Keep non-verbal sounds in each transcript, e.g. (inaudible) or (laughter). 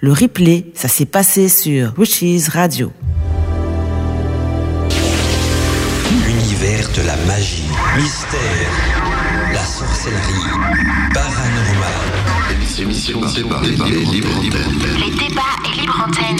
Le replay, ça s'est passé sur Witches Radio. Univers de la magie, mystère, la sorcellerie, paranormal. Émission par les libre antenne. Les débats et libre antenne.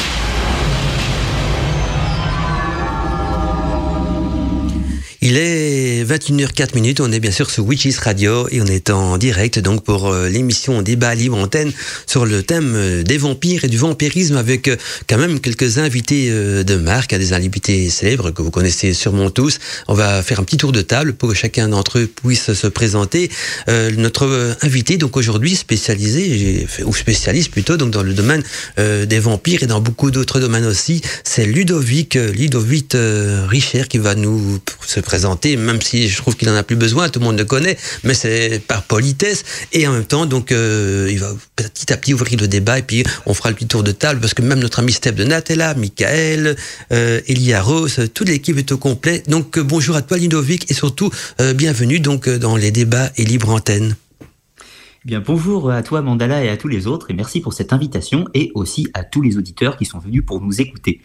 Il est 21h04 minutes, on est bien sûr sur Witches Radio et on est en direct donc pour euh, l'émission Débat Libre Antenne sur le thème euh, des vampires et du vampirisme avec euh, quand même quelques invités de marque, des invités célèbres que vous connaissez sûrement tous. On va faire un petit tour de table pour que chacun d'entre eux puisse se présenter. notre invité donc aujourd'hui spécialisé ou spécialiste plutôt donc dans le domaine des vampires et dans beaucoup d'autres domaines aussi, c'est Ludovic Ludovic Richer qui va nous se présenter, même si je trouve qu'il en a plus besoin, tout le monde le connaît, mais c'est par politesse. Et en même temps, donc, euh, il va petit à petit ouvrir le débat et puis on fera le petit tour de table parce que même notre ami Steph de Natella, Michael, euh, Elia Rose, toute l'équipe est au complet. Donc, euh, bonjour à toi, Ludovic, et surtout, bienvenue donc dans les débats et libre antenne. Bonjour à toi Mandala et à tous les autres et merci pour cette invitation et aussi à tous les auditeurs qui sont venus pour nous écouter.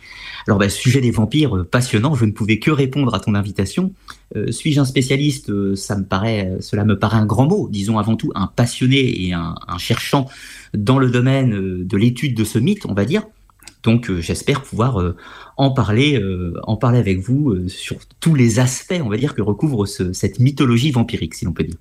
Alors, bah, sujet des vampires euh, passionnant, je ne pouvais que répondre à ton invitation. Euh, suis-je un spécialiste euh, Ça me paraît, cela me paraît un grand mot. Disons avant tout un passionné et un, cherchant dans le domaine de l'étude de ce mythe, on va dire. Donc, j'espère pouvoir en parler, en parler avec vous sur tous les aspects, on va dire, que recouvre ce, cette mythologie vampirique, si l'on peut dire.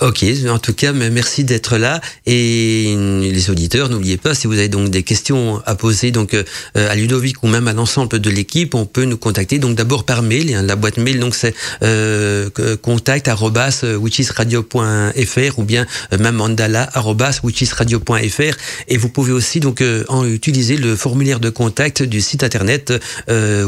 Ok, en tout cas, merci d'être là. Et les auditeurs, n'oubliez pas, si vous avez donc des questions à poser donc euh, à Ludovic ou même à l'ensemble de l'équipe, on peut nous contacter. Donc d'abord par mail, hein, la boîte mail, donc c'est euh, contact ou bien euh, même mandala Et vous pouvez aussi donc euh, en utiliser le formulaire de contact du site internet euh.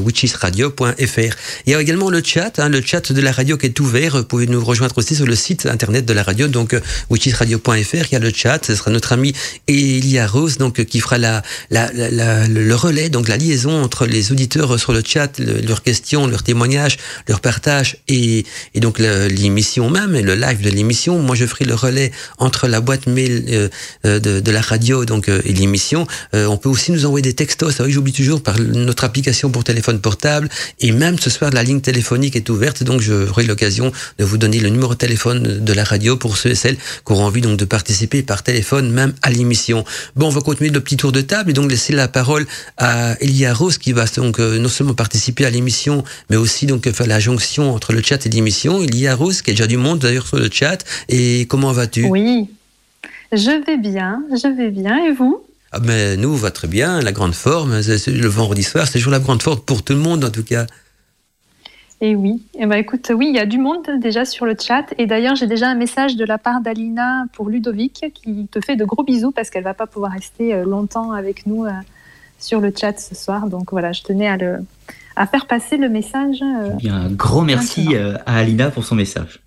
Il y a également le chat, hein, le chat de la radio qui est ouvert. Vous pouvez nous rejoindre aussi sur le site internet de la radio, donc euh, witchesradio.fr. Il y a le chat, ce sera notre ami Elia Rose, donc euh, qui fera la, le relais, donc la liaison entre les auditeurs sur le chat, leurs questions, leurs témoignages, leurs partages et, donc l'émission même et le live de l'émission. Moi, je ferai le relais entre la boîte mail euh, de, de, la radio donc et l'émission. on peut aussi nous envoyer des textos. Ça, oui, j'oublie toujours par notre application pour téléphone portable et même ce soir la ligne téléphonique est ouverte, donc j'aurai l'occasion de vous donner le numéro de téléphone de la radio pour ceux et celles qui auront envie donc de participer par téléphone même à l'émission. Bon, on va continuer le petit tour de table et donc laisser la parole à Elia Rose qui va donc euh, non seulement participer à l'émission, mais aussi donc faire la jonction entre le chat et l'émission. Elia Rose, qui a déjà du monde d'ailleurs sur le chat. Et comment vas-tu? Oui, je vais bien, je vais bien. Et vous? Ah mais nous, on va très bien, la grande forme. Le vendredi soir, c'est toujours la grande forme pour tout le monde en tout cas. Et oui, et eh ben écoute, oui, il y a du monde déjà sur le chat. Et d'ailleurs, j'ai déjà un message de la part d'Alina pour Ludovic qui te fait de gros bisous parce qu'elle va pas pouvoir rester euh, longtemps avec nous euh, sur le chat ce soir. Donc voilà, je tenais à, le, à faire passer le message. Euh, eh bien, un grand merci à Alina pour son message.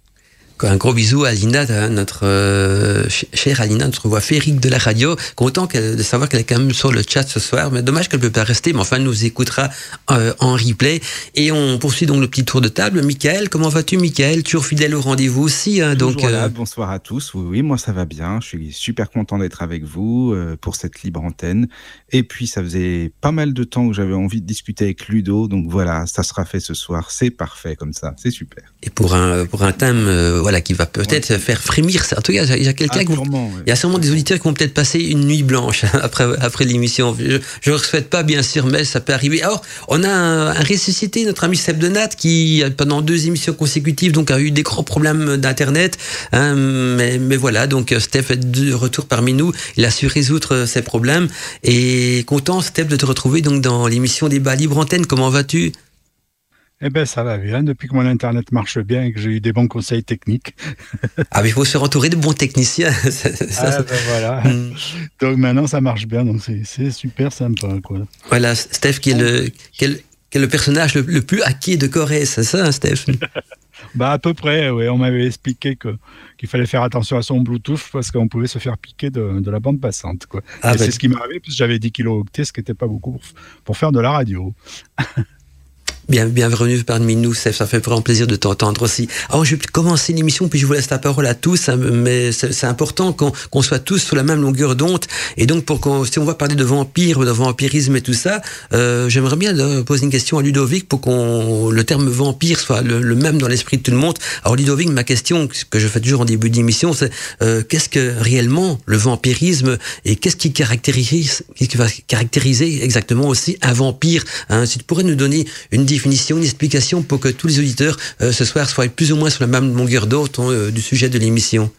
Un gros bisou à Alina, notre euh, chère Alina, notre voix féerique de la radio. Content de savoir qu'elle est quand même sur le chat ce soir. Mais dommage qu'elle ne peut pas rester, mais enfin, elle nous écoutera euh, en replay. Et on poursuit donc le petit tour de table. Michael, comment vas-tu, Michael? Toujours fidèle au rendez-vous aussi. Hein, donc, euh, bonsoir à tous. Oui, oui, moi ça va bien. Je suis super content d'être avec vous pour cette libre antenne. Et puis, ça faisait pas mal de temps que j'avais envie de discuter avec Ludo. Donc voilà, ça sera fait ce soir. C'est parfait comme ça. C'est super. Et pour un, pour un thème, voilà qui va peut-être faire frémir. En tout cas, il y a quelqu'un, il y a sûrement des auditeurs qui vont peut-être passer une nuit blanche après après l'émission. Je ne le souhaite pas, bien sûr, mais ça peut arriver. Alors, on a un, ressuscité notre ami Seb Denat qui pendant deux émissions consécutives donc a eu des gros problèmes d'internet. Hein, mais, mais voilà, donc Steph est de retour parmi nous. Il a su résoudre ses problèmes et content Steph de te retrouver donc dans l'émission Débat Libre Antenne. Comment vas-tu? Eh bien, ça va bien. Depuis que mon Internet marche bien et que j'ai eu des bons conseils techniques. (laughs) ah, mais il faut se entourer de bons techniciens. (laughs) ah, ben voilà. Hmm. (laughs) Donc maintenant, ça marche bien. Donc c'est super sympa. Quoi. Voilà, Steph, qui est le, qui est le, personnage le, plus hacké de Corée, c'est ça, hein, Steph? Bah à peu près, oui. On m'avait expliqué que qu'il fallait faire attention à son Bluetooth parce qu'on pouvait se faire piquer de, de la bande passante. Quoi. Ah, c'est ce qui m'arrivait parce que j'avais 10 kilooctets, ce qui n'était pas beaucoup pour, pour, faire de la radio. Bien, bienvenue parmi nous, ça fait vraiment plaisir de t'entendre aussi. Alors, je vais commencer l'émission, puis je vous laisse la parole à tous, hein, mais c'est important qu'on soit tous sur la même longueur d'onde. Et donc, si on va parler de vampire, de vampirisme et tout ça, euh, j'aimerais bien poser une question à Ludovic pour qu'on le terme vampire soit le, même dans l'esprit de tout le monde. Alors, Ludovic, ma question que je fais toujours en début d'émission, c'est euh, qu'est-ce que réellement le vampirisme et qu'est-ce qui caractérise, qui va caractériser exactement aussi un vampire hein? Si tu pourrais nous donner une définition, une explication pour que tous les auditeurs euh, ce soir soient plus ou moins sur la même longueur d'onde euh, du sujet de l'émission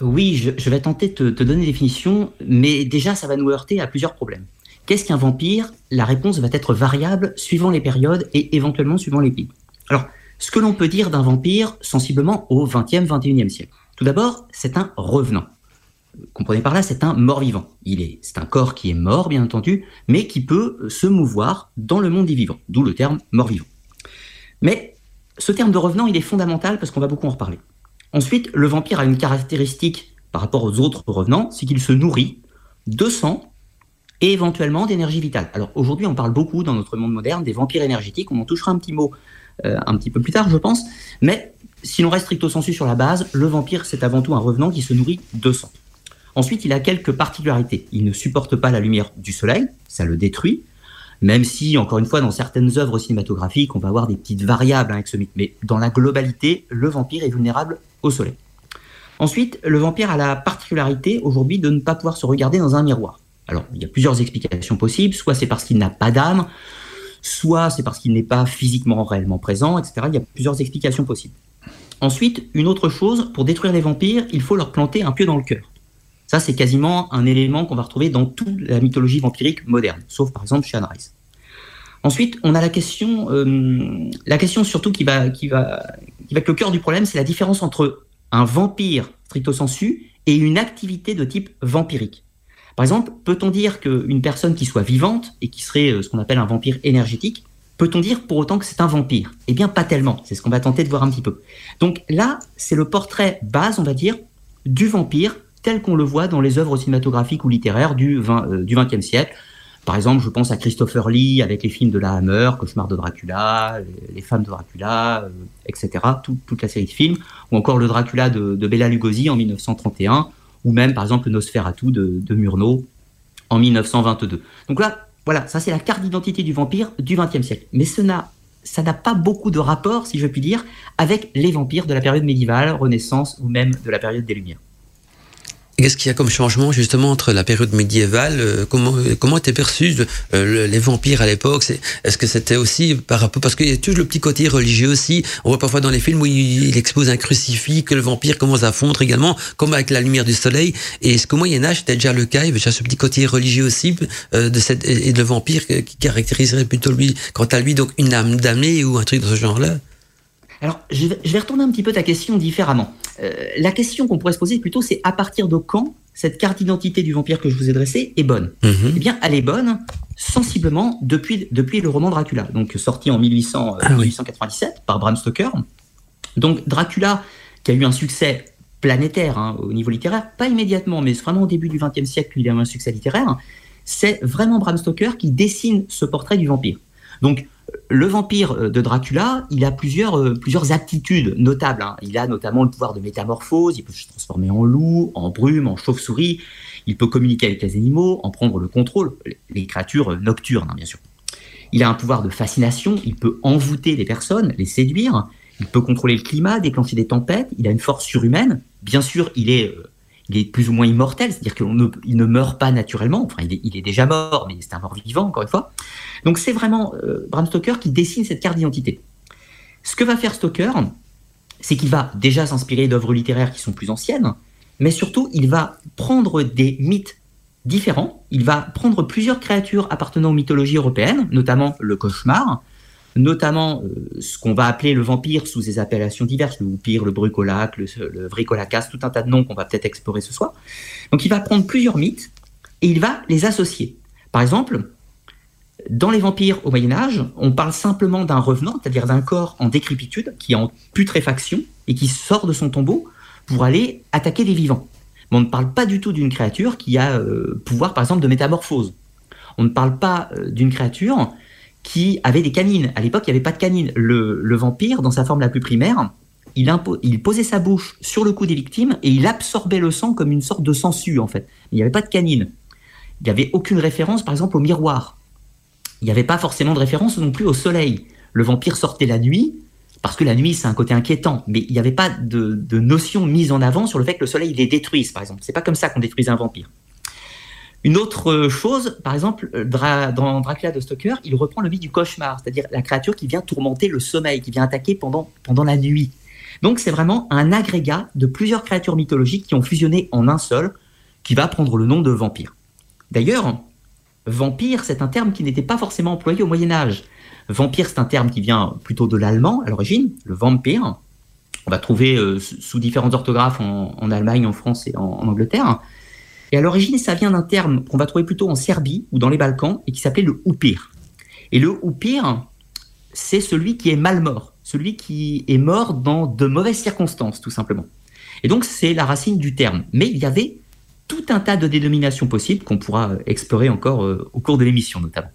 Oui, je, vais tenter de te, donner une définition, mais déjà ça va nous heurter à plusieurs problèmes. Qu'est-ce qu'un vampire? La réponse va être variable suivant les périodes et éventuellement suivant les pays. Alors, ce que l'on peut dire d'un vampire sensiblement au 20e, 21e siècle. Tout d'abord, c'est un revenant. Comprenez par là, c'est un mort-vivant. Il est, c'est un corps qui est mort, bien entendu, mais qui peut se mouvoir dans le monde des vivants, d'où le terme mort-vivant. Mais ce terme de revenant, il est fondamental parce qu'on va beaucoup en reparler. Ensuite, le vampire a une caractéristique par rapport aux autres revenants, c'est qu'il se nourrit de sang et éventuellement d'énergie vitale. Alors aujourd'hui, on parle beaucoup dans notre monde moderne des vampires énergétiques, on en touchera un petit mot euh, un petit peu plus tard, je pense, mais si l'on reste stricto sensu sur la base, le vampire, c'est avant tout un revenant qui se nourrit de sang. Ensuite, il a quelques particularités. Il ne supporte pas la lumière du soleil, ça le détruit, même si, encore une fois, dans certaines œuvres cinématographiques, on va avoir des petites variables avec ce mythe. Mais dans la globalité, le vampire est vulnérable au soleil. Ensuite, le vampire a la particularité aujourd'hui de ne pas pouvoir se regarder dans un miroir. Alors, il y a plusieurs explications possibles. Soit c'est parce qu'il n'a pas d'âme, soit c'est parce qu'il n'est pas physiquement réellement présent, etc. Il y a plusieurs explications possibles. Ensuite, une autre chose, pour détruire les vampires, il faut leur planter un pieu dans le cœur. Ça, c'est quasiment un élément qu'on va retrouver dans toute la mythologie vampirique moderne, sauf par exemple chez Anne Rice. Ensuite, on a la question, euh, la question surtout qui va, qui, va, qui va être le cœur du problème, c'est la différence entre un vampire stricto sensu et une activité de type vampirique. Par exemple, peut-on dire qu'une personne qui soit vivante et qui serait euh, ce qu'on appelle un vampire énergétique, peut-on dire pour autant que c'est un vampire? Eh bien, pas tellement. C'est ce qu'on va tenter de voir un petit peu. Donc là, c'est le portrait base, on va dire, du vampire tel qu'on le voit dans les œuvres cinématographiques ou littéraires du, 20, euh, du 20e siècle. Par exemple, je pense à Christopher Lee avec les films de la Hammer, Cauchemar de Dracula, Les femmes de Dracula, euh, etc. toute la série de films, ou encore le Dracula de, de, Bela Lugosi en 1931, ou même par exemple le Nosferatu de, Murnau en 1922. Donc là, voilà, ça c'est la carte d'identité du vampire du XXe siècle. Mais ça n'a pas beaucoup de rapport, si je puis dire, avec les vampires de la période médiévale, Renaissance ou même de la période des Lumières. Qu'est-ce qu'il y a comme changement justement entre la période médiévale euh, Comment comment étaient perçus euh, les vampires à l'époque? Est-ce que c'était aussi par rapport parce qu'il y a toujours le petit côté religieux aussi. On voit parfois dans les films où il, expose un crucifix que le vampire commence à fondre également, comme avec la lumière du soleil. Et est-ce qu'au Moyen Âge c'était déjà le cas? Il y avait déjà ce petit côté religieux aussi euh, de cette et de vampire qui caractériserait plutôt lui, quant à lui donc une âme damnée ou un truc de ce genre-là? Alors, je vais, retourner un petit peu ta question différemment. Euh, la question qu'on pourrait se poser plutôt, c'est à partir de quand cette carte d'identité du vampire que je vous ai dressée est bonne mhm. Eh bien, elle est bonne sensiblement depuis, depuis le roman Dracula, donc sorti en 1800, 1897 ah par Bram Stoker. Donc, Dracula, qui a eu un succès planétaire hein, au niveau littéraire, pas immédiatement, mais vraiment au début du XXe siècle, il a eu un succès littéraire. C'est vraiment Bram Stoker qui dessine ce portrait du vampire. Donc, le vampire euh, de Dracula, il a plusieurs, euh, aptitudes notables. Hein. Il a notamment le pouvoir de métamorphose, il peut se transformer en loup, en brume, en chauve-souris, il peut communiquer avec les animaux, en prendre le contrôle, les créatures nocturnes, hein, bien sûr. Il a un pouvoir de fascination, il peut envoûter les personnes, les séduire, il peut contrôler le climat, déclencher des tempêtes, il a une force surhumaine. Bien sûr, il est euh, il est plus ou moins immortel, c'est-à-dire qu'il ne, ne, meurt pas naturellement. Enfin, il est, déjà mort, mais c'est un mort vivant, encore une fois. Donc, c'est vraiment euh, Bram Stoker qui dessine cette carte d'identité. Ce que va faire Stoker, c'est qu'il va déjà s'inspirer d'œuvres littéraires qui sont plus anciennes, mais surtout, il va prendre des mythes différents. Il va prendre plusieurs créatures appartenant aux mythologies européennes, notamment le cauchemar, notamment euh, ce qu'on va appeler le vampire sous ses appellations diverses, le vampire, le brucolac, le, le tout un tas de noms qu'on va peut-être explorer ce soir. Donc il va prendre plusieurs mythes et il va les associer. Par exemple, dans les vampires au Moyen Âge, on parle simplement d'un revenant, c'est-à-dire d'un corps en décrépitude, qui est en putréfaction et qui sort de son tombeau pour aller attaquer les vivants. Mais on ne parle pas du tout d'une créature qui a euh, pouvoir, par exemple, de métamorphose. On ne parle pas euh, d'une créature qui avait des canines. À l'époque, il n'y avait pas de canines. Le, vampire, dans sa forme la plus primaire, il, posait sa bouche sur le cou des victimes et il absorbait le sang comme une sorte de sangsue, en fait. Il n'y avait pas de canines. Il n'y avait aucune référence, par exemple, au miroir. Il n'y avait pas forcément de référence non plus au soleil. Le vampire sortait la nuit, parce que la nuit, c'est un côté inquiétant, mais il n'y avait pas de, notion mise en avant sur le fait que le soleil les détruise, par exemple. C'est pas comme ça qu'on détruisait un vampire. Une autre chose, par exemple, euh, dans Dracula de Stoker, il reprend le mythe du cauchemar, c'est-à-dire la créature qui vient tourmenter le sommeil, qui vient attaquer pendant, pendant la nuit. Donc c'est vraiment un agrégat de plusieurs créatures mythologiques qui ont fusionné en un seul, qui va prendre le nom de vampire. D'ailleurs, vampire, c'est un terme qui n'était pas forcément employé au Moyen Âge. Vampire, c'est un terme qui vient plutôt de l'allemand à l'origine, le vampire. On va trouver euh, sous différentes orthographes en, Allemagne, en France et en Angleterre. Et à l'origine, ça vient d'un terme qu'on va trouver plutôt en Serbie ou dans les Balkans et qui s'appelait le upir. Et le upir, c'est celui qui est mal mort, celui qui est mort dans de mauvaises circonstances, tout simplement. Et donc, c'est la racine du terme. Mais il y avait tout un tas de dénominations possibles qu'on pourra explorer encore euh, au cours de l'émission, notamment.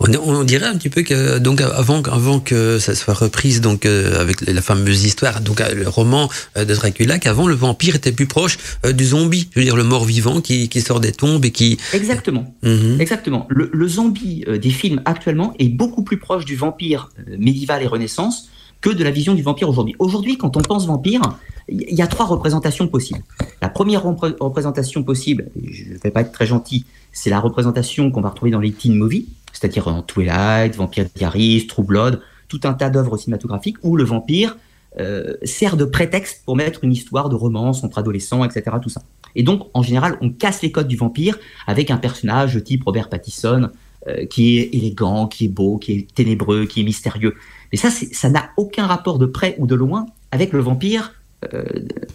On, dirait un petit peu que donc avant, avant que ça soit reprise donc euh, avec la fameuse histoire donc euh, le roman euh, de Dracula qu'avant le vampire était plus proche du zombie, je veux dire le mort-vivant qui, qui, sort des tombes et qui exactement mhm. exactement le, le, zombie des films actuellement est beaucoup plus proche du vampire médiéval et Renaissance que de la vision du vampire aujourd'hui. Aujourd'hui, quand on pense vampire, il y a trois représentations possibles. La première représentation possible, je ne vais pas être très gentil, c'est la représentation qu'on va retrouver dans les teen movies c'est-à-dire en Twilight, Vampire Diaries, True Blood, tout un tas d'œuvres cinématographiques où le vampire euh, sert de prétexte pour mettre une histoire de romance entre adolescents, etc. Tout ça. Et donc, en général, on casse les codes du vampire avec un personnage type Robert Pattinson, euh, qui est élégant, qui est beau, qui est ténébreux, qui est mystérieux. Mais ça, ça n'a aucun rapport de près ou de loin avec le vampire, euh,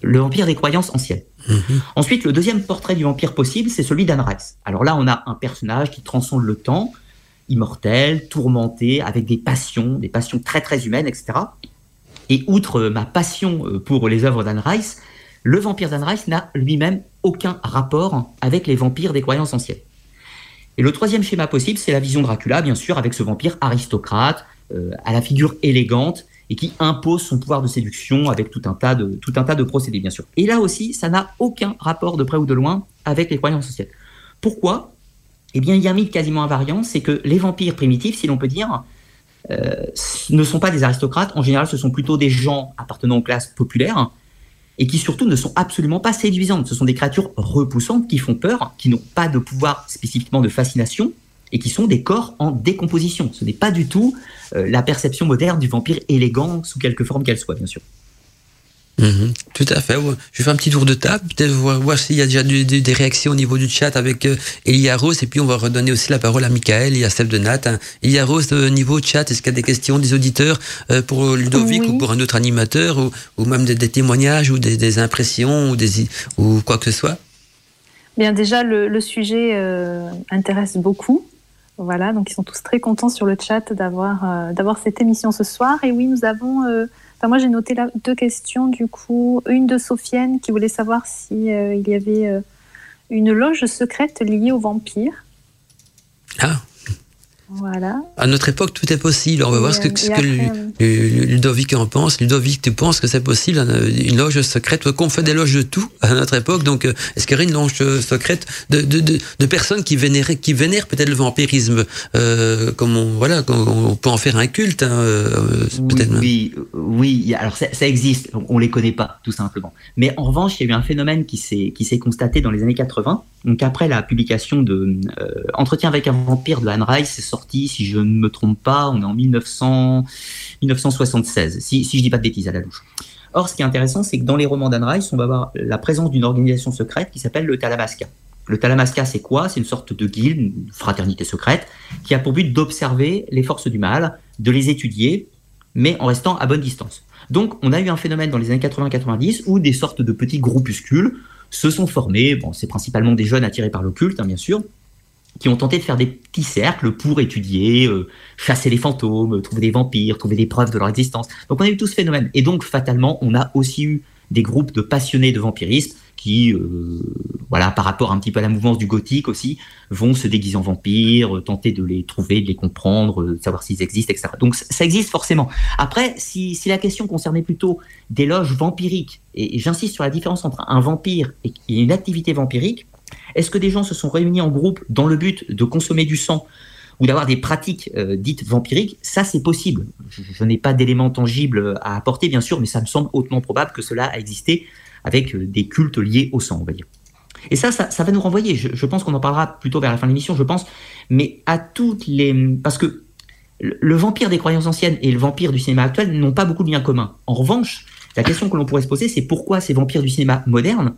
le vampire des croyances anciennes. Mhm. Ensuite, le deuxième portrait du vampire possible, c'est celui d'Anne. Alors là, on a un personnage qui transcende le temps, immortel, tourmenté, avec des passions, des passions très très humaines, etc. Et outre ma passion euh, pour les œuvres d'Anne Rice, le vampire d'Anne Rice n'a lui-même aucun rapport avec les vampires des croyances anciennes. Et le troisième schéma possible, c'est la vision Dracula, bien sûr, avec ce vampire aristocrate, euh, à la figure élégante, et qui impose son pouvoir de séduction avec tout un tas de, tout un tas de procédés, bien sûr. Et là aussi, ça n'a aucun rapport de près ou de loin avec les croyances anciennes. Pourquoi? Eh bien, il y a un mythe quasiment invariant, c'est que les vampires primitifs, si l'on peut dire, euh, ne sont pas des aristocrates. En général, ce sont plutôt des gens appartenant aux classes populaires et qui surtout ne sont absolument pas séduisantes. Ce sont des créatures repoussantes qui font peur, qui n'ont pas de pouvoir spécifiquement de fascination et qui sont des corps en décomposition. Ce n'est pas du tout euh, la perception moderne du vampire élégant sous quelque forme qu'elle soit, bien sûr. Mhm. tout à fait. Je vais faire un petit tour de table, peut-être voir, s'il y a déjà des réactions au niveau du chat avec euh, Elia Rose, et puis on va redonner aussi la parole à Michael et à celle de Nat. Hein. Elia Rose, au niveau chat, est-ce qu'il y a des questions des auditeurs euh, pour Ludovic ou pour un autre animateur, ou, même des, témoignages ou des, impressions ou, des, ou quoi que ce soit? Bien, déjà, le, sujet euh, intéresse beaucoup. Voilà, donc ils sont tous très contents sur le chat d'avoir d'avoir cette émission ce soir. Et oui, nous avons moi, j'ai noté là deux questions, du coup. Une de Sophienne qui voulait savoir s'il euh, il y avait euh, une loge secrète liée aux vampires. Ah, voilà. À notre époque, tout est possible. On va voir ce que, Ludovic en pense. Ludovic, tu penses que c'est possible une loge secrète? Qu'on fait des loges de tout à notre époque. Donc, euh, est-ce qu'il y aurait une loge secrète de, de, de, personnes qui vénèrent, qui vénèrent peut-être le vampirisme? Euh, Comme on, voilà, on peut en faire un culte. Hein, euh, oui, oui, Alors ça, existe. On les connaît pas, tout simplement. Mais en revanche, il y a eu un phénomène qui s'est constaté dans les années 80. Donc après la publication de Entretien avec un vampire de Anne Rice, c'est sorti si je ne me trompe pas, on est en 1900, 1976, si, je dis pas de bêtises à la louche. Or, ce qui est intéressant, c'est que dans les romans d'Anne Rice, on va avoir la présence d'une organisation secrète qui s'appelle le Talamasca. Le Talamasca, c'est quoi? C'est une sorte de guilde, une fraternité secrète, qui a pour but d'observer les forces du mal, de les étudier, mais en restant à bonne distance. Donc, on a eu un phénomène dans les années 80-90 où des sortes de petits groupuscules se sont formés. Bon, c'est principalement des jeunes attirés par l'occulte, hein, bien sûr, qui ont tenté de faire des petits cercles pour étudier, euh, chasser les fantômes, trouver des vampires, trouver des preuves de leur existence. Donc on a eu tout ce phénomène. Et donc fatalement, on a aussi eu des groupes de passionnés de vampirisme qui, euh, voilà, par rapport un petit peu à la mouvance du gothique aussi, vont se déguiser en vampires, tenter de les trouver, de les comprendre, de savoir s'ils existent, etc. Donc ça existe forcément. Après, si la question concernait plutôt des loges vampiriques, et, j'insiste sur la différence entre un vampire et une activité vampirique, est-ce que des gens se sont réunis en groupe dans le but de consommer du sang ou d'avoir des pratiques euh, dites vampiriques, ça c'est possible. Je, n'ai pas d'éléments tangibles à apporter, bien sûr, mais ça me semble hautement probable que cela a existé avec euh, des cultes liés au sang, on va dire. Et ça, ça, va nous renvoyer, je, pense qu'on en parlera plutôt vers la fin de l'émission, je pense, mais à toutes les... Parce que le vampire des croyances anciennes et le vampire du cinéma actuel n'ont pas beaucoup de liens communs. En revanche, la question que l'on pourrait se poser, c'est pourquoi ces vampires du cinéma moderne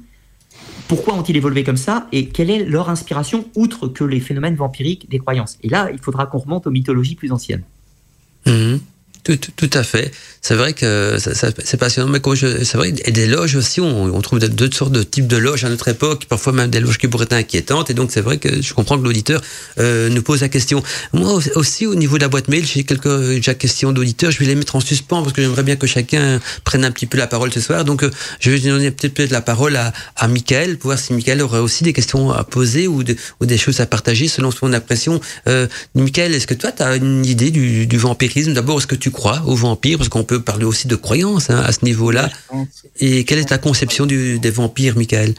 pourquoi ont-ils évolué comme ça et quelle est leur inspiration outre que les phénomènes vampiriques des croyances? Et là, il faudra qu'on remonte aux mythologies plus anciennes. Mhm. Tout, tout, à fait. C'est vrai que c'est passionnant, mais c'est vrai, et des loges aussi, on, on trouve d'autres sortes de types de loges à notre époque, parfois même des loges qui pourraient être inquiétantes, et donc c'est vrai que je comprends que l'auditeur euh, nous pose la question. Moi aussi, au niveau de la boîte mail, j'ai quelques déjà questions d'auditeurs, je vais les mettre en suspens parce que j'aimerais bien que chacun prenne un petit peu la parole ce soir. Donc, euh, je vais donner peut-être la parole à, à Michael, pour voir si Michael aurait aussi des questions à poser ou, ou des choses à partager selon son impression. Euh, Michael, est-ce que toi, tu as une idée du, du vampirisme? D'abord, est-ce que tu crois aux vampires Parce qu'on peut parler aussi de croyances hein, à ce niveau-là. Et quelle est ta conception du, des vampires, Michael?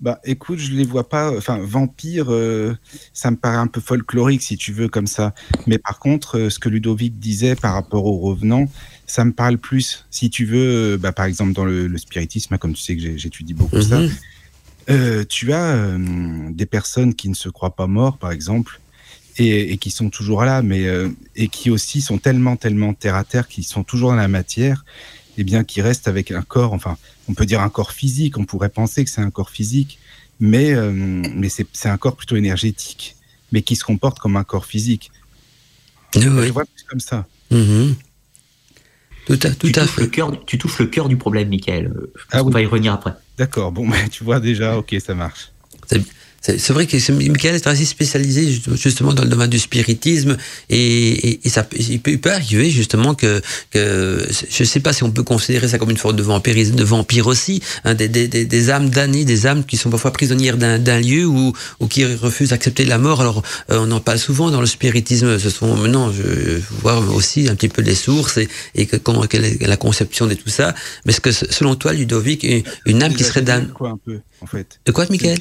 Bah, écoute, je les vois pas. Enfin, vampires, euh, ça me paraît un peu folklorique, si tu veux, comme ça. Mais par contre, euh, ce que Ludovic disait par rapport aux revenants, ça me parle plus. Si tu veux, euh, bah, par exemple, dans le, spiritisme, hein, comme tu sais que j'étudie beaucoup ça, mhm. tu as des personnes qui ne se croient pas morts, par exemple, et, qui sont toujours là, mais euh, et qui aussi sont tellement, tellement terre à terre, qui sont toujours dans la matière, et bien qui restent avec un corps, enfin, on peut dire un corps physique, on pourrait penser que c'est un corps physique, mais, euh, mais c'est un corps plutôt énergétique, mais qui se comporte comme un corps physique. Oui. Je vois plus comme ça. Mm-hmm. Tout à, tout tu, à touches fait. Le cœur, tu touches le cœur du problème, Michael. Ah, on va y revenir après. D'accord, bon, (laughs) tu vois déjà, ok, ça marche. C'est vrai que Michael est assez spécialisé justement dans le domaine du spiritisme et, et, ça, il peut, arriver justement que, que je ne sais pas si on peut considérer ça comme une forme de vampirisme, de vampire aussi, hein, des, des, des, âmes damnées, des âmes qui sont parfois prisonnières d'un lieu ou, ou qui refusent d'accepter la mort. Alors euh, on en parle souvent dans le spiritisme. Ce sont maintenant, je vois aussi un petit peu les sources et, et que, comment, quelle est la conception de tout ça. Mais est-ce que selon toi, Ludovic, une, âme qui serait damnée en fait. De quoi, Michael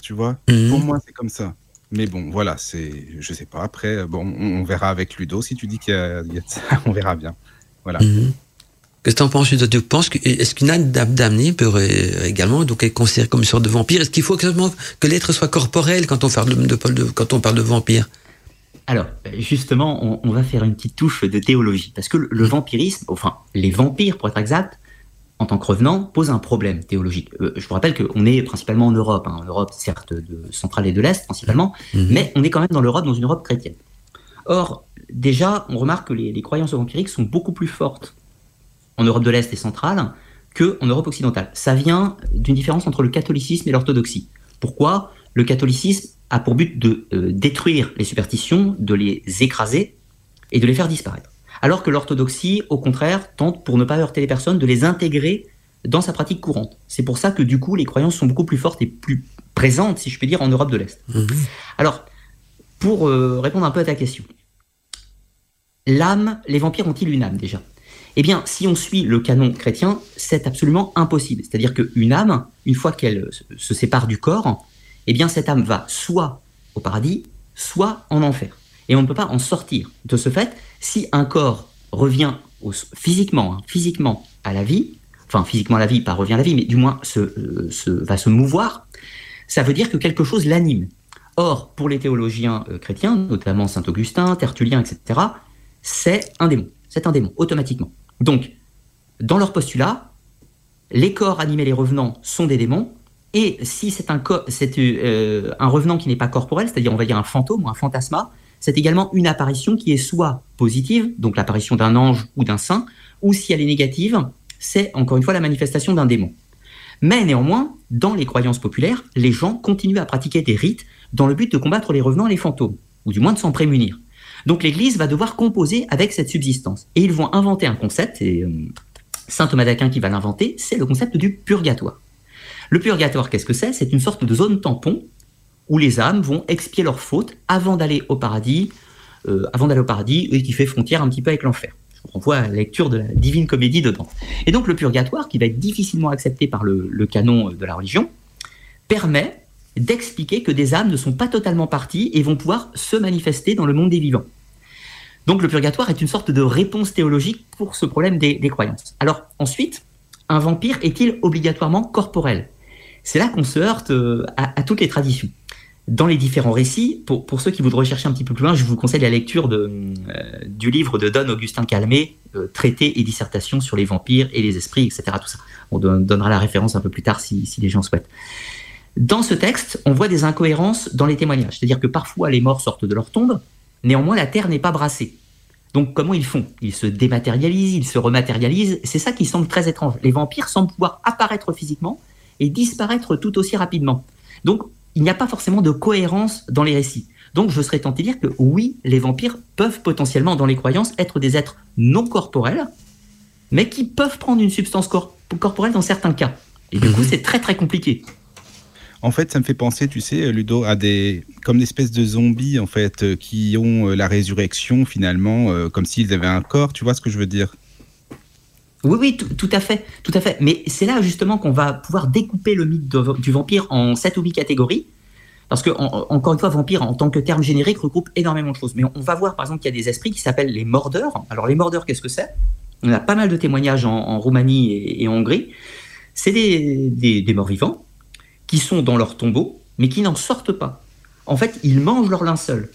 tu vois. Mhm. Pour moi, c'est comme ça. Mais bon, voilà, c'est, je sais pas. Après, bon, on, verra avec Ludo. Si tu dis qu'il y, a, ça, (laughs) on verra bien. Voilà. Mhm. Qu'est-ce que tu en penses, Ludo? Tu penses que, est-ce qu'une âme damnée peut également donc être considérée comme une sorte de vampire? Est-ce qu'il faut que l'être soit corporel quand on parle de, de, quand on parle de vampire? Alors, justement, on, va faire une petite touche de théologie. Parce que le vampirisme, enfin, les vampires, pour être exact, en tant que revenant, pose un problème théologique. Euh, je vous rappelle qu'on est principalement en Europe, hein. en Europe certes de centrale et de l'Est principalement, mhm. mais on est quand même dans l'Europe, dans une Europe chrétienne. Or, déjà, on remarque que les, croyances vampiriques sont beaucoup plus fortes en Europe de l'Est et centrale qu'en Europe occidentale. Ça vient d'une différence entre le catholicisme et l'orthodoxie. Pourquoi? Le catholicisme a pour but de euh, détruire les superstitions, de les écraser et de les faire disparaître alors que l'orthodoxie, au contraire, tente, pour ne pas heurter les personnes, de les intégrer dans sa pratique courante. C'est pour ça que du coup, les croyances sont beaucoup plus fortes et plus présentes, si je puis dire, en Europe de l'Est. Mhm. Alors, pour euh, répondre un peu à ta question, l'âme, les vampires ont-ils une âme déjà? Eh bien, si on suit le canon chrétien, c'est absolument impossible. C'est-à-dire qu'une âme, une fois qu'elle se sépare du corps, eh bien, cette âme va soit au paradis, soit en enfer. Et on ne peut pas en sortir. De ce fait, si un corps revient physiquement, hein, physiquement à la vie, enfin physiquement à la vie, pas revient à la vie, mais du moins euh, va se mouvoir, ça veut dire que quelque chose l'anime. Or, pour les théologiens euh, chrétiens, notamment Saint Augustin, Tertullien, etc., c'est un démon. C'est un démon, automatiquement. Donc, dans leur postulat, les corps animés, les revenants, sont des démons, et si c'est un, euh, un revenant qui n'est pas corporel, c'est-à-dire on va dire un fantôme ou un fantasma, c'est également une apparition qui est soit positive, donc l'apparition d'un ange ou d'un saint, ou si elle est négative, c'est encore une fois la manifestation d'un démon. Mais néanmoins, dans les croyances populaires, les gens continuent à pratiquer des rites dans le but de combattre les revenants et les fantômes, ou du moins de s'en prémunir. Donc l'Église va devoir composer avec cette subsistance. Et ils vont inventer un concept, et euh, Saint Thomas d'Aquin qui va l'inventer, c'est le concept du purgatoire. Le purgatoire, qu'est-ce que c'est? C'est une sorte de zone tampon où les âmes vont expier leurs fautes avant d'aller au paradis, euh, avant d'aller paradis, et qui fait frontière un petit peu avec l'enfer. On voit la lecture de la divine comédie dedans. Et donc le purgatoire, qui va être difficilement accepté par le, canon de la religion, permet d'expliquer que des âmes ne sont pas totalement parties et vont pouvoir se manifester dans le monde des vivants. Donc le purgatoire est une sorte de réponse théologique pour ce problème des, croyances. Alors ensuite, un vampire est-il obligatoirement corporel? C'est là qu'on se heurte euh, à toutes les traditions dans les différents récits, pour, pour, ceux qui voudraient chercher un petit peu plus loin, je vous conseille la lecture de, euh, du livre de Don Augustin Calmé, euh, Traité et dissertation sur les vampires et les esprits, etc. Tout ça. On donnera la référence un peu plus tard si, si les gens souhaitent. Dans ce texte, on voit des incohérences dans les témoignages. C'est-à-dire que parfois les morts sortent de leur tombe, néanmoins la terre n'est pas brassée. Donc comment ils font? Ils se dématérialisent, ils se rematérialisent. C'est ça qui semble très étrange. Les vampires semblent pouvoir apparaître physiquement et disparaître tout aussi rapidement. Donc il n'y a pas forcément de cohérence dans les récits. Donc je serais tenté de dire que oui, les vampires peuvent potentiellement, dans les croyances, être des êtres non corporels, mais qui peuvent prendre une substance cor corporelle dans certains cas. Et du coup, c'est très très compliqué. En fait, ça me fait penser, tu sais, Ludo, à des comme des espèces de zombies en fait qui ont la résurrection finalement, euh, comme s'ils avaient un corps. Tu vois ce que je veux dire? Oui, oui, tout, à fait, tout à fait. Mais c'est là justement qu'on va pouvoir découper le mythe du vampire en sept ou huit catégories. Parce que, en, encore une fois, vampire en tant que terme générique regroupe énormément de choses. Mais on, va voir par exemple qu'il y a des esprits qui s'appellent les mordeurs. Alors les mordeurs, qu'est-ce que c'est? On a pas mal de témoignages en, Roumanie et, en Hongrie. C'est des, des, morts vivants qui sont dans leur tombeau, mais qui n'en sortent pas. En fait, ils mangent leur linceul.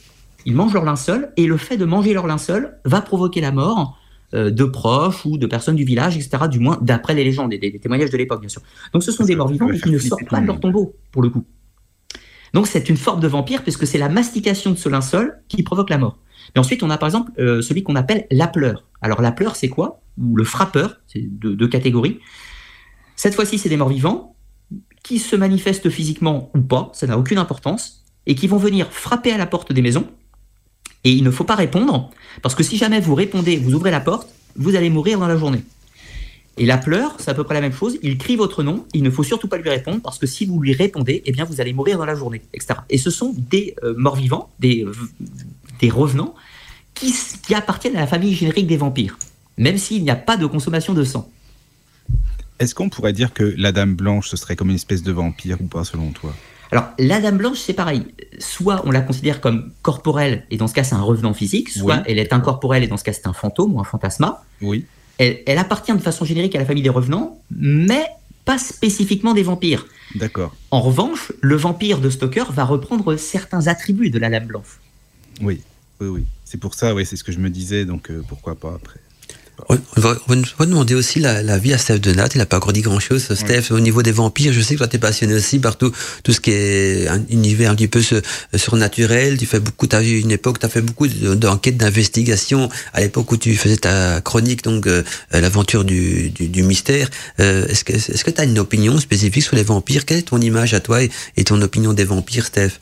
Ils mangent leur linceul, et le fait de manger leur linceul va provoquer la mort de proches ou de personnes du village, etc. Du moins, d'après les légendes et des, témoignages de l'époque, bien sûr. Donc, ce sont des morts vivants qui ne sortent pas de leur tombeau, pour le coup. Donc, c'est une forme de vampire, puisque c'est la mastication de ce linceul qui provoque la mort. Mais ensuite, on a par exemple euh, celui qu'on appelle l'appeleur. Alors, l'appeleur, c'est quoi? Ou le frappeur, c'est deux, deux catégories. Cette fois-ci, c'est des morts vivants qui se manifestent physiquement ou pas, ça n'a aucune importance, et qui vont venir frapper à la porte des maisons. Et il ne faut pas répondre, parce que si jamais vous répondez, vous ouvrez la porte, vous allez mourir dans la journée. Et la pleure, c'est à peu près la même chose. Il crie votre nom, il ne faut surtout pas lui répondre, parce que si vous lui répondez, eh bien vous allez mourir dans la journée, etc. Et ce sont des euh, morts vivants, des, revenants, qui, qui appartiennent à la famille générique des vampires, même s'il n'y a pas de consommation de sang. Est-ce qu'on pourrait dire que la Dame Blanche, ce serait comme une espèce de vampire ou pas, selon toi? Alors, la Dame Blanche, c'est pareil. Soit on la considère comme corporelle, et dans ce cas, c'est un revenant physique, soit oui. elle est incorporelle, et dans ce cas, c'est un fantôme ou un fantasma. Oui. Elle, elle, appartient de façon générique à la famille des revenants, mais pas spécifiquement des vampires. D'accord. En revanche, le vampire de Stoker va reprendre certains attributs de la Dame Blanche. Oui, oui, oui. C'est pour ça, oui, c'est ce que je me disais, donc euh, pourquoi pas après. On va, on va, demander aussi la, la, vie à Steph Donat. Il n'a pas encore dit grand-chose, Steph. Oui. Au niveau des vampires, je sais que toi, tu es passionné aussi par tout, tout ce qui est un univers un petit peu surnaturel. Tu fais beaucoup, tu as eu une époque, tu as fait beaucoup d'enquêtes, d'investigations à l'époque où tu faisais ta chronique, donc euh, l'aventure du, du, du, mystère. Euh, Est-ce que tu est as une opinion spécifique sur les vampires? Quelle est ton image à toi et, et ton opinion des vampires, Steph?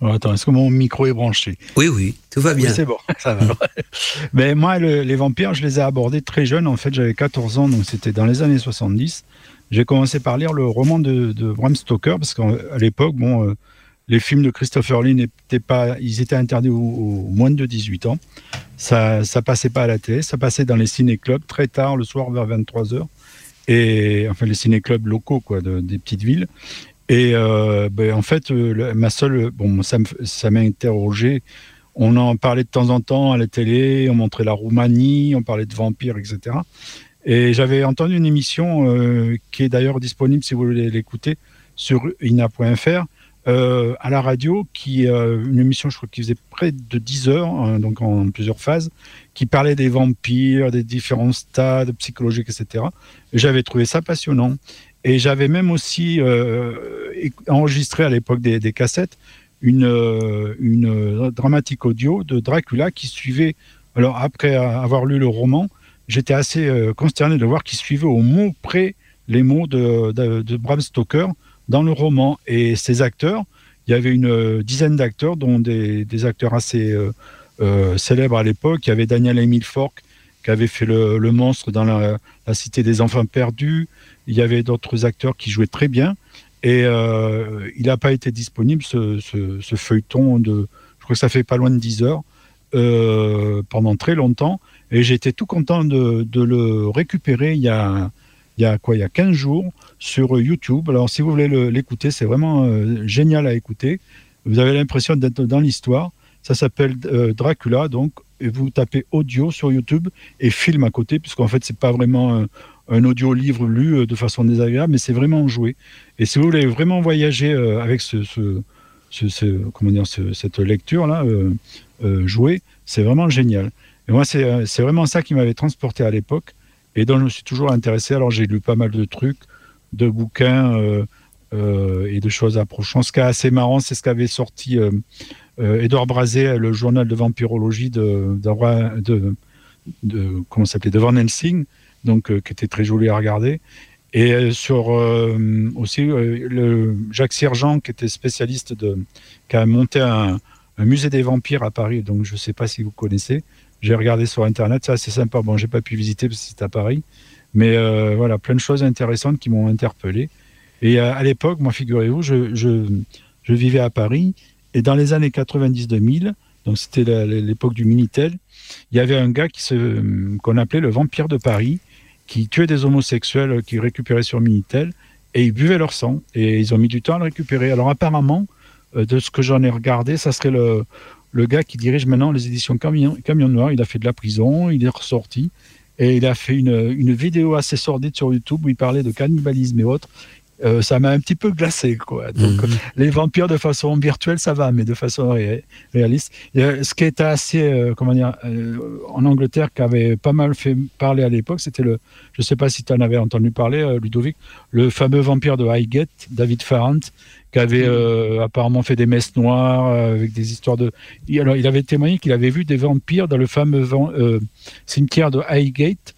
Oh, attends, est-ce que mon micro est branché? Oui, oui, tout va bien. Oui, c'est bon, ça va. (laughs) Mais moi, le, les vampires, je les ai abordés très jeunes. En fait, j'avais 14 ans, donc c'était dans les années 70. J'ai commencé par lire le roman de, de Bram Stoker, parce qu'à l'époque, bon, euh, les films de Christopher Lee n'étaient pas, ils étaient interdits aux, aux, moins de 18 ans. Ça, ça passait pas à la télé, ça passait dans les ciné-clubs très tard, le soir vers 23 h et enfin les ciné-clubs locaux, quoi, de, des petites villes. Et euh, ben, en fait, euh, ma seule, bon, ça m'a interrogé. On en parlait de temps en temps à la télé, on montrait la Roumanie, on parlait de vampires, etc. Et j'avais entendu une émission euh, qui est d'ailleurs disponible si vous voulez l'écouter sur ina.fr euh, à la radio, qui euh, une émission, je crois, qui faisait près de 10 heures, hein, donc en plusieurs phases, qui parlait des vampires, des différents stades psychologiques, etc. Et j'avais trouvé ça passionnant. Et j'avais même aussi euh, enregistré à l'époque des, cassettes une, euh, une dramatique audio de Dracula qui suivait. Alors, après avoir lu le roman, j'étais assez euh, consterné de voir qu'il suivait au mot près les mots de, Bram Stoker dans le roman. Et ces acteurs, il y avait une dizaine d'acteurs, dont des, acteurs assez euh, célèbres à l'époque. Il y avait Daniel Emile Fork, qui avait fait le monstre dans la, la, Cité des Enfants Perdus. Il y avait d'autres acteurs qui jouaient très bien. Et euh, il n'a pas été disponible, ce, feuilleton de. Je crois que ça fait pas loin de 10 heures, euh, pendant très longtemps. Et j'étais tout content de, le récupérer il y a, il y a quoi Il y a 15 jours sur YouTube. Alors, si vous voulez l'écouter, c'est vraiment euh, génial à écouter. Vous avez l'impression d'être dans l'histoire. Ça s'appelle Dracula, donc et vous tapez audio sur YouTube et film à côté, puisqu'en fait, c'est pas vraiment un, un audio livre lu euh, de façon désagréable, mais c'est vraiment joué. Et si vous voulez vraiment voyager euh, avec ce, comment dire, cette lecture là, euh, euh, jouée, c'est vraiment génial. Et moi, c'est vraiment ça qui m'avait transporté à l'époque et dont je me suis toujours intéressé. Alors, j'ai lu pas mal de trucs, de bouquins euh, euh, et de choses approchant. Ce qui est assez marrant, c'est ce qu'avait sorti euh, Edouard Brazé, le journal de vampirologie de, comment s'appelait, de Van Helsing, donc qui était très joli à regarder. Et sur euh, aussi euh, le Jacques Sergent, qui était spécialiste de, qui a monté un, musée des vampires à Paris. Donc je ne sais pas si vous connaissez. J'ai regardé sur internet, c'est assez sympa. Bon, j'ai pas pu visiter parce que c'est à Paris, mais euh, voilà, plein de choses intéressantes qui m'ont interpellé. Et à, l'époque, moi, figurez-vous, je, vivais à Paris et dans les années 90-2000, donc c'était l'époque du Minitel, il y avait un gars se qu'on appelait le vampire de Paris qui tuaient des homosexuels qui récupéraient sur Minitel et ils buvaient leur sang et ils ont mis du temps à le récupérer. Alors apparemment, euh, de ce que j'en ai regardé, ça serait le, gars qui dirige maintenant les éditions Camion, Camion Noir. Il a fait de la prison, il est ressorti et il a fait une, une vidéo assez sordide sur YouTube où il parlait de cannibalisme et autres. Euh, ça m'a un petit peu glacé quoi. Donc mmh. les vampires de façon virtuelle ça va, mais de façon ré réaliste. Et, ce qui était assez euh, comment dire euh, en Angleterre qui avait pas mal fait parler à l'époque, c'était le je sais pas si tu en avais entendu parler euh, Ludovic, le fameux vampire de Highgate, David Farrant qui avait euh, apparemment fait des messes noires euh, avec des histoires de. Alors, il avait témoigné qu'il avait vu des vampires dans le fameux van... euh, cimetière de Highgate,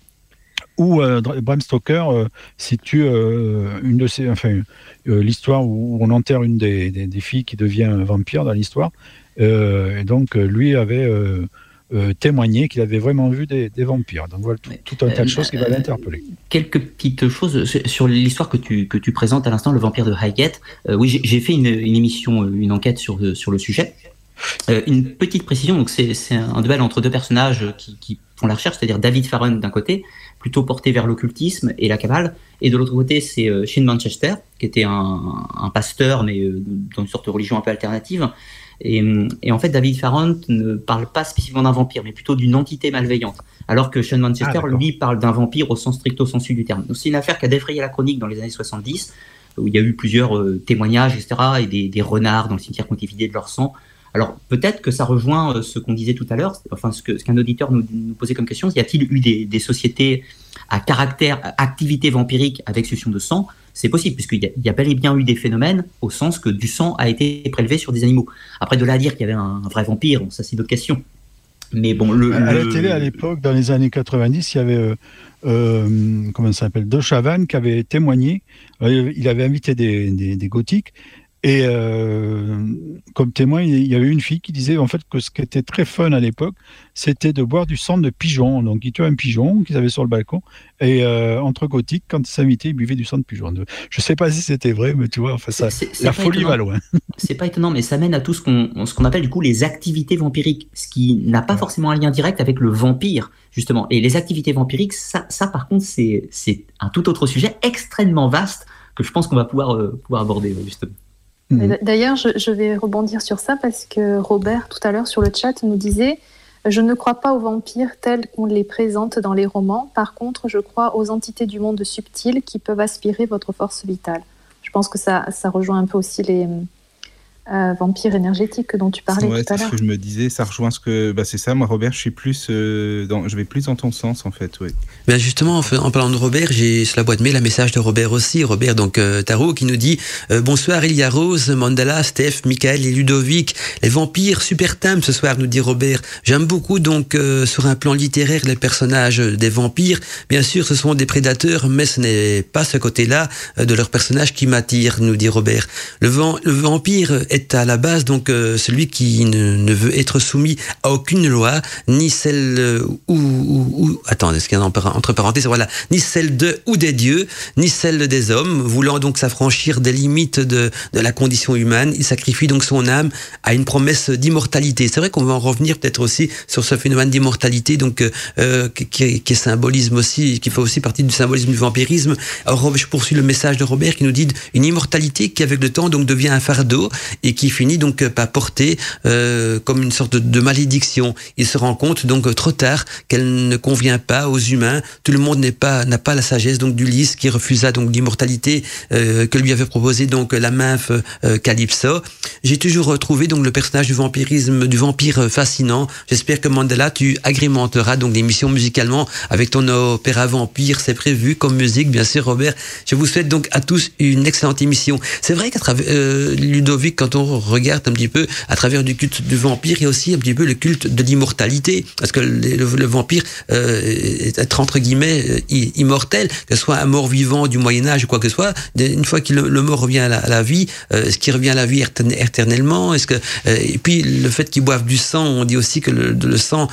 où euh, Bram Stoker euh, situe euh, une de ces, enfin, l'histoire où on enterre une des, des, des, filles qui devient vampire dans l'histoire. et donc, lui avait euh, témoigné qu'il avait vraiment vu des, des vampires. Donc voilà tout, tout un tas de choses qui va l'interpeller. Quelques petites choses sur l'histoire que tu, que tu présentes à l'instant, le vampire de Highgate. Euh, oui, j'ai fait une, une, émission, une enquête sur, sur le sujet. Une petite précision, donc c'est un duel entre deux personnages qui, qui font la recherche, c'est-à-dire David Farron d'un côté, plutôt porté vers l'occultisme et la cabale, et de l'autre côté c'est euh, Shane Manchester, qui était un, un pasteur mais euh, dans une sorte de religion un peu alternative, et, et, en fait, David Farrant ne parle pas spécifiquement d'un vampire, mais plutôt d'une entité malveillante. Alors que Sean Manchester, ah, lui, parle d'un vampire au sens stricto sensu du terme. Donc c'est une affaire qui a défrayé la chronique dans les années 70, où il y a eu plusieurs euh, témoignages, etc., et des, des, renards dans le cimetière qui ont été vidés de leur sang. Alors peut-être que ça rejoint euh, ce qu'on disait tout à l'heure, enfin ce qu'un ce qu auditeur nous, nous, posait comme question, y a-t-il eu des, des, sociétés à caractère, activité vampirique avec succion de sang? C'est possible, puisqu'il y, y, a bel et bien eu des phénomènes au sens que du sang a été prélevé sur des animaux. Après, de là à dire qu'il y avait un, un vrai vampire, ça c'est d'autres questions. Mais bon, le, à la télé, à l'époque, dans les années 90, il y avait, euh, euh, comment ça s'appelle, De Chavannes qui avait témoigné. Euh, il avait invité des, des, des gothiques et euh, comme témoin, il y avait une fille qui disait en fait que ce qui était très fun à l'époque, c'était de boire du sang de pigeon. Donc ils tuaient un pigeon qu'ils avaient sur le balcon et euh, entre gothiques, quand ils s'invitaient, ils buvaient du sang de pigeon. Je sais pas si c'était vrai, mais tu vois, enfin ça, c est, c est la folie étonnant. va loin. (laughs) C'est pas étonnant, mais ça mène à tout ce qu'on qu'on appelle du coup les activités vampiriques, ce qui n'a pas ouais. forcément un lien direct avec le vampire justement. Et les activités vampiriques, ça, ça par contre, c'est c'est un tout autre sujet extrêmement vaste que je pense qu'on va pouvoir euh, pouvoir aborder justement. Mmh. D'ailleurs, je, je, vais rebondir sur ça parce que Robert, tout à l'heure sur le chat, nous disait Je ne crois pas aux vampires tels qu'on les présente dans les romans. Par contre, je crois aux entités du monde subtil qui peuvent aspirer votre force vitale. Je pense que ça, ça rejoint un peu aussi les, euh, vampire énergétique dont tu parlais ouais, tout à l'heure. ce que je me disais, ça rejoint ce que. Bah, c'est ça, moi, Robert, je suis plus. Euh, dans... Je vais plus dans ton sens, en fait, oui. Ben justement, en, en, parlant de Robert, j'ai sur la boîte mail un message de Robert aussi. Robert, donc, euh, Tarot, qui nous dit euh, Bonsoir, il y a Rose, Mandala, Steph, Michael et Ludovic. Les vampires, super thème ce soir, nous dit Robert. J'aime beaucoup, donc, euh, sur un plan littéraire, les personnages des vampires. Bien sûr, ce sont des prédateurs, mais ce n'est pas ce côté-là de leurs personnages qui m'attire, nous dit Robert. Le, le vampire est est à la base donc euh, celui qui ne, veut être soumis à aucune loi, ni celle euh, ou, ou, attends, est-ce qu'il y a entre parenthèses, voilà, ni celle de ou des dieux, ni celle des hommes, voulant donc s'affranchir des limites de, de la condition humaine, il sacrifie donc son âme à une promesse d'immortalité. C'est vrai qu'on va en revenir peut-être aussi sur ce phénomène d'immortalité, donc euh, qui, qui symbolisme aussi, qui fait aussi partie du symbolisme du vampirisme. Alors je poursuis le message de Robert qui nous dit une immortalité qui avec le temps donc devient un fardeau et qui finit donc par porter euh, comme une sorte de, malédiction. Il se rend compte donc trop tard qu'elle ne convient pas aux humains. Tout le monde n'est pas n'a pas la sagesse donc d'Ulysse qui refusa donc l'immortalité euh, que lui avait proposé donc la nymphe euh, Calypso. J'ai toujours retrouvé donc le personnage du vampirisme du vampire fascinant. J'espère que Mandela tu agrémenteras donc l'émission musicalement avec ton opéra vampire. C'est prévu comme musique bien sûr Robert. Je vous souhaite donc à tous une excellente émission. C'est vrai qu'à travers euh, Ludovic, quand on regarde un petit peu à travers du culte du vampire, il y a aussi un petit peu le culte de l'immortalité, parce que le, le, le vampire euh, est entre guillemets euh, immortel, que ce soit un mort vivant du Moyen Âge ou quoi que ce soit. Une fois que le, le mort revient à la, à la vie, euh, est-ce qu'il revient à la vie éternellement? Est-ce que euh, et puis le fait qu'il boive du sang, on dit aussi que le, le sang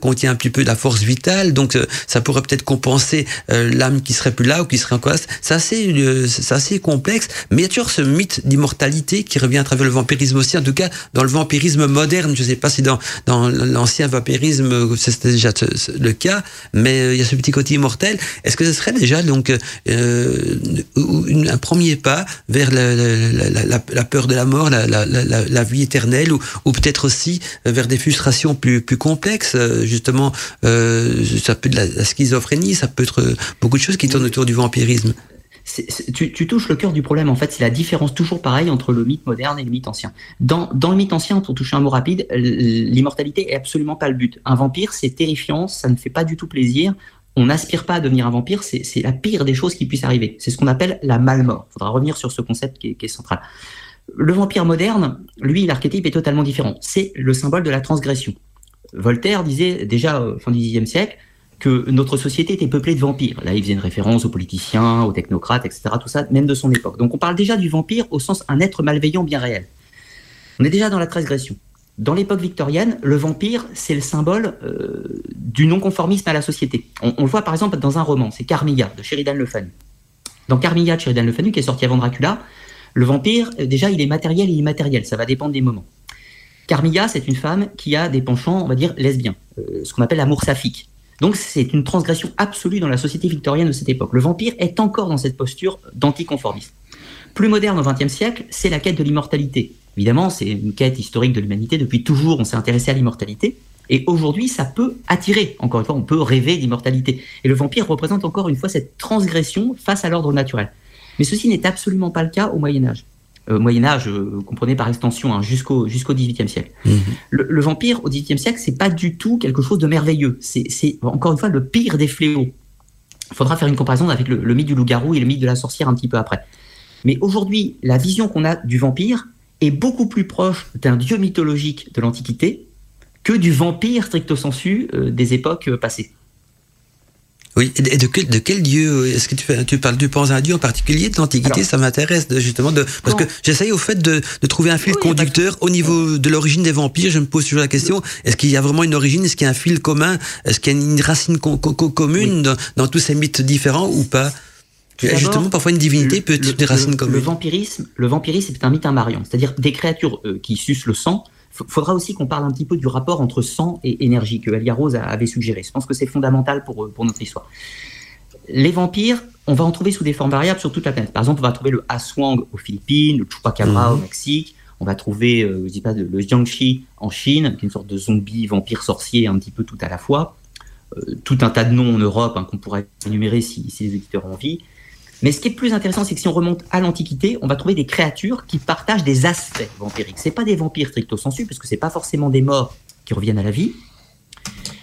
contient un petit peu de la force vitale, donc ça pourrait peut-être compenser l'âme qui serait plus là ou qui serait encore. C'est assez, c'est assez complexe, mais il y a toujours ce mythe d'immortalité qui revient à travers le vampirisme aussi, en tout cas dans le vampirisme moderne. Je ne sais pas si dans, dans l'ancien vampirisme c'était déjà le cas, mais il y a ce petit côté immortel. Est-ce que ce serait déjà donc euh, un premier pas vers la, peur de la mort, la, vie éternelle, ou, peut-être aussi vers des frustrations plus, plus complexes Justement, euh, ça peut être la, schizophrénie, ça peut être beaucoup de choses qui tournent autour du vampirisme tu, touches le cœur du problème, en fait, c'est la différence toujours pareille entre le mythe moderne et le mythe ancien. Dans, dans le mythe ancien, pour toucher un mot rapide, l'immortalité est absolument pas le but. Un vampire, c'est terrifiant, ça ne fait pas du tout plaisir. On n'aspire pas à devenir un vampire, c'est la pire des choses qui puissent arriver. C'est ce qu'on appelle la malmort. Il faudra revenir sur ce concept qui est, qui est central. Le vampire moderne, lui, l'archétype est totalement différent. C'est le symbole de la transgression. Voltaire disait déjà au fin du Xe siècle, que notre société était peuplée de vampires. Là, il faisait une référence aux politiciens, aux technocrates, etc. Tout ça, même de son époque. Donc on parle déjà du vampire au sens un être malveillant bien réel. On est déjà dans la transgression. Dans l'époque victorienne, le vampire, c'est le symbole euh, du non-conformisme à la société. On, le voit par exemple dans un roman, c'est Carmilla de Sheridan Le Fanu. Dans Carmilla de Sheridan Le Fanu, qui est sorti avant Dracula, le vampire, euh, déjà, il est matériel et immatériel, ça va dépendre des moments. Carmilla, c'est une femme qui a des penchants, on va dire, lesbiens, euh, ce qu'on appelle l'amour saphique. Donc c'est une transgression absolue dans la société victorienne de cette époque. Le vampire est encore dans cette posture d'anticonformisme. Plus moderne au XXe siècle, c'est la quête de l'immortalité. Évidemment, c'est une quête historique de l'humanité. Depuis toujours, on s'est intéressé à l'immortalité. Et aujourd'hui, ça peut attirer. Encore une fois, on peut rêver d'immortalité. Et le vampire représente encore une fois cette transgression face à l'ordre naturel. Mais ceci n'est absolument pas le cas au Moyen Âge euh, Moyen Âge, euh, comprenez par extension, hein, jusqu'au jusqu'au XVIIIe siècle. Mmh. Le, le, vampire au XVIIIe siècle, c'est pas du tout quelque chose de merveilleux. C'est encore une fois le pire des fléaux. Il faudra faire une comparaison avec le, le mythe du loup-garou et le mythe de la sorcière un petit peu après. Mais aujourd'hui, la vision qu'on a du vampire est beaucoup plus proche d'un dieu mythologique de l'Antiquité que du vampire stricto sensu euh, des époques passées. Oui, et de quel, de quel dieu est-ce que tu, parles Tu penses à un dieu en particulier de l'Antiquité? Ça m'intéresse justement de parce que j'essaye au fait de, de, trouver un fil oui, conducteur au niveau de l'origine des vampires. Je me pose toujours la question est-ce qu'il y a vraiment une origine? Est-ce qu'il y a un fil commun? Est-ce qu'il y a une racine co co commune oui. dans, dans, tous ces mythes différents ou pas? Justement, parfois une divinité le, peut être des racines communes. Le vampirisme, le vampirisme est un mythe invariant, c'est-à-dire des créatures euh, qui sucent le sang faudra aussi qu'on parle un petit peu du rapport entre sang et énergie que Elia Rose avait suggéré. Je pense que c'est fondamental pour, pour notre histoire. Les vampires, on va en trouver sous des formes variables sur toute la planète. Par exemple, on va trouver le Aswang aux Philippines, le Chupacabra mmh. au Mexique, on va trouver, euh, je dis pas, le Jiangxi en Chine, qui est une sorte de zombie, vampire, sorcier, un petit peu tout à la fois. Euh, tout un tas de noms en Europe hein, qu'on pourrait énumérer si, si les auditeurs ont envie. Mais ce qui est plus intéressant, c'est que si on remonte à l'Antiquité, on va trouver des créatures qui partagent des aspects vampiriques. C'est pas des vampires stricto sensu, parce que c'est pas forcément des morts qui reviennent à la vie.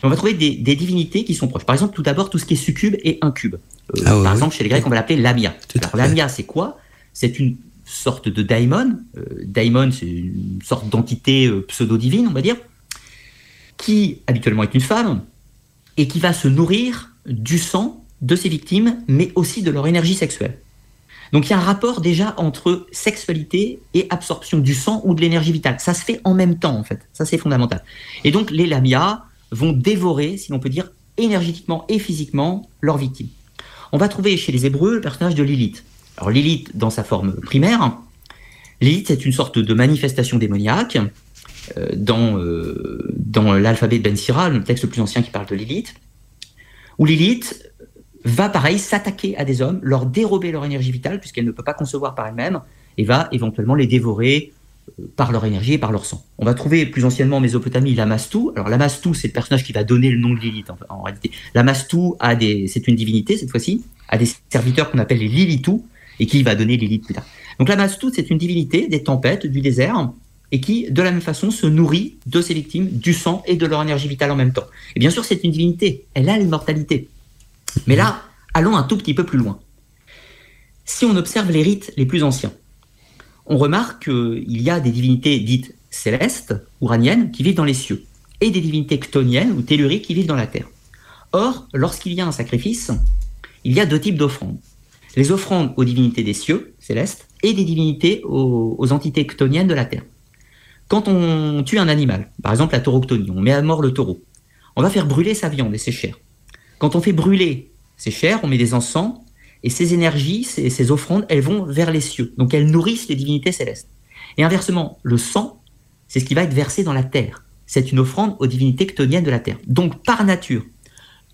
On va trouver des, des divinités qui sont proches. Par exemple, tout d'abord, tout ce qui est succube et incube. Euh, ah, par oui. exemple, chez les Grecs, on va l'appeler lamia. Alors, lamia, c'est quoi? C'est une sorte de daimon. Euh, daimon, c'est une sorte d'entité euh, pseudo-divine, on va dire, qui habituellement est une femme et qui va se nourrir du sang de ses victimes, mais aussi de leur énergie sexuelle. Donc il y a un rapport déjà entre sexualité et absorption du sang ou de l'énergie vitale. Ça se fait en même temps en fait. Ça c'est fondamental. Et donc les lamias vont dévorer, si l'on peut dire, énergétiquement et physiquement leurs victimes. On va trouver chez les Hébreux le personnage de Lilith. Alors Lilith dans sa forme primaire, Lilith c'est une sorte de manifestation démoniaque euh, dans, euh, dans l'alphabet de Ben Sira, le texte le plus ancien qui parle de Lilith, où Lilith va pareil s'attaquer à des hommes, leur dérober leur énergie vitale, puisqu'elle ne peut pas concevoir par elle-même, et va éventuellement les dévorer euh, par leur énergie et par leur sang. On va trouver plus anciennement en Mésopotamie Lamastou. Alors Lamastou, c'est le personnage qui va donner le nom de Lilith en, réalité. Lamastou a des, c'est une divinité cette fois-ci, a des serviteurs qu'on appelle les Lilitou et qui va donner Lilith plus tard. Donc Lamastou, c'est une divinité des tempêtes, du désert, et qui, de la même façon, se nourrit de ses victimes, du sang et de leur énergie vitale en même temps. Et bien sûr, c'est une divinité, elle a l'immortalité. Mais là, allons un tout petit peu plus loin. Si on observe les rites les plus anciens, on remarque qu'il y a des divinités dites célestes, uraniennes, qui vivent dans les cieux, et des divinités ctoniennes ou telluriques qui vivent dans la terre. Or, lorsqu'il y a un sacrifice, il y a deux types d'offrandes. Les offrandes aux divinités des cieux, célestes, et des divinités aux, entités ctoniennes de la terre. Quand on tue un animal, par exemple la tauroctonie, on met à mort le taureau, on va faire brûler sa viande et ses chairs. Quand on fait brûler ces chairs, on met des encens, et ces énergies, ces, ces, offrandes, elles vont vers les cieux. Donc elles nourrissent les divinités célestes. Et inversement, le sang, c'est ce qui va être versé dans la terre. C'est une offrande aux divinités ctoniennes de la terre. Donc par nature,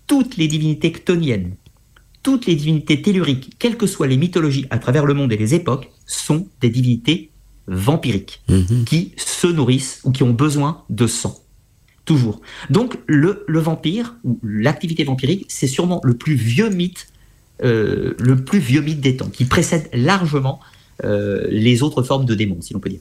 toutes les divinités ctoniennes, toutes les divinités telluriques, quelles que soient les mythologies à travers le monde et les époques, sont des divinités vampiriques mmh. qui se nourrissent ou qui ont besoin de sang. Toujours. Donc le, vampire, ou l'activité vampirique, c'est sûrement le plus vieux mythe, euh, le plus vieux mythe des temps, qui précède largement euh, les autres formes de démons, si l'on peut dire.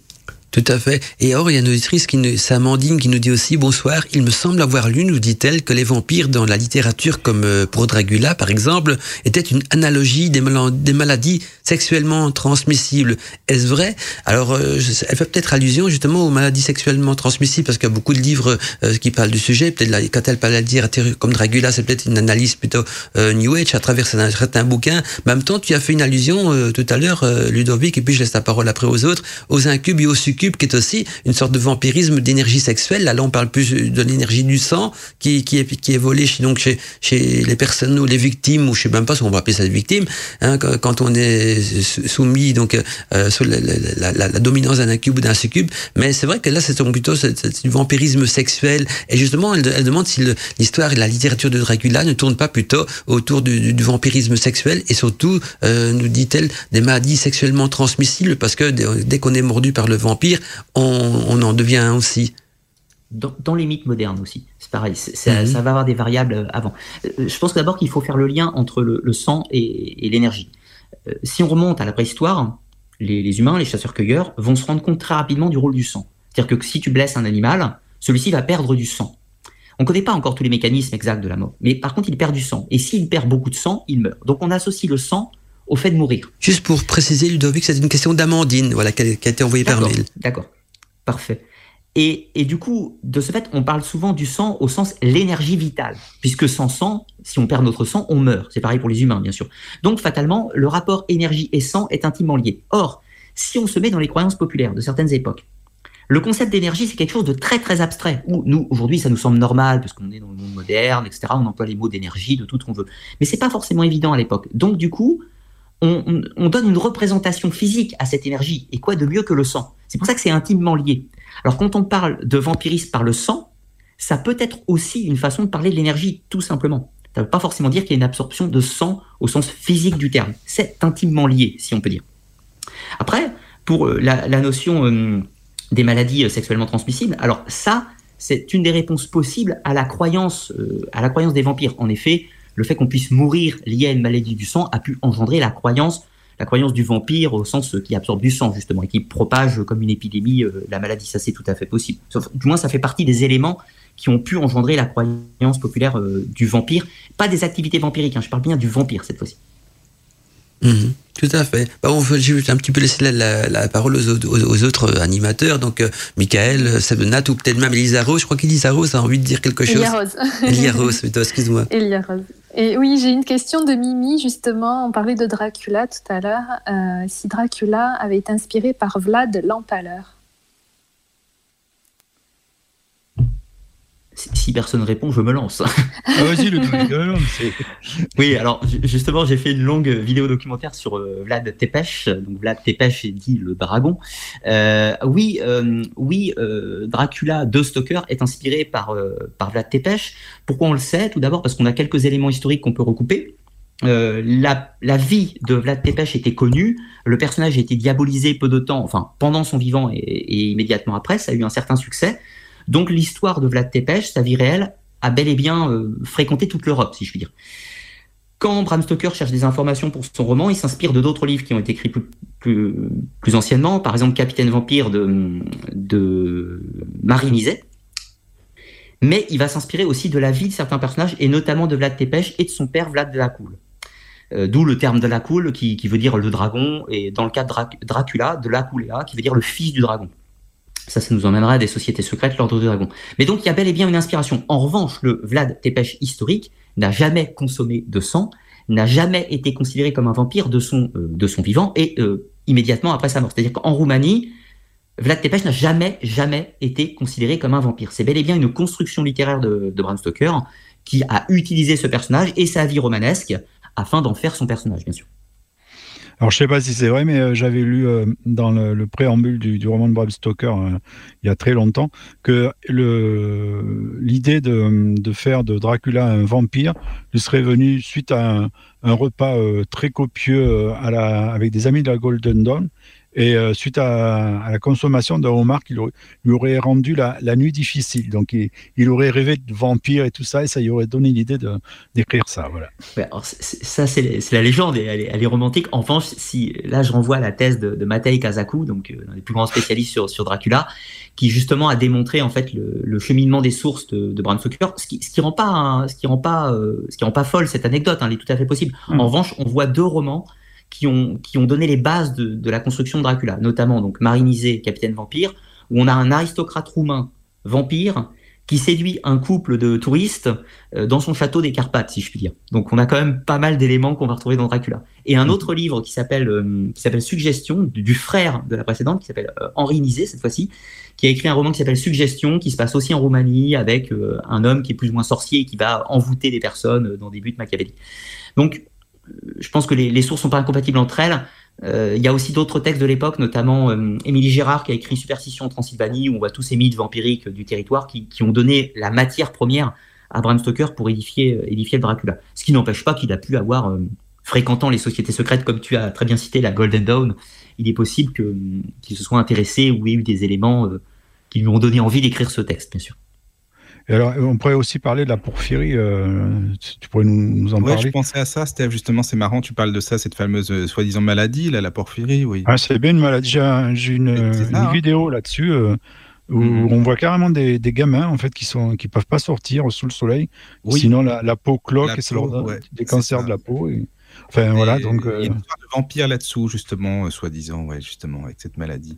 Tout à fait. Et or, il y a une auditrice, qui nous, Samandine, qui nous dit aussi bonsoir. Il me semble avoir lu, nous dit-elle, que les vampires dans la littérature, comme euh, pour Dracula, par exemple, étaient une analogie des maladies sexuellement transmissibles. Est-ce vrai? Alors, euh, elle fait peut-être allusion justement aux maladies sexuellement transmissibles, parce qu'il y a beaucoup de livres euh, qui parlent du sujet. Peut-être quand elle parle de dire comme Dracula, c'est peut-être une analyse plutôt euh, New Age à travers certains bouquins. Mais en même temps, tu as fait une allusion euh, tout à l'heure, Ludovic, et puis je laisse la parole après aux autres, aux incubes et aux succubes qui est aussi une sorte de vampirisme d'énergie sexuelle. Là, là, on parle plus de l'énergie du sang qui, qui, est, qui est volée chez, donc chez, chez les personnes ou les victimes, ou je sais même pas si on va appeler ça des victimes, hein, quand on est soumis donc euh, sous la, la, la, la dominance d'un incube ou d'un succube. Mais c'est vrai que là, c'est plutôt du vampirisme sexuel. Et justement, elle, elle demande si l'histoire et la littérature de Dracula ne tournent pas plutôt autour du, du vampirisme sexuel et surtout, euh, nous dit-elle, des maladies sexuellement transmissibles parce que dès qu'on est mordu par le vampire, on, on en devient aussi. Dans, dans, les mythes modernes aussi, c'est pareil, mmh. ça va avoir des variables avant. Je pense d'abord qu'il faut faire le lien entre le, le sang et, et l'énergie. Euh, si on remonte à la préhistoire, les, les humains, les chasseurs-cueilleurs, vont se rendre compte très rapidement du rôle du sang. C'est-à-dire que si tu blesses un animal, celui-ci va perdre du sang. On ne connaît pas encore tous les mécanismes exacts de la mort, mais par contre, il perd du sang. Et s'il perd beaucoup de sang, il meurt. Donc on associe le sang au fait de mourir. Juste pour préciser, Ludovic, c'est une question d'Amandine, voilà, qui a, qui a été envoyée par mail. D'accord, parfait. Et, du coup, de ce fait, on parle souvent du sang au sens l'énergie vitale, puisque sans sang, si on perd notre sang, on meurt. C'est pareil pour les humains, bien sûr. Donc, fatalement, le rapport énergie et sang est intimement lié. Or, si on se met dans les croyances populaires de certaines époques, le concept d'énergie, c'est quelque chose de très très abstrait. Où nous, aujourd'hui, ça nous semble normal, parce qu'on est dans le monde moderne, etc. On emploie les mots d'énergie, de tout ce qu'on veut. Mais c'est pas forcément évident à l'époque. Donc, du coup, on, on, on, donne une représentation physique à cette énergie. Et quoi de mieux que le sang? C'est pour ça que c'est intimement lié. Alors quand on parle de vampirisme par le sang, ça peut être aussi une façon de parler de l'énergie, tout simplement. Ça ne veut pas forcément dire qu'il y a une absorption de sang au sens physique du terme. C'est intimement lié, si on peut dire. Après, pour la, la notion euh, des maladies sexuellement transmissibles, alors ça, c'est une des réponses possibles à la croyance, euh, à la croyance des vampires. En effet, le fait qu'on puisse mourir lié à une maladie du sang a pu engendrer la croyance la croyance du vampire au sens qui absorbe du sang justement et qui propage comme une épidémie euh, la maladie. Ça c'est tout à fait possible. Sauf, du moins ça fait partie des éléments qui ont pu engendrer la croyance populaire euh, du vampire. Pas des activités vampiriques, hein, je parle bien du vampire cette fois-ci. Mmh, tout à fait. Bah, on veut juste un petit peu laisser la, la, la parole aux, aux, aux, autres animateurs. Donc, euh, Michael, Sebnat ou peut-être même Elisa Rose. Je crois qu'Elisa Rose a envie de dire quelque chose. Elia Rose. Elia Rose, excuse-moi. Elia Rose. Et oui, j'ai une question de Mimi, justement. On parlait de Dracula tout à l'heure. Euh, si Dracula avait été inspiré par Vlad l'Empaleur si personne répond, je me lance. Ah, vas-y, le (laughs) Oui, alors justement, j'ai fait une longue vidéo documentaire sur euh, Vlad Tepes. Donc Vlad Tepes est dit le dragon. Euh, oui, euh, oui, Dracula de Stoker est inspiré par par Vlad Tepes. Pourquoi on le sait? Tout d'abord parce qu'on a quelques éléments historiques qu'on peut recouper. la, la, vie de Vlad Tepes était connue, le personnage a été diabolisé peu de temps, enfin pendant son vivant et, et immédiatement après, ça a eu un certain succès. Donc l'histoire de Vlad Tepes, sa vie réelle, a bel et bien euh, fréquenté toute l'Europe, si je puis dire. Quand Bram Stoker cherche des informations pour son roman, il s'inspire de d'autres livres qui ont été écrits plus, anciennement, par exemple Capitaine Vampire de, de Marie Miset. Mais il va s'inspirer aussi de la vie de certains personnages, et notamment de Vlad Tepes et de son père Vlad de la Cool. Euh, d'où le terme de la Cool qui, veut dire le dragon, et dans le cas de Dracula, de la qui veut dire le fils du dragon. Ça, ça nous emmènera à des sociétés secrètes, l'Ordre du Dragon. Mais donc, il y a bel et bien une inspiration. En revanche, le Vlad Tepes historique n'a jamais consommé de sang, n'a jamais été considéré comme un vampire de son, euh, de son vivant et euh, immédiatement après sa mort. C'est-à-dire qu'en Roumanie, Vlad Tepes n'a jamais, jamais été considéré comme un vampire. C'est bel et bien une construction littéraire de, de Bram Stoker qui a utilisé ce personnage et sa vie romanesque afin d'en faire son personnage, bien sûr. Alors, je sais pas si c'est vrai, mais euh, j'avais lu euh, dans le, préambule du, roman de Bram Stoker euh, il y a très longtemps que l'idée de, faire de Dracula un vampire lui serait venue suite à un, repas très copieux avec des amis de la Golden Dawn et euh, suite à, la consommation d'un homard qui lui aurait rendu la, nuit difficile. Donc il, aurait rêvé de vampire et tout ça, et ça lui aurait donné l'idée d'écrire ça. Voilà. ça, c'est la légende, et elle est, romantique. En revanche, si, là, je renvoie à la thèse de, de Matei Kazaku, donc euh, un des plus grands spécialistes sur, sur Dracula, qui justement a démontré en fait le, cheminement des sources de, de Bram Stoker, ce qui, ce qui rend pas, ce qui rend pas, euh, ce qui rend pas folle cette anecdote. Hein, elle est tout à fait possible. Mmh. En revanche, on voit deux romans qui ont, qui ont donné les bases de, de la construction de Dracula, notamment donc Marinisé, capitaine vampire, où on a un aristocrate roumain vampire qui séduit un couple de touristes euh, dans son château des Carpates, si je puis dire. Donc on a quand même pas mal d'éléments qu'on va retrouver dans Dracula. Et un autre livre qui s'appelle euh, qui s'appelle Suggestion du, frère de la précédente, qui s'appelle euh, Henri Nizet cette fois-ci, qui a écrit un roman qui s'appelle Suggestion, qui se passe aussi en Roumanie avec un homme qui est plus ou moins sorcier et qui va envoûter des personnes dans des buts machiavéliques. Donc je pense que les, sources sont pas incompatibles entre elles. Euh, il y a aussi d'autres textes de l'époque, notamment euh, Émilie Gérard qui a écrit Superstition en Transylvanie, où on voit tous ces mythes vampiriques du territoire qui, ont donné la matière première à Bram Stoker pour édifier, euh, Dracula. Ce qui n'empêche pas qu'il a pu avoir, fréquentant les sociétés secrètes, comme tu as très bien cité, la Golden Dawn, il est possible qu'il se soit intéressé ou ait eu des éléments qui lui ont donné envie d'écrire ce texte, bien sûr alors, on pourrait aussi parler de la porphyrie. Euh, tu pourrais nous, en ouais, parler je pensais à ça, Steph. Justement, c'est marrant, tu parles de ça, cette fameuse euh, soi-disant maladie, là, la porphyrie. Oui. Ah, c'est bien une maladie. J'ai une, hein. vidéo là-dessus euh, où mhm. on voit carrément des, gamins en fait qui sont qui peuvent pas sortir sous le soleil. Sinon, la, peau cloque et c'est des cancers de la peau. Enfin, voilà. Donc, il y a une histoire de vampire là-dessous, justement, soi-disant, ouais, justement, avec cette maladie.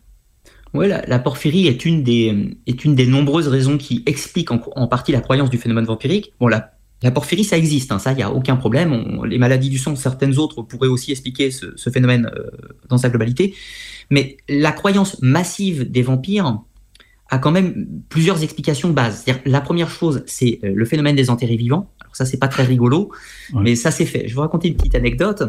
Ouais, la, porphyrie est une, des, est une des nombreuses raisons qui expliquent en, partie la croyance du phénomène vampirique. Bon, la, la porphyrie, ça existe, hein, ça, il n'y a aucun problème. les maladies du sang, certaines autres pourraient aussi expliquer ce, phénomène euh, dans sa globalité. Mais la croyance massive des vampires a quand même plusieurs explications de base. la première chose, c'est euh, le phénomène des enterrés vivants. Ça, c'est pas très rigolo, mais ça, c'est fait. Je vais vous raconter une petite anecdote.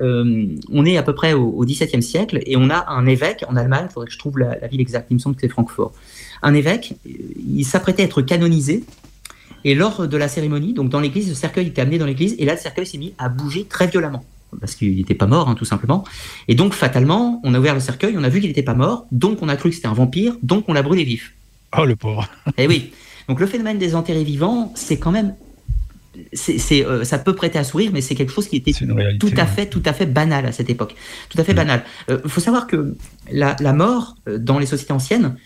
Euh, on est à peu près au, XVIIe siècle et on a un évêque en Allemagne, il faudrait que je trouve la, ville exacte, il me semble que c'est Francfort. Un évêque, il s'apprêtait à être canonisé et lors de la cérémonie, donc dans l'église, le cercueil était amené dans l'église et là le cercueil s'est mis à bouger très violemment parce qu'il n'était pas mort, hein, tout simplement. Et donc, fatalement, on a ouvert le cercueil, on a vu qu'il n'était pas mort, donc on a cru que c'était un vampire, donc on l'a brûlé vif. Oh, le pauvre. Eh oui. Donc, le phénomène des enterrés vivants, c'est quand même c'est, euh, ça peut prêter à sourire, mais c'est quelque chose qui était tout à fait, tout à fait banal à cette époque, tout à fait banal. Il euh, faut savoir que la, mort euh, dans les sociétés anciennes,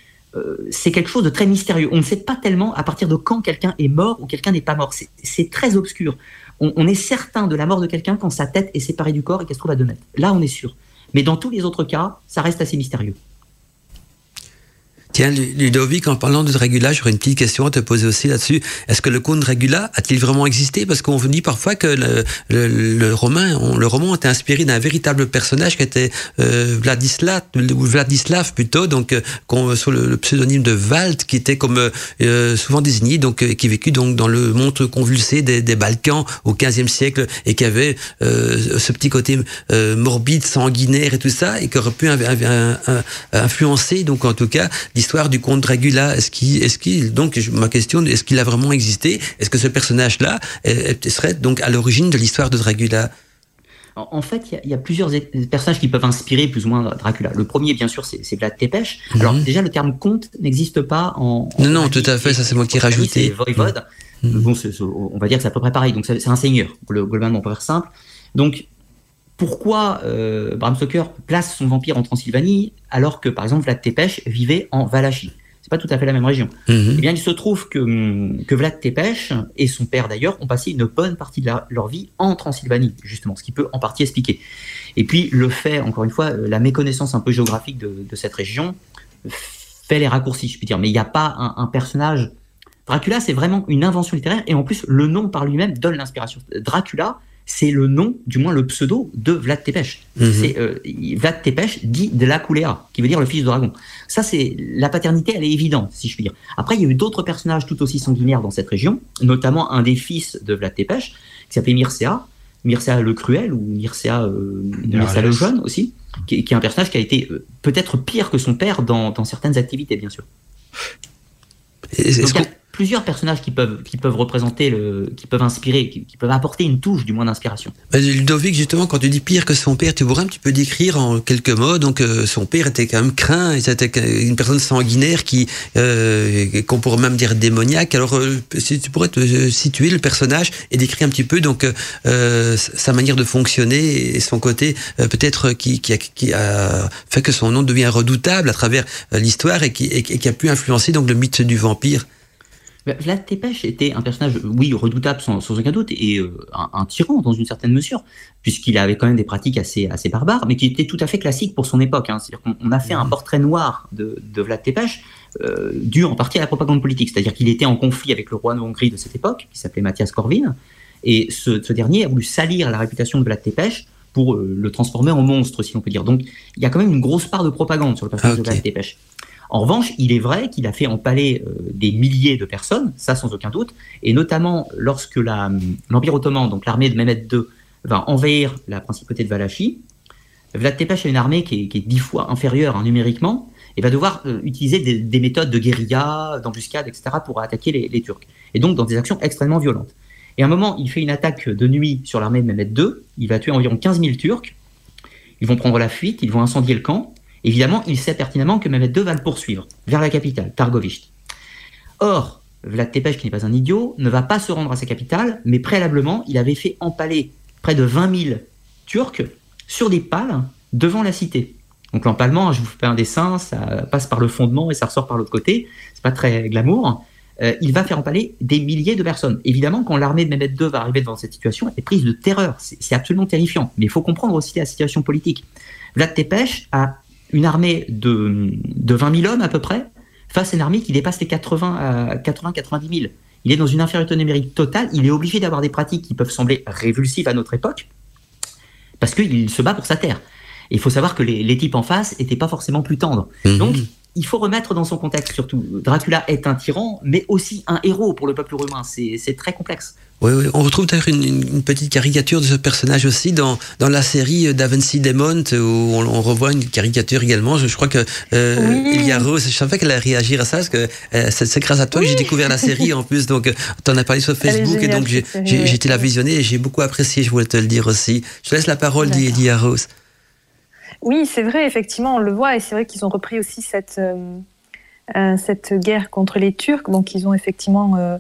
c'est quelque chose de très mystérieux. On ne sait pas tellement à partir de quand quelqu'un est mort ou quelqu'un n'est pas mort. C'est, très obscur. On, est certain de la mort de quelqu'un quand sa tête est séparée du corps et qu'elle se trouve à deux mètres. Là, on est sûr. Mais dans tous les autres cas, ça reste assez mystérieux. Tiens, Ludovic, en parlant de Dracula, j'aurais une petite question à te poser aussi là-dessus. Est-ce que le comte Dracula a-t-il vraiment existé? Parce qu'on dit parfois que le, le, le roman, le roman était inspiré d'un véritable personnage qui était euh, Vladislav, ou Vladislav plutôt, donc euh, sous le, pseudonyme de Valt, qui était comme euh, souvent désigné, donc euh, qui vécut donc dans le monde convulsé des, des Balkans au XVe siècle et qui avait euh, ce petit côté morbide, sanguinaire et tout ça, et qui aurait pu influencer, donc en tout cas l'histoire du comte Dracula Est-ce qu'il, est-ce qu'il, donc ma question, est-ce qu'il a vraiment existé? Est-ce que ce personnage-là serait donc à l'origine de l'histoire de Dracula? En fait, il y, a plusieurs personnages qui peuvent inspirer plus ou moins Dracula. Le premier, bien sûr, c'est Vlad Tepes. Mhm. Alors déjà, le terme comte n'existe pas en. non, non, tout à fait. Ça, c'est moi qui ai rajouté. Voivode. Mhm. Bon, on va dire que c'est à peu près pareil. Donc c'est un seigneur, globalement, pour faire simple. Donc pourquoi euh, Bram Stoker place son vampire en Transylvanie alors que, par exemple, Vlad Tepes vivait en Valachie c'est pas tout à fait la même région. Mhm. Eh bien, il se trouve que, que Vlad Tepes et son père d'ailleurs ont passé une bonne partie de leur vie en Transylvanie, justement, ce qui peut en partie expliquer. Et puis, le fait, encore une fois, euh, la méconnaissance un peu géographique de, cette région fait les raccourcis, je peux dire. Mais il n'y a pas un, un personnage. Dracula, c'est vraiment une invention littéraire, et en plus, le nom par lui-même donne l'inspiration. Dracula, c'est le nom, du moins le pseudo de Vlad Tepes. Mhm. C'est euh, Vlad Tepes dit de la qui veut dire le fils de dragon. Ça, c'est la paternité, elle est évidente, si je puis dire. Après, il y a eu d'autres personnages tout aussi sanguinaires dans cette région, notamment un des fils de Vlad Tepes, qui s'appelait Mircea, Mircea le Cruel ou Mircea, euh, le Jeune aussi, qui, est un personnage qui a été euh, peut-être pire que son père dans, dans certaines activités, bien sûr plusieurs personnages qui peuvent, qui peuvent représenter, le, qui peuvent inspirer, qui, peuvent apporter une touche du moins d'inspiration. Ludovic, justement, quand tu dis pire que son père, tu pourrais un petit peu décrire en quelques mots. Donc, euh, son père était quand même craint, c'était une personne sanguinaire qui, euh, qu'on pourrait même dire démoniaque. Alors, euh, tu pourrais te situer le personnage et décrire un petit peu donc sa manière de fonctionner et son côté peut-être qui, qui a, qui, a, fait que son nom devient redoutable à travers l'histoire et qui, et qui a pu influencer donc le mythe du vampire. Bah, Vlad Tepes était un personnage, oui, redoutable sans, aucun doute, et euh, un, tyran dans une certaine mesure, puisqu'il avait quand même des pratiques assez, assez barbares, mais qui étaient tout à fait classiques pour son époque. Hein. C'est-à-dire qu'on a fait un portrait noir de, de Vlad Tepes, euh, dû en partie à la propagande politique. C'est-à-dire qu'il était en conflit avec le roi de Hongrie de cette époque, qui s'appelait Mathias Corvin, et ce, ce, dernier a voulu salir la réputation de Vlad Tepes pour euh, le transformer en monstre, si l'on peut dire. Donc, il y a quand même une grosse part de propagande sur le personnage de Vlad Tepes. En revanche, il est vrai qu'il a fait empaler euh, des milliers de personnes, ça sans aucun doute, et notamment lorsque l'Empire ottoman, donc l'armée de Mehmed II, va envahir la principauté de Valachie, Vlad Tepes a une armée qui est, dix fois inférieure hein, numériquement et va devoir euh, utiliser des, méthodes de guérilla, d'embuscade, etc. pour attaquer les, Turcs. Et donc dans des actions extrêmement violentes. Et à un moment, il fait une attaque de nuit sur l'armée de Mehmed II, il va tuer environ 15 000 Turcs, ils vont prendre la fuite, ils vont incendier le camp, Évidemment, il sait pertinemment que Mehmed II va le poursuivre vers la capitale, Targovist. Or, Vlad Tepes, qui n'est pas un idiot, ne va pas se rendre à sa capitale, mais préalablement, il avait fait empaler près de 20 000 Turcs sur des pales devant la cité. Donc l'empalement, je vous fais un dessin, ça passe par le fondement et ça ressort par l'autre côté. C'est pas très glamour. Euh, il va faire empaler des milliers de personnes. Évidemment, quand l'armée de Mehmed II va arriver devant cette situation, elle est prise de terreur. C'est absolument terrifiant. Mais il faut comprendre aussi la situation politique. Vlad Tepes a une armée de, de 20 000 hommes à peu près face à une armée qui dépasse les 80 à 80 90 000. Il est dans une infériorité numérique totale. Il est obligé d'avoir des pratiques qui peuvent sembler révulsives à notre époque parce qu'il se bat pour sa terre. il faut savoir que les, types en face n'étaient pas forcément plus tendres. Mhm. Donc, il faut remettre dans son contexte surtout. Dracula est un tyran, mais aussi un héros pour le peuple roumain. C'est très complexe. Oui, oui, on retrouve d'ailleurs une, petite caricature de ce personnage aussi dans, dans la série d'Avency Demont où on, revoit une caricature également. Je, crois que euh, Rose, je savais qu'elle allait réagir à ça parce que euh, c'est grâce à toi que j'ai découvert la série en plus. Donc, tu en as parlé sur Facebook et donc j'ai été la visionner et j'ai beaucoup apprécié. Je voulais te le dire aussi. Je te laisse la parole, Elia Rose. Oui, c'est vrai, effectivement, on le voit, et c'est vrai qu'ils ont repris aussi cette, euh, euh, cette guerre contre les Turcs. Donc, ils ont effectivement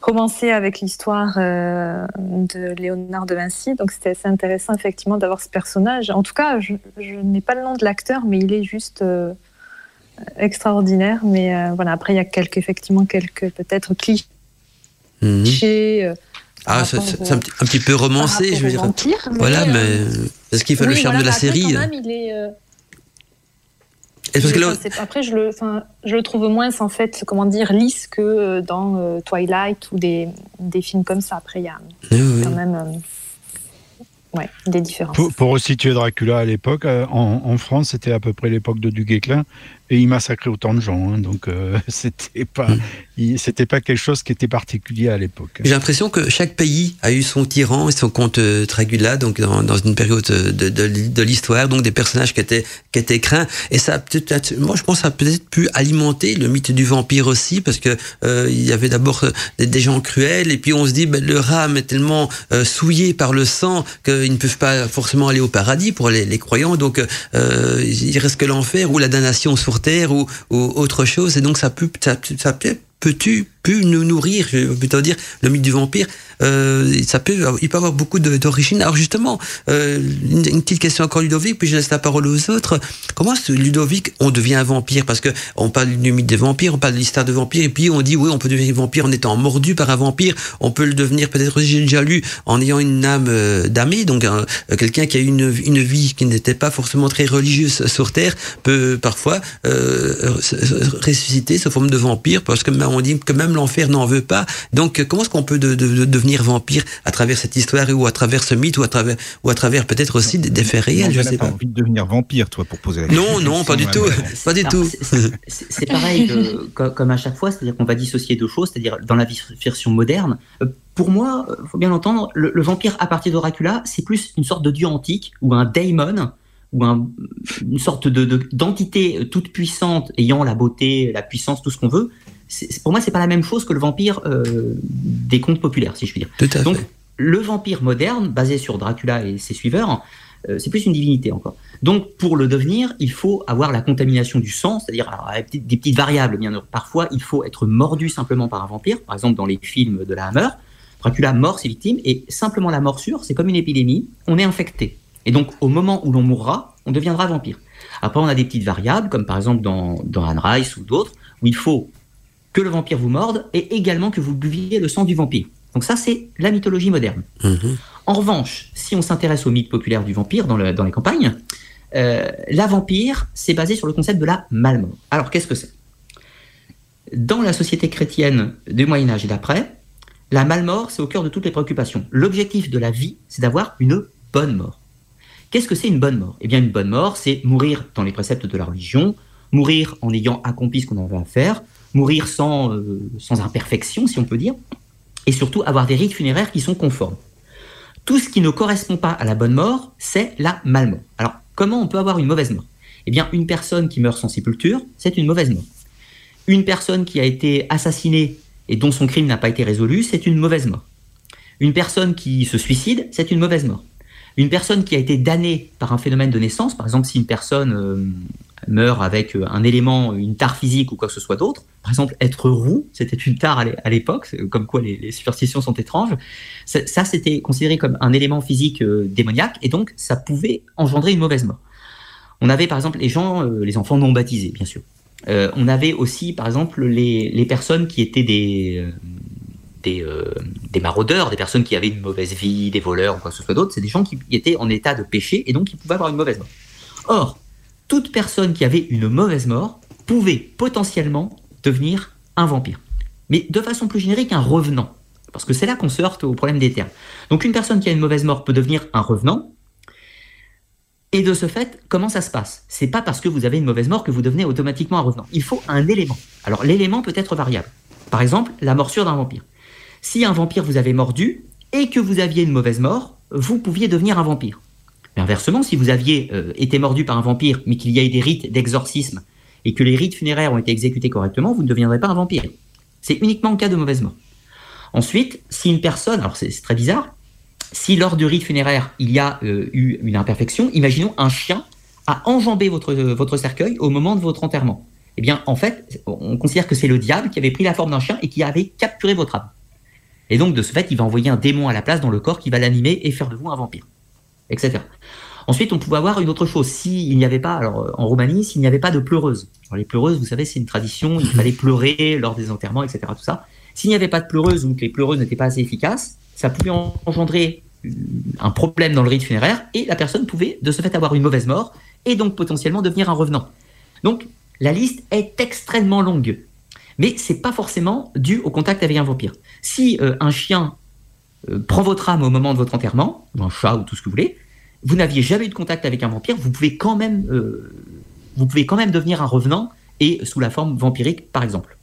euh, commencé avec l'histoire de Léonard de Vinci. Donc, c'était assez intéressant, effectivement, d'avoir ce personnage. En tout cas, je, n'ai pas le nom de l'acteur, mais il est juste extraordinaire. Mais voilà, après, il y a quelques, effectivement, quelques peut-être clichés. Mhm. Ah, c'est un, petit peu romancé, je veux dire. voilà, mais c'est ce qui fait le charme de la série. Même, il est, Après, je le, je le trouve moins, en fait, comment dire, lisse que euh, dans euh, Twilight ou des, des, films comme ça. Après, il y a quand même euh, ouais, des différences. Pour, pour, resituer Dracula à l'époque, en, en, France, c'était à peu près l'époque de Duguay-Clin et il massacrait autant de gens. Hein, donc euh, (laughs) c'était pas, hmm. c'était pas quelque chose qui était particulier à l'époque. J'ai l'impression que chaque pays a eu son tyran et son comte euh, Dracula, donc dans, dans une période de, de, de l'histoire, donc des personnages qui étaient qui étaient craints. Et ça peut-être, moi je pense, que ça a peut-être pu alimenter le mythe du vampire aussi, parce que euh, il y avait d'abord euh, des, des, gens cruels, et puis on se dit, ben, le rame est tellement euh, souillé par le sang qu'ils ne peuvent pas forcément aller au paradis pour les, les croyants, donc euh, il reste que l'enfer ou la damnation sur ou, autre chose. Et donc ça peut, ça, ça peut, peux-tu pu nous nourrir, je vais plutôt dire, le mythe du vampire, euh, ça peut, il peut avoir beaucoup d'origine. Alors justement, euh, une, petite question encore Ludovic, puis je laisse la parole aux autres. Comment Ludovic, on devient un vampire? Parce que on parle du mythe des vampires, on parle de l'histoire de vampires, et puis on dit oui, on peut devenir vampire en étant mordu par un vampire. On peut le devenir peut-être, j'ai déjà lu, en ayant une âme euh, donc euh, quelqu'un qui a une, une vie qui n'était pas forcément très religieuse sur terre peut parfois euh, ressusciter sous forme de vampire, parce que on dit que même l'enfer n'en veut pas. Donc comment est-ce qu'on peut de, de, de devenir vampire à travers cette histoire ou à travers ce mythe ou à travers ou à travers peut-être aussi des, des faits réels, je sais pas. envie de devenir vampire, toi, pour poser la question. Non, non, pas du tout, pas du tout. C'est pareil que, comme à chaque fois, c'est-à-dire qu'on va dissocier deux choses, c'est-à-dire dans la version moderne. Euh, pour moi, il faut bien entendre, le, le, vampire à partir d'Oracula, c'est plus une sorte de dieu antique ou un daemon ou un, une sorte de d'entité toute puissante ayant la beauté, la puissance, tout ce qu'on veut, pour moi, c'est pas la même chose que le vampire euh, des contes populaires, si je puis dire. Tout à Donc, fait. le vampire moderne, basé sur Dracula et ses suiveurs, euh, c'est plus une divinité encore. Donc, pour le devenir, il faut avoir la contamination du sang, c'est-à-dire des, petites variables. Bien parfois, il faut être mordu simplement par un vampire. Par exemple, dans les films de la Hammer, Dracula mord ses victimes et simplement la morsure, c'est comme une épidémie. On est infecté. Et donc, au moment où l'on mourra, on deviendra vampire. Après, on a des petites variables, comme par exemple dans, dans Anne Rice ou d'autres, où il faut que le vampire vous morde et également que vous buviez le sang du vampire. Donc ça, c'est la mythologie moderne. Mmh. En revanche, si on s'intéresse au mythe populaire du vampire dans, le, dans les campagnes, euh, la vampire, c'est basé sur le concept de la malmort. Alors, qu'est-ce que c'est? Dans la société chrétienne du Moyen Âge et d'après, la malmort, c'est au cœur de toutes les préoccupations. L'objectif de la vie, c'est d'avoir une bonne mort. Qu'est-ce que c'est une bonne mort? Eh bien, une bonne mort, c'est mourir dans les préceptes de la religion, mourir en ayant accompli ce qu'on avait à faire, mourir sans, euh, sans imperfection, si on peut dire, et surtout avoir des rites funéraires qui sont conformes. Tout ce qui ne correspond pas à la bonne mort, c'est la malmort. Alors, comment on peut avoir une mauvaise mort? Eh bien, une personne qui meurt sans sépulture, c'est une mauvaise mort. Une personne qui a été assassinée et dont son crime n'a pas été résolu, c'est une mauvaise mort. Une personne qui se suicide, c'est une mauvaise mort. Une personne qui a été damnée par un phénomène de naissance, par exemple si une personne euh, meurt avec euh, un élément, une tare physique ou quoi que ce soit d'autre. Par exemple, être roux, c'était une tare à l'époque, comme quoi les, superstitions sont étranges. Ça, c'était considéré comme un élément physique euh, démoniaque, et donc ça pouvait engendrer une mauvaise mort. On avait par exemple les gens, euh, les enfants non baptisés, bien sûr. On avait aussi, par exemple, les, personnes qui étaient des, des, des, maraudeurs, des personnes qui avaient une mauvaise vie, des voleurs ou quoi que ce soit d'autre. C'est des gens qui étaient en état de péché et donc qui pouvaient avoir une mauvaise mort. Or, toute personne qui avait une mauvaise mort pouvait potentiellement devenir un vampire. Mais de façon plus générique, un revenant. Parce que c'est là qu'on se heurte au problème des termes. Donc une personne qui a une mauvaise mort peut devenir un revenant. Et de ce fait, comment ça se passe? C'est pas parce que vous avez une mauvaise mort que vous devenez automatiquement un revenant. Il faut un élément. Alors l'élément peut être variable. Par exemple, la morsure d'un vampire. Si un vampire vous avait mordu et que vous aviez une mauvaise mort, vous pouviez devenir un vampire. Inversement, si vous aviez euh, été mordu par un vampire, mais qu'il y a eu des rites d'exorcisme et que les rites funéraires ont été exécutés correctement, vous ne deviendrez pas un vampire. C'est uniquement en cas de mauvaise mort. Ensuite, si une personne, alors c'est très bizarre, si lors du rite funéraire il y a euh, eu une imperfection, imaginons un chien a enjambé votre, euh, votre cercueil au moment de votre enterrement. Eh bien, en fait, on considère que c'est le diable qui avait pris la forme d'un chien et qui avait capturé votre âme. Et donc, de ce fait, il va envoyer un démon à la place dans le corps qui va l'animer et faire de vous un vampire etc. Ensuite, on pouvait avoir une autre chose. S'il n'y avait pas, alors en Roumanie, s'il n'y avait pas de pleureuse. Alors, les pleureuses, vous savez, c'est une tradition, il fallait (laughs) pleurer lors des enterrements, etc. Tout ça. S'il n'y avait pas de pleureuse ou que les pleureuses n'étaient pas assez efficaces, ça pouvait engendrer un problème dans le rite funéraire et la personne pouvait de ce fait avoir une mauvaise mort et donc potentiellement devenir un revenant. Donc, la liste est extrêmement longue. Mais c'est pas forcément dû au contact avec un vampire. Si euh, un chien euh, prend votre âme au moment de votre enterrement, ou un chat ou tout ce que vous voulez, vous n'aviez jamais eu de contact avec un vampire, vous pouvez quand même, euh, vous pouvez quand même devenir un revenant et sous la forme vampirique, par exemple.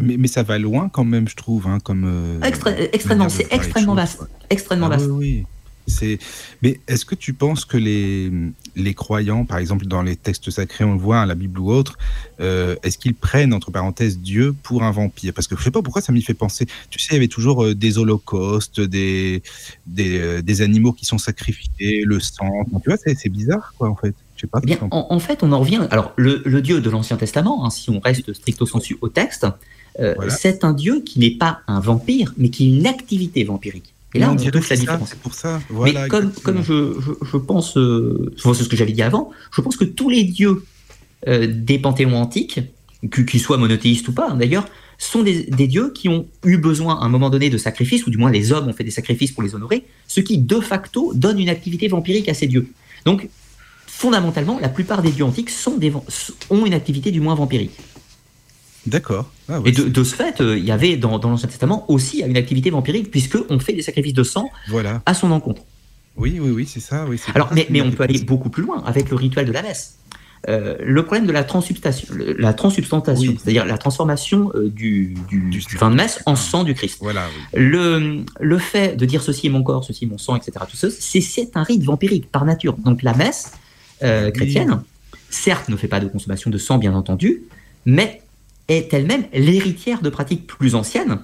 Mais, mais ça va loin quand même, je trouve, hein, comme. euh, Extré- extrêmement, c'est extrêmement vaste, extrêmement Ah vaste. oui, oui. C'est. Mais est-ce que tu penses que les les croyants, par exemple dans les textes sacrés, on le voit, hein, la Bible ou autre, euh, est-ce qu'ils prennent entre parenthèses Dieu pour un vampire? Parce que je sais pas pourquoi ça m'y fait penser. Tu sais, il y avait toujours euh, des holocaustes, des des, euh, des animaux qui sont sacrifiés, le sang. Tu vois, c'est bizarre, quoi, en fait. Je sais pas. Eh bien, en, en fait, on en revient. Alors, le, le Dieu de l'Ancien Testament, hein, si on reste stricto sensu au texte, euh, Voilà. c'est un Dieu qui n'est pas un vampire, mais qui a une activité vampirique. Et là, Mais on, dirait que la ça, différence. C'est pour ça. Voilà, mais comme, je, je, je pense, euh, c'est ce que j'avais dit avant, je pense que tous les dieux euh, des panthéons antiques, qu- qu'ils soient monothéistes ou pas hein, d'ailleurs, sont des, des dieux qui ont eu besoin à un moment donné de sacrifices, ou du moins les hommes ont fait des sacrifices pour les honorer, ce qui de facto donne une activité vampirique à ces dieux. Donc, fondamentalement, la plupart des dieux antiques sont des, van- ont une activité du moins vampirique. D'accord. Ah Et de, ce fait, euh, il y avait dans, dans l'Ancien Testament aussi une activité vampirique, puisqu'on fait des sacrifices de sang Voilà. à son encontre. Oui, oui, oui, c'est ça. Oui, Alors, mais, on peut aller beaucoup plus loin avec le rituel de la messe. Euh, le problème de la transubstantiation, le- la Oui. c'est-à-dire la transformation euh, du, du, Du du vin de messe en sang du Christ. Voilà. Oui. Le, le fait de dire ceci est mon corps, ceci est mon sang, etc., tout ça, c'est un rite vampirique par nature. Donc la messe euh, chrétienne, certes, ne fait pas de consommation de sang, bien entendu, mais est elle-même l'héritière de pratiques plus anciennes.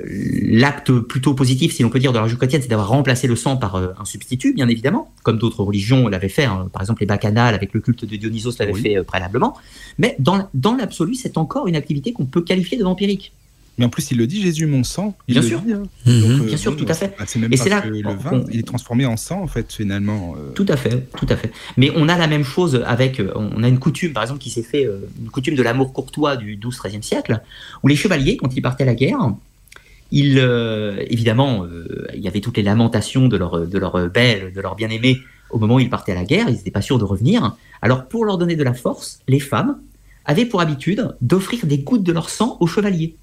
L'acte plutôt positif, si l'on peut dire, de la religion chrétienne, c'est d'avoir remplacé le sang par euh, un substitut, bien évidemment, comme d'autres religions l'avaient fait. hein. Par exemple, les bacchanales avec le culte de Dionysos l'avaient Oui. fait euh, préalablement. Mais dans, dans l'absolu, c'est encore une activité qu'on peut qualifier de vampirique. Mais en plus, il le dit, Jésus, mon sang. Il Bien le sûr. dit, hein. Mhm. Donc, euh, Bien sûr, tout à fait. bah, c'est même Et pas c'est là que le vin, il est transformé en sang, en fait, finalement. euh, Tout à fait, tout à fait. Mais on a la même chose avec, euh, on a une coutume, par exemple, qui s'est fait, une coutume de l'amour courtois du 12-13e siècle, où les chevaliers, quand ils partaient à la guerre, ils, euh, évidemment, il y avait toutes les lamentations de leur, de leur belle, de leur bien-aimé au moment où ils partaient à la guerre, ils n'étaient pas sûrs de revenir. Alors, pour leur donner de la force, les femmes avaient pour habitude d'offrir des gouttes de leur sang aux chevaliers.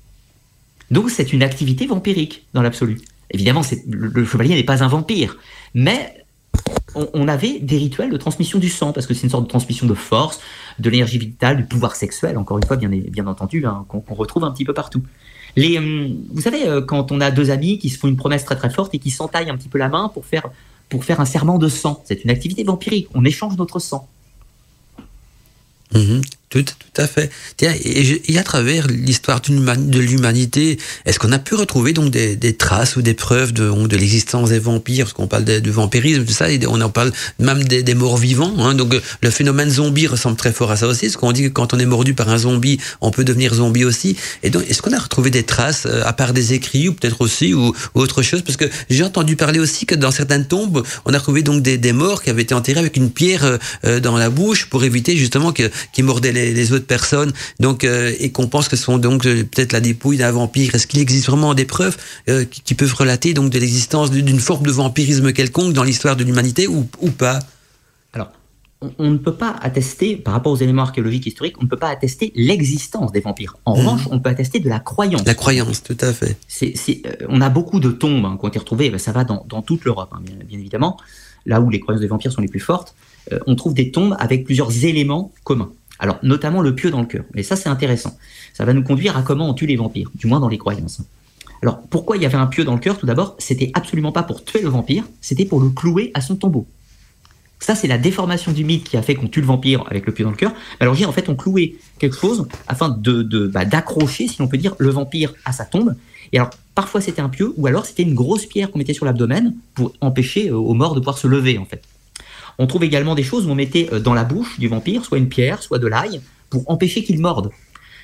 Donc, c'est une activité vampirique, dans l'absolu. Évidemment, le, chevalier n'est pas un vampire, mais on, avait des rituels de transmission du sang, parce que c'est une sorte de transmission de force, de l'énergie vitale, du pouvoir sexuel, encore une fois, bien, entendu, hein, qu'on retrouve un petit peu partout. Hum, vous savez, euh, quand on a deux amis qui se font une promesse très très forte et qui s'entaillent un petit peu la main pour faire, pour faire un serment de sang, c'est une activité vampirique, on échange notre sang. Mhm. Tout, tout à fait. Tiens, et, et à travers l'histoire de l'humanité, est-ce qu'on a pu retrouver donc des, des traces ou des preuves de, de l'existence des vampires? Parce qu'on parle de, vampirisme, tout ça, et on en parle même des, des morts vivants. Hein, donc euh, le phénomène zombie ressemble très fort à ça aussi, parce qu'on dit que quand on est mordu par un zombie, on peut devenir zombie aussi. Et donc, est-ce qu'on a retrouvé des traces, euh, à part des écrits, ou peut-être aussi, ou, autre chose? Parce que j'ai entendu parler aussi que dans certaines tombes, on a retrouvé donc des, des morts qui avaient été enterrés avec une pierre euh, dans la bouche pour éviter justement qu'ils mordaient les, les autres personnes. Donc euh, et qu'on pense que ce sont donc euh, peut-être la dépouille d'un vampire. Est-ce qu'il existe vraiment des preuves euh, qui, qui peuvent relater donc de l'existence d'une forme de vampirisme quelconque dans l'histoire de l'humanité ou, ou pas? Alors, on, on ne peut pas attester, par rapport aux éléments archéologiques historiques, on ne peut pas attester l'existence des vampires. En Mhm. revanche, on peut attester de la croyance. La croyance, tout à fait. Euh, on a beaucoup de tombes hein, qui ont été retrouvées, ben, ça va dans, dans toute l'Europe, hein, bien, bien évidemment, là où les croyances des vampires sont les plus fortes. euh, on trouve des tombes avec plusieurs éléments communs. Alors, notamment le pieu dans le cœur. Et ça, c'est intéressant. Ça va nous conduire à comment on tue les vampires, du moins dans les croyances. Alors, pourquoi il y avait un pieu dans le cœur? Tout d'abord, c'était absolument pas pour tuer le vampire, c'était pour le clouer à son tombeau. Ça, c'est la déformation du mythe qui a fait qu'on tue le vampire avec le pieu dans le cœur. L'origine, en fait, on clouait quelque chose afin de, de- bah, d'accrocher, si l'on peut dire, le vampire à sa tombe. Et alors, parfois, c'était un pieu, ou alors c'était une grosse pierre qu'on mettait sur l'abdomen pour empêcher euh, aux morts de pouvoir se lever, en fait. On trouve également des choses où on mettait euh, dans la bouche du vampire soit une pierre, soit de l'ail, pour empêcher qu'il morde.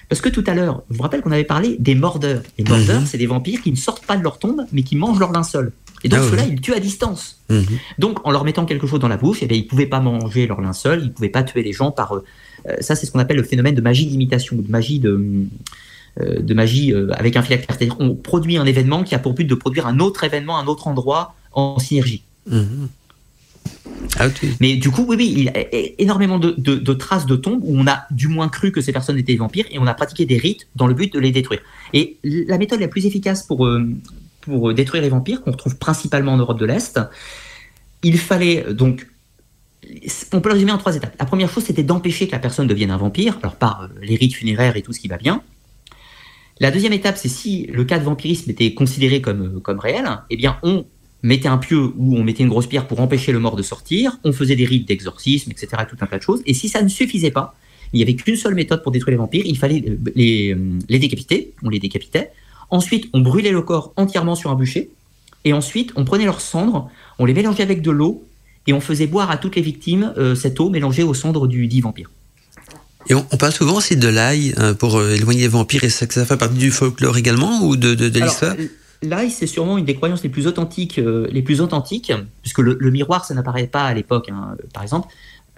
Parce que tout à l'heure, je vous rappelle qu'on avait parlé des mordeurs. Les mordeurs, Mhm. c'est des vampires qui ne sortent pas de leur tombe, mais qui mangent leur linceul. Et donc, Ah oui. ceux-là, ils tuent à distance. Mhm. Donc, en leur mettant quelque chose dans la bouche, eh bien, ils ne pouvaient pas manger leur linceul, ils ne pouvaient pas tuer les gens par. euh, euh, ça, c'est ce qu'on appelle le phénomène de magie d'imitation, de magie de. euh, de magie euh, avec un phylactère. C'est-à-dire qu'on produit un événement qui a pour but de produire un autre événement un autre endroit en synergie. Mhm. Ah. Mais du coup, oui, oui, il y a énormément de, traces de tombes où on a du moins cru que ces personnes étaient des vampires et on a pratiqué des rites dans le but de les détruire. Et la méthode la plus efficace pour, euh, pour détruire les vampires, qu'on retrouve principalement en Europe de l'Est, il fallait euh, donc. On peut le résumer en trois étapes. La première chose, c'était d'empêcher que la personne devienne un vampire, alors par euh, les rites funéraires et tout ce qui va bien. La deuxième étape, c'est si le cas de vampirisme était considéré comme, euh, comme réel, eh bien, on mettait un pieu ou on mettait une grosse pierre pour empêcher le mort de sortir, on faisait des rites d'exorcisme, etc., tout un tas de choses. Et si ça ne suffisait pas, il n'y avait qu'une seule méthode pour détruire les vampires, il fallait euh, les, euh, les décapiter, on les décapitait. Ensuite, on brûlait le corps entièrement sur un bûcher. Et ensuite, on prenait leurs cendres, on les mélangeait avec de l'eau, et on faisait boire à toutes les victimes euh, cette eau mélangée aux cendres du dit vampire. Et on, on parle souvent aussi de l'ail pour euh, éloigner les vampires et ça, que ça fait partie du folklore également ou de, de, de l'histoire? L'ail, c'est sûrement une des croyances les plus authentiques, euh, les plus authentiques, puisque le, le miroir, ça n'apparaît pas à l'époque, hein, par exemple.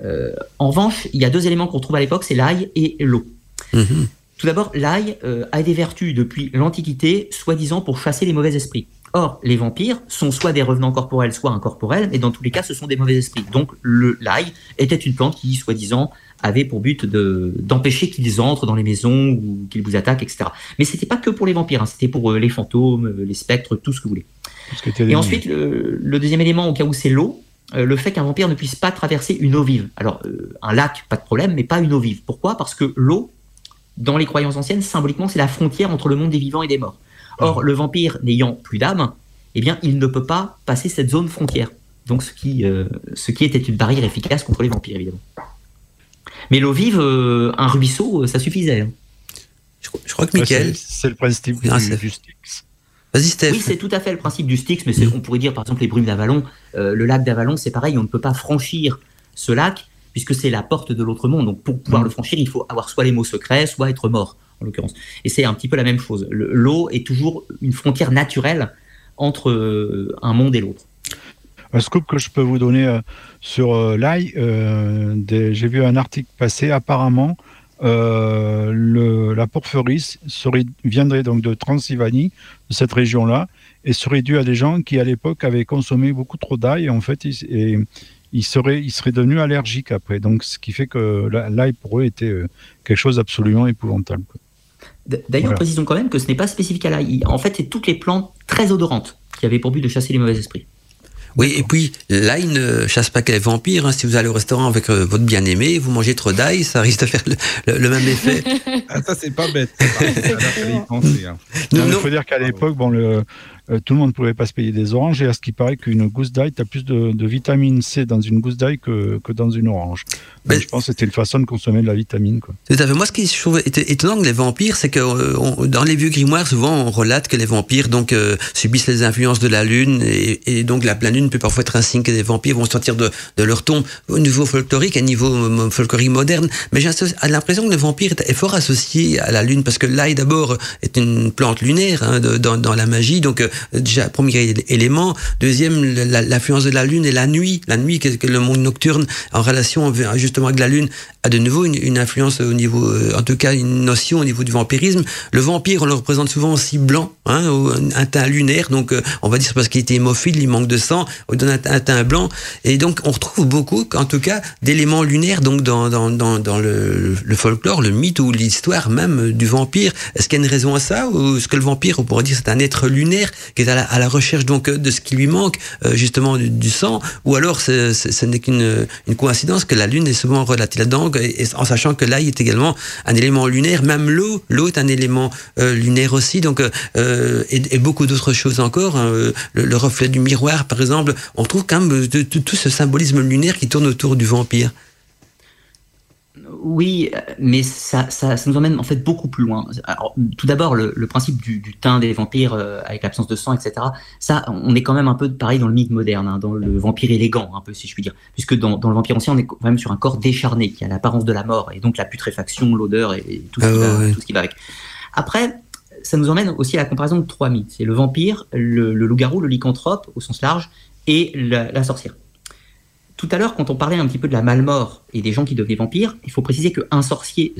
Euh, en revanche, il y a deux éléments qu'on trouve à l'époque, c'est l'ail et l'eau. Mhm. Tout d'abord, l'ail euh, a des vertus depuis l'Antiquité, soi-disant pour chasser les mauvais esprits. Or, les vampires sont soit des revenants corporels, soit incorporels, et dans tous les cas, ce sont des mauvais esprits. Donc, l'ail était une plante qui, soi-disant, avait pour but de d'empêcher qu'ils entrent dans les maisons ou qu'ils vous attaquent, etc. Mais c'était pas que pour les vampires, hein, c'était pour euh, les fantômes, euh, les spectres, tout ce que vous voulez. Et ensuite, le, le deuxième élément, au cas où c'est l'eau, euh, le fait qu'un vampire ne puisse pas traverser une eau vive. Alors, euh, un lac, pas de problème, mais pas une eau vive. Pourquoi? Parce que l'eau, dans les croyances anciennes, symboliquement, c'est la frontière entre le monde des vivants et des morts. Or, le vampire n'ayant plus d'âme, eh bien, il ne peut pas passer cette zone frontière. Donc, ce qui, euh, ce qui était une barrière efficace contre les vampires, évidemment. Mais l'eau vive, euh, un ruisseau, euh, ça suffisait. hein. je, crois- je crois que Michael. c'est- le principe Ah, du, Styx. Vas-y, Steph. Oui, c'est tout à fait le principe du Styx, mais c'est- on pourrait dire par exemple les brumes d'Avalon. Euh, le lac d'Avalon, c'est pareil, on ne peut pas franchir ce lac puisque c'est la porte de l'autre monde. Donc pour pouvoir Mm. le franchir, il faut avoir soit les mots secrets, soit être mort, en l'occurrence. Et c'est un petit peu la même chose. Le- L'eau est toujours une frontière naturelle entre euh, un monde et l'autre. Un scoop que je peux vous donner euh, sur euh, l'ail, euh, j'ai vu un article passer, apparemment, euh, le, la porphyrie serait, viendrait donc de Transylvanie, de cette région-là, et serait due à des gens qui, à l'époque, avaient consommé beaucoup trop d'ail, et en fait, ils, et, ils, seraient, ils seraient devenus allergiques après. Donc, ce qui fait que la- l'ail, pour eux, était quelque chose d'absolument épouvantable. D'ailleurs, Voilà. précisons quand même que ce n'est pas spécifique à l'ail. En fait, c'est toutes les plantes très odorantes qui avaient pour but de chasser les mauvais esprits. Oui, et puis l'ail ne chasse pas que les vampires. hein. Si vous allez au restaurant avec euh, votre bien-aimé, vous mangez trop d'ail, ça risque de faire le, le- le même effet. Ah, ça, c'est pas bête. Là, hein. Il faut dire qu'à l'époque, bon, le, euh, tout le monde ne pouvait pas se payer des oranges, et à ce qui paraît qu'une gousse d'ail, tu as plus de, de vitamine C dans une gousse d'ail que, que dans une orange. Donc, Mais- je pense que c'était une façon de consommer de la vitamine. Quoi. Tout à fait. Moi, ce qui je trouve étonnant avec les vampires, c'est que euh, on- dans les vieux grimoires, souvent, on relate que les vampires donc euh, subissent les influences de la lune, et, et donc la pleine lune peut parfois être un signe que les vampires vont sortir de, de leur tombe au niveau folklorique, à niveau euh, folklorique moderne. Mais j'ai l'impression que le vampire est, fort associé à la lune, parce que l'ail d'abord est une plante lunaire hein, de- dans, dans la magie, donc euh, déjà premier élément. Deuxième, l'influence de la lune et la nuit, la nuit que, le monde nocturne en relation justement avec la lune a de nouveau une, influence au niveau, euh, en tout cas une notion au niveau du vampirisme. Le vampire, on le représente souvent aussi blanc, hein, un, teint lunaire, donc euh, on va dire parce qu'il était hémophile, il manque de sang, on donne un, un teint blanc, et donc on retrouve beaucoup, en tout cas, d'éléments lunaires donc dans, dans, dans, dans le, le folklore, le mythe ou l'histoire même du vampire. Est-ce qu'il y a une raison à ça, ou est-ce que le vampire, on pourrait dire, c'est un être lunaire? Qui est à la, à la recherche donc euh, de ce qui lui manque, euh, justement du, du sang, ou alors c'est- ce n'est qu'une une coïncidence que la lune est souvent relatée là-dedans, et, en sachant que l'ail est également un élément lunaire, même l'eau, l'eau est un élément euh, lunaire aussi, donc euh, et, et beaucoup d'autres choses encore. hein, euh, le, le reflet du miroir, par exemple, on trouve quand même tout ce symbolisme lunaire qui tourne autour du vampire. Oui, mais ça, ça, ça nous emmène en fait beaucoup plus loin. Alors, tout d'abord, le, le principe du, du teint des vampires euh, avec l'absence de sang, etc. Ça, on est quand même un peu pareil dans le mythe moderne, hein, dans le vampire élégant, un peu si je puis dire, puisque dans, dans le vampire ancien, on est quand même sur un corps décharné qui a l'apparence de la mort et donc la putréfaction, l'odeur et, et tout, ce Ah va, ouais. tout ce qui va avec. Après, ça nous emmène aussi à la comparaison de trois mythes. C'est le vampire, le, le loup-garou, le lycanthrope au sens large et la, la sorcière. Tout à l'heure, quand on parlait un petit peu de la malmort et des gens qui devenaient vampires, il faut préciser qu'un sorcier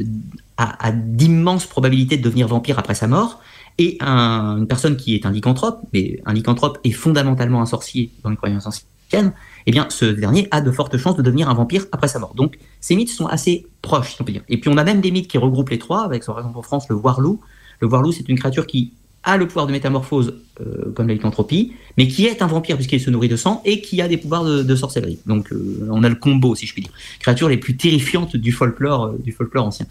a, a d'immenses probabilités de devenir vampire après sa mort, et un- une personne qui est un lycanthrope, mais un lycanthrope est fondamentalement un sorcier dans les croyances anciennes, ancienne, eh bien, ce dernier a de fortes chances de devenir un vampire après sa mort. Donc, ces mythes sont assez proches, si on peut dire. Et puis, on a même des mythes qui regroupent les trois, avec, par exemple, en France, le Warlou. Le Warlou, c'est une créature qui a le pouvoir de métamorphose, euh, comme la lycanthropie, mais qui est un vampire puisqu'il se nourrit de sang et qui a des pouvoirs de, sorcellerie. Donc, euh, on a le combo, si je puis dire. Créatures les plus terrifiantes du folklore, euh, du folklore ancien.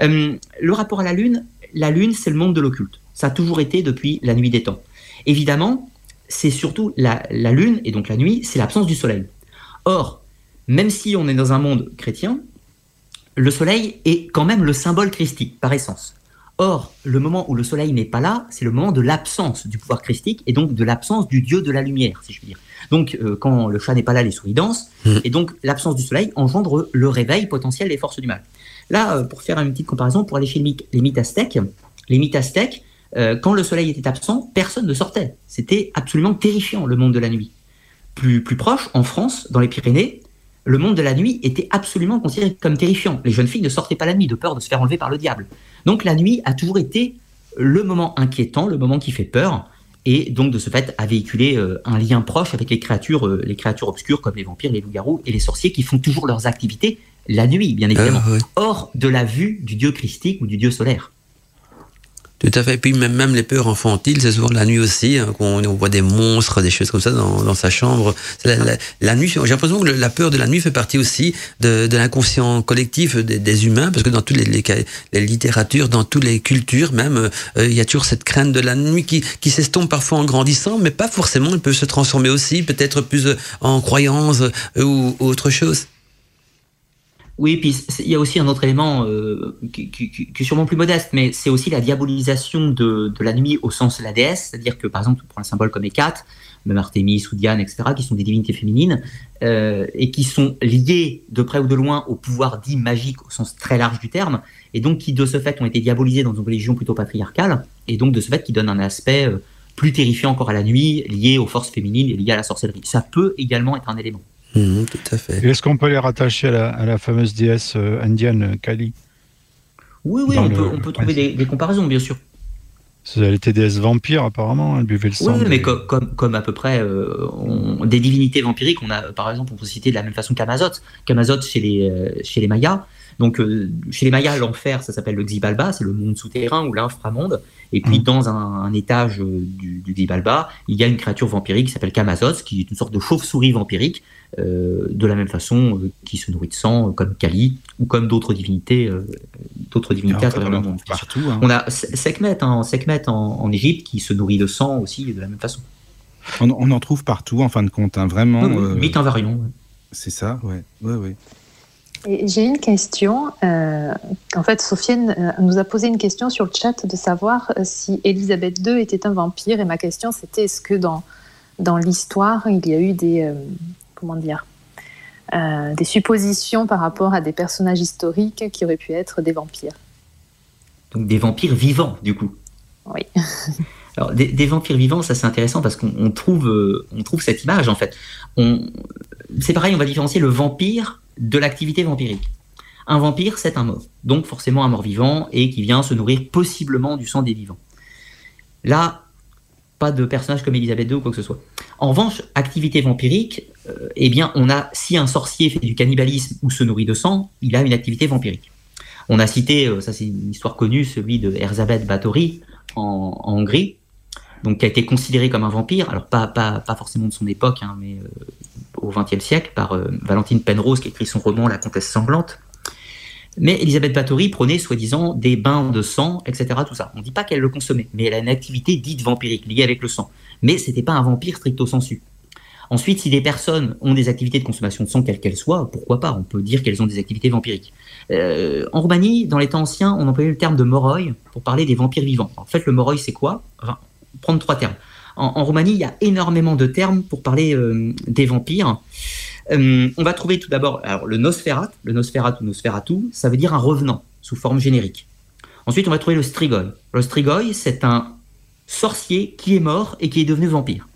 le rapport à la Lune, la Lune, c'est le monde de l'occulte. Ça a toujours été depuis la nuit des temps. Évidemment, c'est surtout la, lune, et donc la nuit, c'est l'absence du soleil. Or, même si on est dans un monde chrétien, le soleil est quand même le symbole christique, par essence. Or, le moment où le soleil n'est pas là, c'est le moment de l'absence du pouvoir christique, et donc de l'absence du dieu de la lumière, si je puis dire. Donc, euh, quand le chat n'est pas là, les souris dansent, mmh. et donc l'absence du soleil engendre le réveil potentiel des forces du mal. Là, euh, pour faire une petite comparaison, pour aller chez les mythes aztèques, les mythes aztèques, euh, quand le soleil était absent, personne ne sortait. C'était absolument terrifiant, le monde de la nuit. Plus, plus proche, en France, dans les Pyrénées, le monde de la nuit était absolument considéré comme terrifiant. Les jeunes filles ne sortaient pas la nuit de peur de se faire enlever par le diable. Donc la nuit a toujours été le moment inquiétant, le moment qui fait peur, et donc de ce fait a véhiculé euh, un lien proche avec les créatures, euh, les créatures obscures comme les vampires, les loups-garous et les sorciers qui font toujours leurs activités la nuit, bien évidemment, ah, hors de la vue du dieu christique ou du dieu solaire. Tout à fait. Et puis même, même les peurs infantiles, c'est souvent la nuit aussi, hein, qu'on on voit des monstres, des choses comme ça dans, sa chambre. La, nuit, j'ai l'impression que la peur de la nuit fait partie aussi de, l'inconscient collectif des, humains, parce que dans toutes les, littératures, dans toutes les cultures même, euh, il y a toujours cette crainte de la nuit qui, qui s'estompe parfois en grandissant, mais pas forcément. Elle peut se transformer aussi, peut-être plus en croyance euh, ou autre chose. Oui, puis il y a aussi un autre élément euh, qui, est sûrement plus modeste, mais c'est aussi la diabolisation de, la nuit au sens de la déesse, c'est-à-dire que par exemple, on prend un symbole comme Hécate, même Artémis ou Diane, etc., qui sont des divinités féminines, euh, et qui sont liées de près ou de loin au pouvoir dit magique au sens très large du terme, et donc qui de ce fait ont été diabolisées dans une religion plutôt patriarcale, et donc de ce fait qui donne un aspect euh, plus terrifiant encore à la nuit, lié aux forces féminines et lié à la sorcellerie. Ça peut également être un élément. Mhm, tout à fait. Est-ce qu'on peut les rattacher à la, fameuse déesse euh, indienne euh, Kali Oui, oui, on, peut, trouver des, comparaisons, bien sûr. Elle était déesse vampire, apparemment, elle buvait le sang. Oui, mais comme, à peu près euh, des divinités vampiriques, on a, par exemple, on peut citer de la même façon qu'Amazoth. Qu'Amazoth chez les, chez les Mayas, donc, euh, chez les Mayas, l'enfer, ça s'appelle le Xibalba, c'est le monde souterrain ou l'inframonde. Et puis, mm. dans un, étage euh, du, du, Xibalba, il y a une créature vampirique qui s'appelle Kamazos, qui est une sorte de chauve-souris vampirique, euh, de la même façon qui se nourrit de sang, comme Kali, ou comme d'autres divinités, d'autres divinités à travers le monde. Partout, hein. On a Sekhmet, hein, Sekhmet en, Égypte, qui se nourrit de sang aussi, de la même façon. On, en trouve partout, en fin de compte, hein, vraiment. Oui, invariant. C'est ça, ouais, ouais, ouais. J'ai une question. Euh, en fait, Sofiane euh, nous a posé une question sur le chat de savoir euh, si Elisabeth II était un vampire. Et ma question, c'était est-ce que dans, dans l'histoire, il y a eu des, comment dire, des suppositions par rapport à des personnages historiques qui auraient pu être des vampires? Donc des vampires vivants, du coup Oui. (laughs) Alors, des, des, vampires vivants, ça c'est intéressant parce qu'on trouve, on trouve cette image en fait. C'est pareil, on va différencier le vampire de l'activité vampirique. Un vampire, c'est un mort, donc forcément un mort vivant et qui vient se nourrir possiblement du sang des vivants. Là, pas de personnage comme Elisabeth II ou quoi que ce soit. En revanche, activité vampirique, euh, eh bien, on a si un sorcier fait du cannibalisme ou se nourrit de sang, il a une activité vampirique. On a cité, euh, ça c'est une histoire connue, celui de Erzabeth Báthory en, Hongrie, donc qui a été considéré comme un vampire, alors pas, pas, pas forcément de son époque, hein, mais euh, au XXe siècle par euh, Valentine Penrose qui écrit son roman La Comtesse sanglante. Mais Elisabeth Bathory prenait soi-disant des bains de sang, etc. Tout ça. On ne dit pas qu'elle le consommait, mais elle a une activité dite vampirique liée avec le sang. Mais c'était pas un vampire stricto sensu. Ensuite, si des personnes ont des activités de consommation de sang, quelles qu'elles soient, pourquoi pas On peut dire qu'elles ont des activités vampiriques. Euh, en Roumanie, dans les temps anciens, on employait le terme de moroi pour parler des vampires vivants. En fait, le moroi, c'est quoi? Prendre trois termes en, Roumanie, il y a énormément de termes pour parler euh, des vampires. Euh, on va trouver tout d'abord le Nosferat, le Nosferat ou Nosferatu, ça veut dire un revenant sous forme générique. Ensuite, on va trouver le Strigoi. Le Strigoi, c'est un sorcier qui est mort et qui est devenu vampire.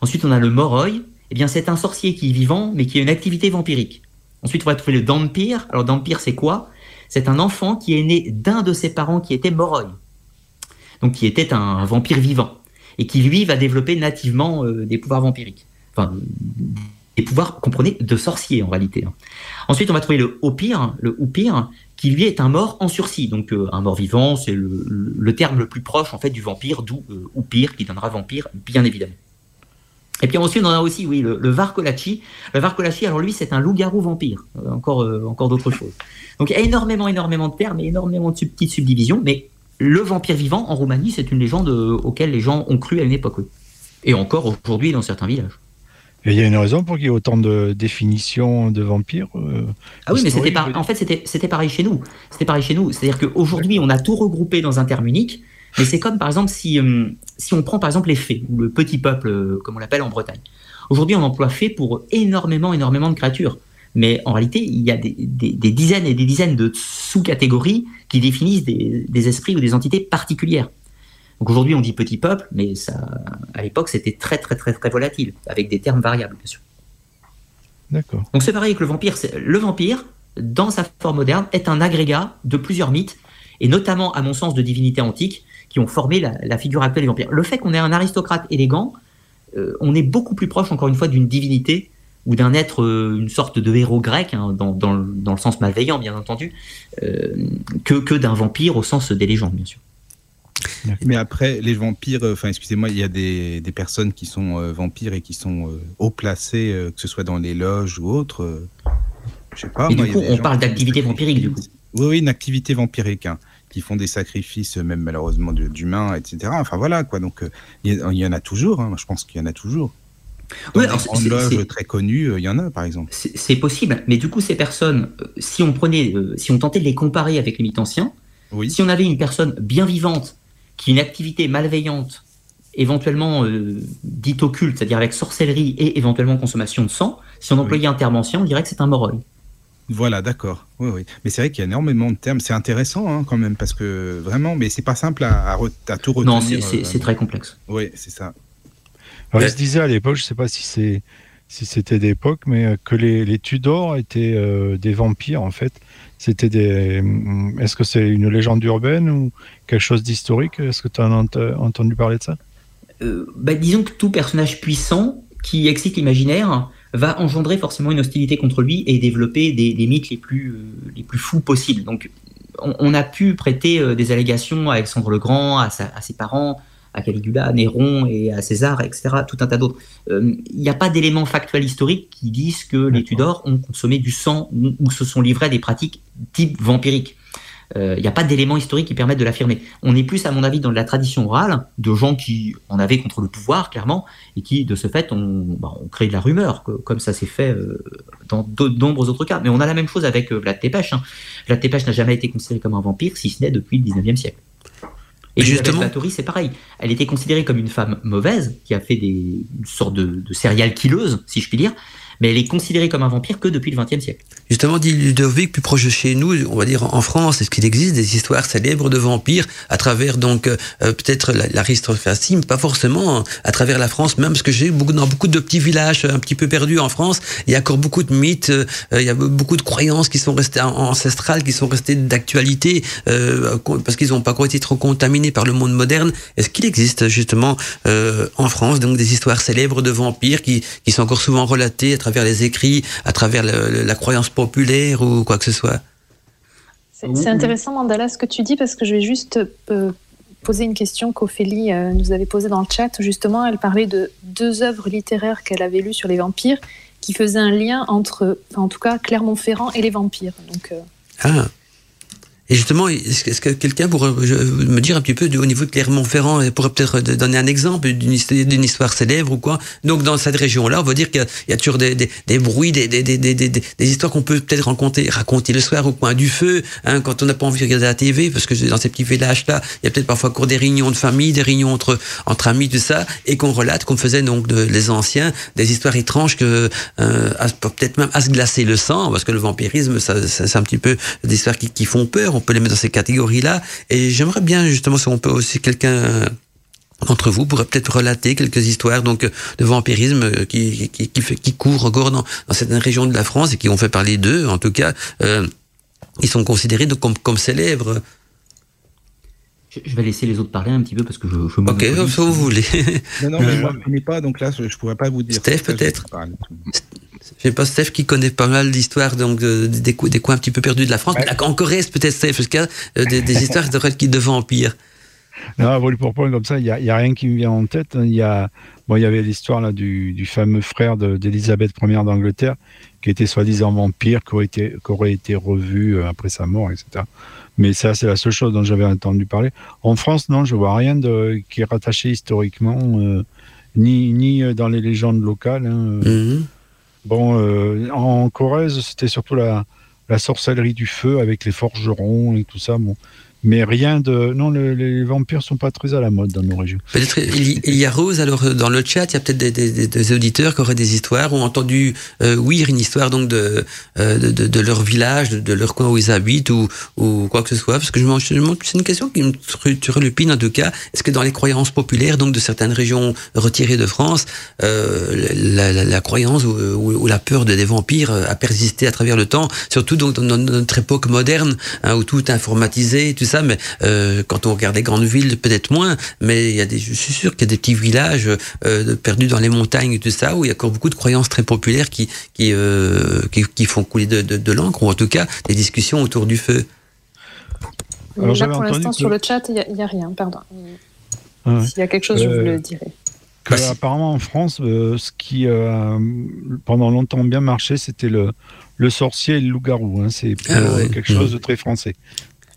Ensuite, on a le Moroi. Eh bien, c'est un sorcier qui est vivant, mais qui a une activité vampirique. Ensuite, on va trouver le Dampire. Alors, Dampire, c'est quoi? C'est un enfant qui est né d'un de ses parents qui était Moroi. Donc, qui était un vampire vivant et qui lui va développer nativement euh, des pouvoirs vampiriques. Enfin, pouvoirs, comprenez, de sorcier en réalité. hein. Ensuite, on va trouver le Opir, le Oupir, qui lui est un mort en sursis. Donc euh, un mort vivant, c'est le, terme le plus proche en fait du vampire, d'où euh, Oupir, qui donnera vampire, bien évidemment. Et puis ensuite, on a aussi, oui, le, le Varkolachi. Le Varkolachi, alors lui, c'est un loup-garou vampire. Euh, encore, encore d'autres choses. Donc il y a énormément, énormément de termes et énormément de petites subdivisions, mais le vampire vivant en Roumanie, c'est une légende euh, auquel les gens ont cru à une époque. oui. Et encore aujourd'hui dans certains villages. Et il y a une raison pour qu'il y ait autant de définitions de vampires. euh, Ah oui, mais c'était dire. En fait, c'était pareil chez nous. C'était pareil chez nous. C'est-à-dire qu'aujourd'hui, on a tout regroupé dans un terme unique. Mais c'est comme, par exemple, si, hum, si on prend, par exemple, les fées, ou le petit peuple, euh, comme on l'appelle en Bretagne. Aujourd'hui, on emploie fées pour énormément, énormément de créatures. Mais en réalité, il y a des, des- des dizaines et des dizaines de sous-catégories qui définissent des, des esprits ou des entités particulières. Donc aujourd'hui, on dit petit peuple, mais ça, à l'époque, c'était très, très, très, très volatile, avec des termes variables, bien sûr. D'accord. Donc c'est pareil avec le vampire. Le vampire, dans sa forme moderne, est un agrégat de plusieurs mythes, et notamment, à mon sens, de divinités antiques qui ont formé la, la figure actuelle du vampire. Le fait qu'on ait un aristocrate élégant, euh, on est beaucoup plus proche, encore une fois, d'une divinité ou d'un être, euh, une sorte de héros grec, hein, dans, dans le- dans le sens malveillant, bien entendu, euh, que, que d'un vampire au sens des légendes, bien sûr. Mais après, les vampires, euh, enfin, excusez-moi, il y a des, des personnes qui sont euh, vampires et qui sont euh, haut placées, euh, que ce soit dans les loges ou autres. je sais pas. Et moi, du coup, on parle d'activité vampirique, du coup. Oui, oui, une activité vampirique, hein, qui font des sacrifices, même malheureusement d'humains, etc. Enfin voilà, quoi. Donc, il y, a- il y en a toujours. hein, je pense qu'il y en a toujours. Dans Ouais, les loges très connues, euh, il y en a, par exemple. C'est possible, mais du coup, ces personnes, euh, si on prenait, euh, si on tentait de les comparer avec les mythes anciens, Oui. si on avait une personne bien vivante, qui a une activité malveillante, éventuellement euh, dite occulte, c'est-à-dire avec sorcellerie et éventuellement consommation de sang, si on employait un terme ancien, on dirait que c'est un moroi. Voilà, d'accord. Oui, oui. Mais c'est vrai qu'il y a énormément de termes. C'est intéressant, hein, quand même, parce que vraiment, mais c'est pas simple à, à re- à tout retenir. Non, euh, c'est très complexe. Oui, c'est ça. Alors, Ouais. il se disait à l'époque, je ne sais pas si c'est si c'était d'époque, mais euh, que les, les Tudors étaient euh, des vampires en fait. C'était des. hum, Est-ce que c'est une légende urbaine ou quelque chose d'historique? Est-ce que tu as ent- entendu parler de ça? Euh, bah, disons que tout personnage puissant qui excite l'imaginaire va engendrer forcément une hostilité contre lui et développer des, des mythes les plus, euh, les plus fous possibles. Donc, on, on a pu prêter euh, des allégations à Alexandre le Grand, à, sa- à ses parents, à Caligula, à Néron et à César, etc., tout un tas d'autres. Euh, Il n'y a pas d'éléments factuels historiques qui disent que les Tudors ont consommé du sang ou, ou se sont livrés à des pratiques type vampiriques. Euh, Il n'y a pas d'éléments historiques qui permettent de l'affirmer. On est plus, à mon avis, dans de la tradition orale de gens qui en avaient contre le pouvoir, clairement, et qui, de ce fait, ont, bah, créé de la rumeur, que- comme ça s'est fait euh, dans de de nombreux autres cas. Mais on a la même chose avec euh, Vlad Tepes. Hein. Vlad Tepes n'a jamais été considéré comme un vampire, si ce n'est depuis le 19e siècle. Et justement- Báthory, c'est pareil. Elle était considérée comme une femme mauvaise, qui a fait des, une sorte de, de serial killeuse, si je puis dire, mais elle est considérée comme un vampire que depuis le 20e siècle. Justement, dit Ludovic, plus proche de chez nous, on va dire en France, est-ce qu'il existe des histoires célèbres de vampires à travers donc euh, euh, peut-être la- l'aristocratie, mais pas forcément à travers la France, même parce que j'ai beaucoup dans beaucoup de petits villages un petit peu perdus en France, il y a encore beaucoup de mythes, euh, il y a beaucoup de croyances qui sont restées an- ancestrales, qui sont restées d'actualité euh, parce qu'ils n'ont pas encore été trop contaminés par le monde moderne. Est-ce qu'il existe justement euh, en France donc des histoires célèbres de vampires qui, qui sont encore souvent relatées à travers les écrits, à travers le- la croyance populaire ou quoi que ce soit C'est intéressant, Mandala, ce que tu dis, parce que je vais juste euh, poser une question qu'Ophélie euh, nous avait posée dans le chat. Justement, elle parlait de deux œuvres littéraires qu'elle avait lues sur les vampires qui faisaient un lien entre, en tout cas, Clermont-Ferrand et les vampires. Donc, euh, Ah. Et justement, est-ce que, quelqu'un pourrait me dire un petit peu au niveau de Clermont-Ferrand, pourrait peut-être donner un exemple d'une histoire, célèbre ou quoi? Donc dans cette région-là, on va dire qu'il y a, toujours des, bruits, des, histoires qu'on peut peut-être raconter, raconter le soir au coin du feu, hein, quand on n'a pas envie de regarder la TV, parce que dans ces petits villages-là, il y a peut-être parfois encore des réunions de famille, des réunions entre, amis, tout ça, et qu'on relate, qu'on faisait donc de, les anciens, des histoires étranges que euh, peut-être même à se glacer le sang, parce que le vampirisme, ça, c'est un petit peu des histoires qui font peur, on peut les mettre dans ces catégories-là, et j'aimerais bien justement si peut aussi quelqu'un d'entre vous pourrait peut-être relater quelques histoires donc de vampirisme euh, qui, qui, qui, encore dans, certaines régions de la France et qui ont fait parler d'eux, en tout cas, euh, ils sont considérés comme, comme célèbres. Je, vais laisser les autres parler un petit peu parce que je, je Ok, comme ça vous voulez. (laughs) Non, non, mais Euh, moi, je ne connais pas, donc là, je ne pourrais pas vous dire. Steph, peut-être. Je sais pas, Steph qui connaît pas mal d'histoires donc euh, des, coins, des coins un petit peu perdus de la France. En Corée, peut-être Steph, parce qu'il y a euh, des, des histoires de, de vampires. (laughs) Non, à pour point comme ça, il n'y a, y a, rien qui me vient en tête. Il y a, bon, il y avait l'histoire là du, du, fameux frère d'Élisabeth Ier d'Angleterre, qui était soi-disant vampire, qui aurait été, qui aurait été revu euh, après sa mort, etc. Mais ça, c'est la seule chose dont j'avais entendu parler. En France, non, je vois rien de, qui est rattaché historiquement, euh, ni, ni dans les légendes locales. Hein. Mm-hmm. Bon, euh, en Corrèze, c'était surtout la, la sorcellerie du feu avec les forgerons et tout ça. Bon, mais rien de. Non, les vampires sont pas très à la mode dans nos régions. Peut-être il y a Rose, alors euh, dans le chat, il y a peut-être des, des, des, auditeurs qui auraient des histoires, ont entendu euh, oui une histoire donc de, euh, de, de, leur village, de, leur coin où ils habitent ou, ou quoi que ce soit. Parce que je me c'est une question qui me relupine en tout cas. Est-ce que dans les croyances populaires donc de certaines régions retirées de France, euh, la, la, la, croyance ou, ou, la peur des vampires a persisté à travers le temps, surtout donc dans notre époque moderne hein, où tout est informatisé, tout ça, mais euh, quand on regarde les grandes villes, peut-être moins, mais il y a des, je suis sûr qu'il y a des petits villages euh, perdus dans les montagnes et tout ça, où il y a encore beaucoup de croyances très populaires qui, qui, euh, qui, qui, font couler de, de, de l'encre, ou en tout cas des discussions autour du feu. Alors, Là, pour l'instant, que... sur le chat, il n'y a, a, rien, pardon. Ah S'il y a quelque chose, je vous le dirai. Que, apparemment en France, euh, ce qui euh, pendant longtemps bien marché, c'était le, le sorcier et le loup-garou. Hein. C'est ah, ouais. quelque chose de très français.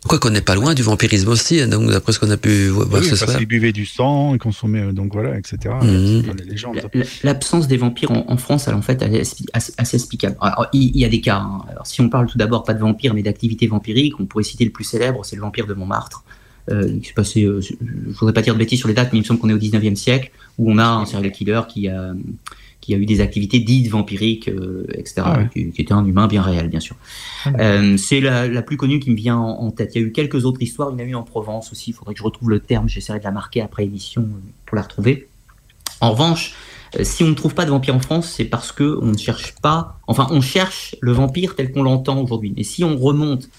Quoi qu'on n'est pas loin du vampirisme aussi, hein, donc d'après ce qu'on a pu voir oui, ce soir. Ils buvaient du sang, ils consommaient, euh, donc voilà, etc. Mmh. L'absence des vampires en, en, France, elle en fait assez, assez explicable. Alors, il, y a des cas. Hein. Alors, si on parle tout d'abord pas de vampires, mais d'activités vampiriques, on pourrait citer le plus célèbre, c'est le vampire de Montmartre. Euh, qui s'est passé, euh, je ne voudrais pas dire de bêtises sur les dates, mais il me semble qu'on est au 19e siècle, où on a un serial killer qui a, qui a eu des activités dites vampiriques, euh, etc., ah ouais. qui, qui, était un humain bien réel, bien sûr. Ah euh, c'est la, la, plus connue qui me vient en, en, tête. Il y a eu quelques autres histoires, il y en a eu en Provence aussi, il faudrait que je retrouve le terme, j'essaierai de la marquer après émission pour la retrouver. En revanche, euh, si on ne trouve pas de vampire en France, c'est parce que on ne cherche pas, enfin, on cherche le vampire tel qu'on l'entend aujourd'hui. Mais si on remonte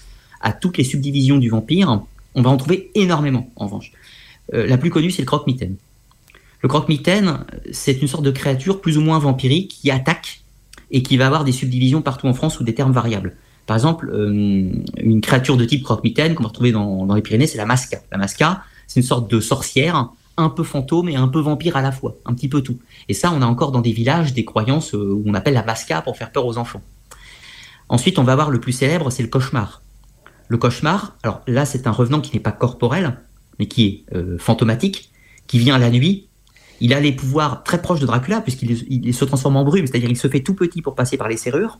à toutes les subdivisions du vampire, on va en trouver énormément, en revanche. Euh, la plus connue, c'est le croque-mitaine. Le croque-mitaine, c'est une sorte de créature plus ou moins vampirique qui attaque et qui va avoir des subdivisions partout en France sous des termes variables. Par exemple, euh, une créature de type croque-mitaine qu'on va retrouver dans, les Pyrénées, c'est la masca. La masca, c'est une sorte de sorcière, un peu fantôme et un peu vampire à la fois, un petit peu tout. Et ça, on a encore dans des villages des croyances euh, où on appelle la masca pour faire peur aux enfants. Ensuite, on va voir le plus célèbre, c'est le cauchemar. Le cauchemar, alors là, c'est un revenant qui n'est pas corporel, mais qui est euh, fantomatique, qui vient la nuit il a les pouvoirs très proches de Dracula, puisqu'il il se transforme en brume, c'est-à-dire il se fait tout petit pour passer par les serrures.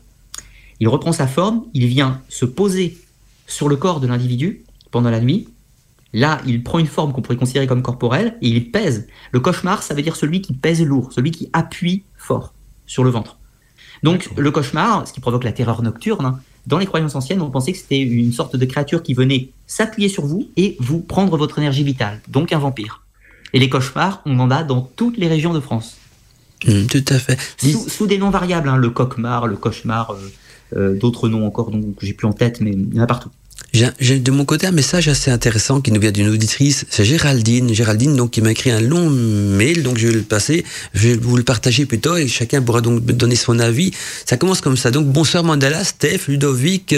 Il reprend sa forme, il vient se poser sur le corps de l'individu pendant la nuit. Là, il prend une forme qu'on pourrait considérer comme corporelle et il pèse. Le cauchemar, ça veut dire celui qui pèse lourd, celui qui appuie fort sur le ventre. Donc, le cauchemar, ce qui provoque la terreur nocturne, hein, dans les croyances anciennes, on pensait que c'était une sorte de créature qui venait s'appuyer sur vous et vous prendre votre énergie vitale, donc un vampire. Et les cauchemars, on en a dans toutes les régions de France. Mmh, tout à fait. Sous, sous, des noms variables, hein, le coquemar, le cauchemar, euh, euh, d'autres noms encore que j'ai plus en tête, mais il y en a partout. J'ai de mon côté un message assez intéressant qui nous vient d'une auditrice, c'est Géraldine. Géraldine donc qui m'a écrit un long mail, donc je vais le passer, je vais vous le partager plutôt et chacun pourra donc donner son avis. Ça commence comme ça. Donc bonsoir Mandala, Steph, Ludovic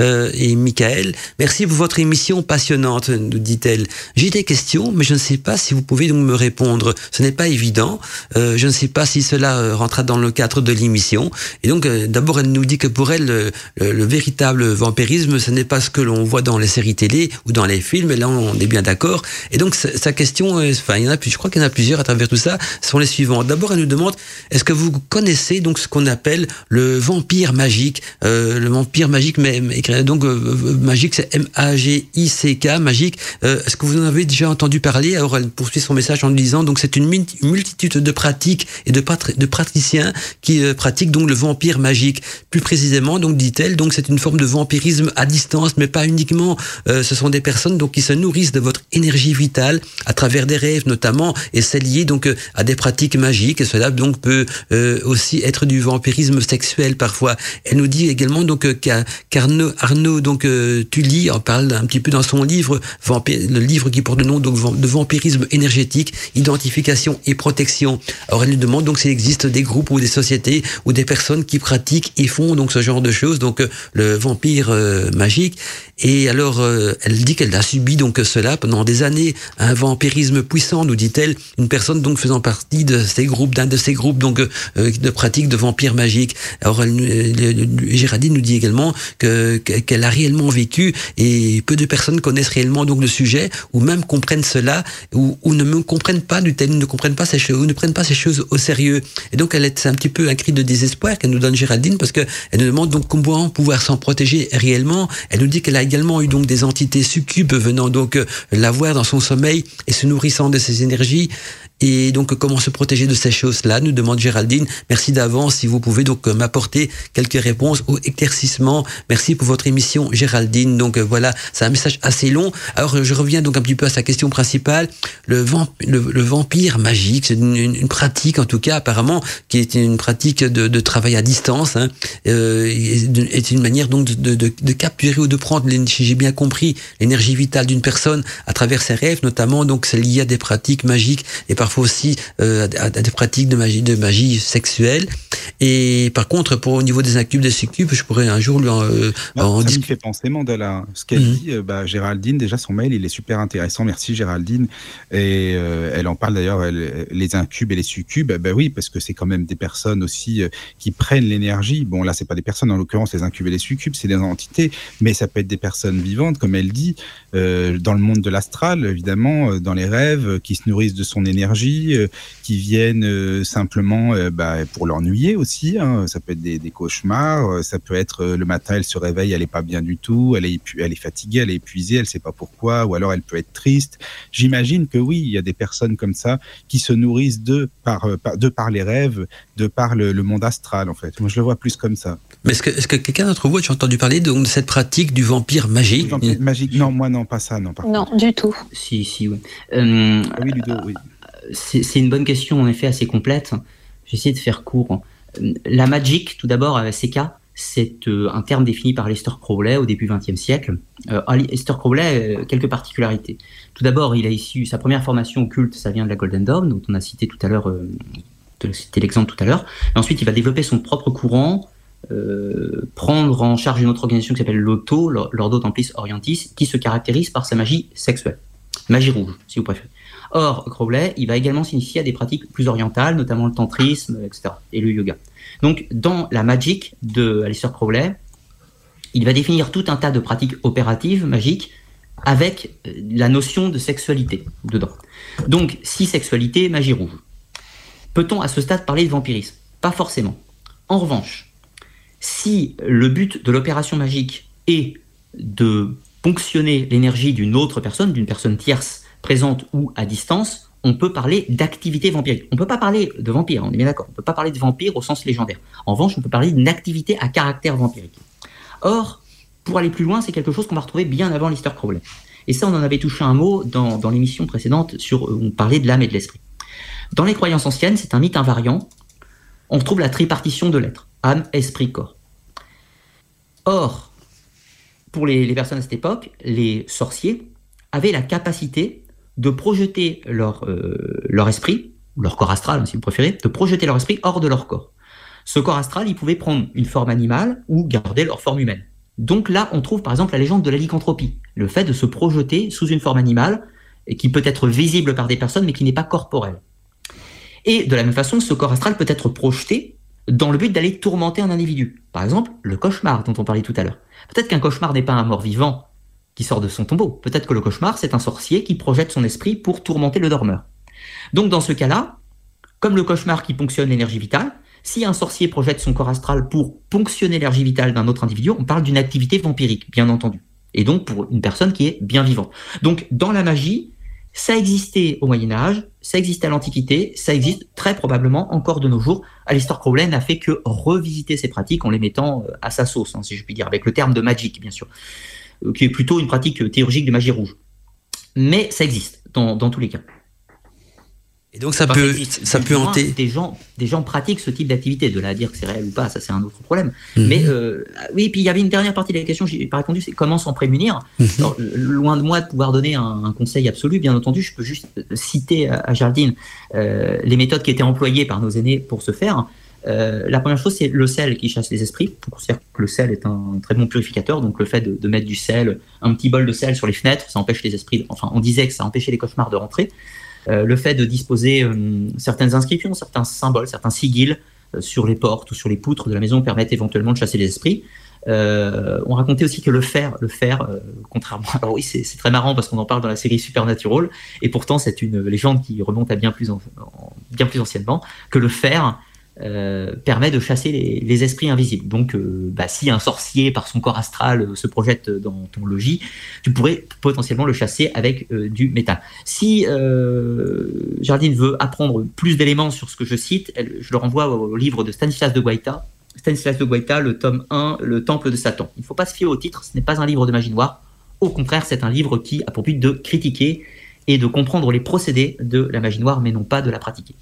euh, et Michael. Merci pour votre émission passionnante, nous dit-elle. J'ai des questions, mais je ne sais pas si vous pouvez donc me répondre. Ce n'est pas évident. Euh, je ne sais pas si cela euh, rentrera dans le cadre de l'émission. Et donc euh, d'abord elle nous dit que pour elle le, le, le véritable vampirisme, ce n'est pas ce que l'on on voit dans les séries télé ou dans les films, et là on est bien d'accord. Et donc sa question, enfin il y en a je crois qu'il y en a plusieurs à travers tout ça, sont les suivants. D'abord elle nous demande, est-ce que vous connaissez donc ce qu'on appelle le vampire magique, euh, le vampire magique, mais, mais donc euh, magique c'est M-A-G-I-C-K, magique. Euh, est-ce que vous en avez déjà entendu parler? Alors elle poursuit son message en disant, donc c'est une multitude de pratiques et de, de praticiens qui euh, pratiquent donc le vampire magique. Plus précisément, donc dit-elle, donc c'est une forme de vampirisme à distance, mais pas uniquement, euh, ce sont des personnes donc qui se nourrissent de votre énergie vitale à travers des rêves notamment, et c'est lié donc euh, à des pratiques magiques. Et cela donc peut euh, aussi être du vampirisme sexuel parfois. Elle nous dit également donc qu'Arnaud Arnaud donc Tully en parle un petit peu dans son livre, le livre qui porte le nom donc de vampirisme énergétique, identification et protection. Alors elle nous demande donc s'il existe des groupes ou des sociétés ou des personnes qui pratiquent et font donc ce genre de choses, donc le vampire magique. Et alors, euh, elle dit qu'elle a subi donc cela pendant des années, un vampirisme puissant, nous dit-elle, une personne donc faisant partie de ces groupes, d'un de ces groupes donc euh, de pratiques de vampires magiques. Alors, elle, Géraldine nous dit également que qu'elle a réellement vécu et peu de personnes connaissent réellement donc le sujet ou même comprennent cela ou, ou ne me comprennent pas du tel, ne comprennent pas ces choses, ou ne prennent pas ces choses au sérieux. Et donc, elle est un petit peu un cri de désespoir qu'elle nous donne Géraldine parce que elle nous demande donc comment pouvoir s'en protéger réellement. Elle nous dit qu'elle a également eu donc des entités succubes venant donc euh, la voir dans son sommeil et se nourrissant de ses énergies. Et donc, comment se protéger de ces choses-là nous demande Géraldine. Merci d'avance si vous pouvez donc euh, m'apporter quelques réponses ou éclaircissements. Merci pour votre émission, Géraldine. Donc euh, voilà, c'est un message assez long. Alors, je reviens donc un petit peu à sa question principale. Le, le, vampire magique, c'est une, pratique, en tout cas, apparemment, qui est une pratique de, travail à distance. Hein, euh, est une manière donc de, capturer ou de prendre, si j'ai bien compris, l'énergie vitale d'une personne à travers ses rêves, notamment. Donc, c'est lié à des pratiques magiques parfois aussi euh, à, des pratiques de magie, de magie sexuelle. Et par contre, pour au niveau des incubes, des succubes, je pourrais un jour lui en, euh, en Ça me fait penser Mandela. Ce qu'elle mhm. dit, euh, bah, Géraldine, déjà son mail, il est super intéressant. Merci Géraldine. Et euh, elle en parle d'ailleurs, les incubes et les succubes. Bah oui, parce que c'est quand même des personnes aussi qui prennent l'énergie. Bon, là, c'est pas des personnes, en l'occurrence, les incubes et les succubes, c'est des entités, mais ça peut être des personnes vivantes, comme elle dit, dans le monde de l'astral, évidemment, dans les rêves, qui se nourrissent de son énergie euh, qui viennent euh, simplement euh, bah, pour l'ennuyer aussi. Hein. Ça peut être des, cauchemars, ça peut être le matin, elle se réveille, elle est pas bien du tout, elle est, elle est fatiguée, elle est épuisée, elle sait pas pourquoi, ou alors elle peut être triste. J'imagine que oui, il y a des personnes comme ça qui se nourrissent de par, de par les rêves, de par le, monde astral en fait. Moi, je le vois plus comme ça. Mais est-ce que, est que quelqu'un d'entre vous a entendu parler de, cette pratique du vampire magique? Magique? Non, moi non, pas ça, non. non, du tout. Si, si, oui. Ah oui, Ludo, oui c'est une bonne question, en effet, assez complète. J'essaie de faire court. La magic, tout d'abord, CK, c'est euh, un terme défini par Lester Crowley au début XXe siècle. Euh, Lester Crowley quelques particularités. Tout d'abord, il a issu sa première formation occulte, ça vient de la Golden Dawn, dont on a cité tout à l'heure, euh, cité l'exemple tout à l'heure. Ensuite, il va développer son propre courant, euh, prendre en charge une autre organisation qui s'appelle l'Auto, l'Ordo Templis Orientis, qui se caractérise par sa magie sexuelle, magie rouge, si vous préférez. Or, Crowley, il va également s'initier à des pratiques plus orientales, notamment le tantrisme, etc., et le yoga. Donc, dans la magic de Alistair Crowley, il va définir tout un tas de pratiques opératives, magiques, avec euh, la notion de sexualité dedans. Donc, si sexualité, magie rouge. Peut-on à ce stade parler de vampirisme? Pas forcément. En revanche, si le but de l'opération magique est de ponctionner l'énergie d'une autre personne, d'une personne tierce, présente ou à distance, on peut parler d'activité vampirique. On ne peut pas parler de vampire, on est bien d'accord. On ne peut pas parler de vampire au sens légendaire. En revanche, on peut parler d'une activité à caractère vampirique. Or, pour aller plus loin, c'est quelque chose qu'on va retrouver bien avant l'Easter Crowley. Et ça, on en avait touché un mot dans, l'émission précédente sur on parlait de l'âme et de l'esprit. Dans les croyances anciennes, c'est un mythe invariant. On retrouve la tripartition de l'être âme, esprit, corps. Or, pour les personnes à cette époque, les sorciers avaient la capacité de projeter leur, euh, leur esprit, leur corps astral, si vous préférez, de projeter leur esprit hors de leur corps. Ce corps astral, il pouvait prendre une forme animale ou garder leur forme humaine. Donc là, on trouve par exemple la légende de la lycanthropie, le fait de se projeter sous une forme animale et qui peut être visible par des personnes mais qui n'est pas corporelle. Et de la même façon, ce corps astral peut être projeté dans le but d'aller tourmenter un individu. Par exemple, le cauchemar dont on parlait tout à l'heure. Peut-être qu'un cauchemar n'est pas un mort vivant, qui sort de son tombeau. Peut-être que le cauchemar, c'est un sorcier qui projette son esprit pour tourmenter le dormeur. Donc dans ce cas-là, comme le cauchemar qui ponctionne l'énergie vitale, si un sorcier projette son corps astral pour ponctionner l'énergie vitale d'un autre individu, on parle d'une activité vampirique, bien entendu. Et donc pour une personne qui est bien vivante. Donc dans la magie, ça existait au Moyen Âge, ça existait à l'Antiquité, ça existe très probablement encore de nos jours. Alistair Crowley n'a fait que revisiter ces pratiques en les mettant euh, à sa sauce, hein, si je puis dire, avec le terme de magic, bien sûr. Euh, qui est plutôt une pratique théurgique de magie rouge. Mais ça existe dans, dans tous les cas. Et donc ça peut, existe. ça peut hanter. Des gens, des gens pratiquent ce type d'activité. De là à dire que c'est réel ou pas, ça c'est un autre problème. Mhm. Mais euh, oui, puis il y avait une dernière partie de la question, j'ai pas répondu, c'est comment s'en prémunir. Mhm. Alors, euh, loin de moi de pouvoir donner un, un conseil absolu, bien entendu, je peux juste citer à, à Jardine euh, les méthodes qui étaient employées par nos aînés pour ce faire. Euh, la première chose, c'est le sel qui chasse les esprits. On considère que le sel est un très bon purificateur, donc le fait de, mettre du sel, un petit bol de sel sur les fenêtres, ça empêche les esprits. Enfin, on disait que ça empêchait les cauchemars de rentrer. Euh, le fait de disposer euh, certaines inscriptions, certains symboles, certains sigils sur les portes ou sur les poutres de la maison permettent éventuellement de chasser les esprits. On racontait aussi que le fer, le fer, contrairement, (laughs) alors oui, c'est très marrant parce qu'on en parle dans la série Supernatural, et pourtant c'est une légende qui remonte à bien plus, en- en- bien plus anciennement, que le fer euh, permet de chasser les, esprits invisibles. Donc, euh, bah, si un sorcier par son corps astral euh, se projette dans ton logis, tu pourrais potentiellement le chasser avec du métal. Si Jardine veut apprendre plus d'éléments sur ce que je cite, je le renvoie au livre de Stanislas de Guaita, Stanislas de Guaita, le tome 1, Le Temple de Satan. Il ne faut pas se fier au titre, ce n'est pas un livre de magie noire. Au contraire, c'est un livre qui a pour but de critiquer et de comprendre les procédés de la magie noire, mais non pas de la pratiquer.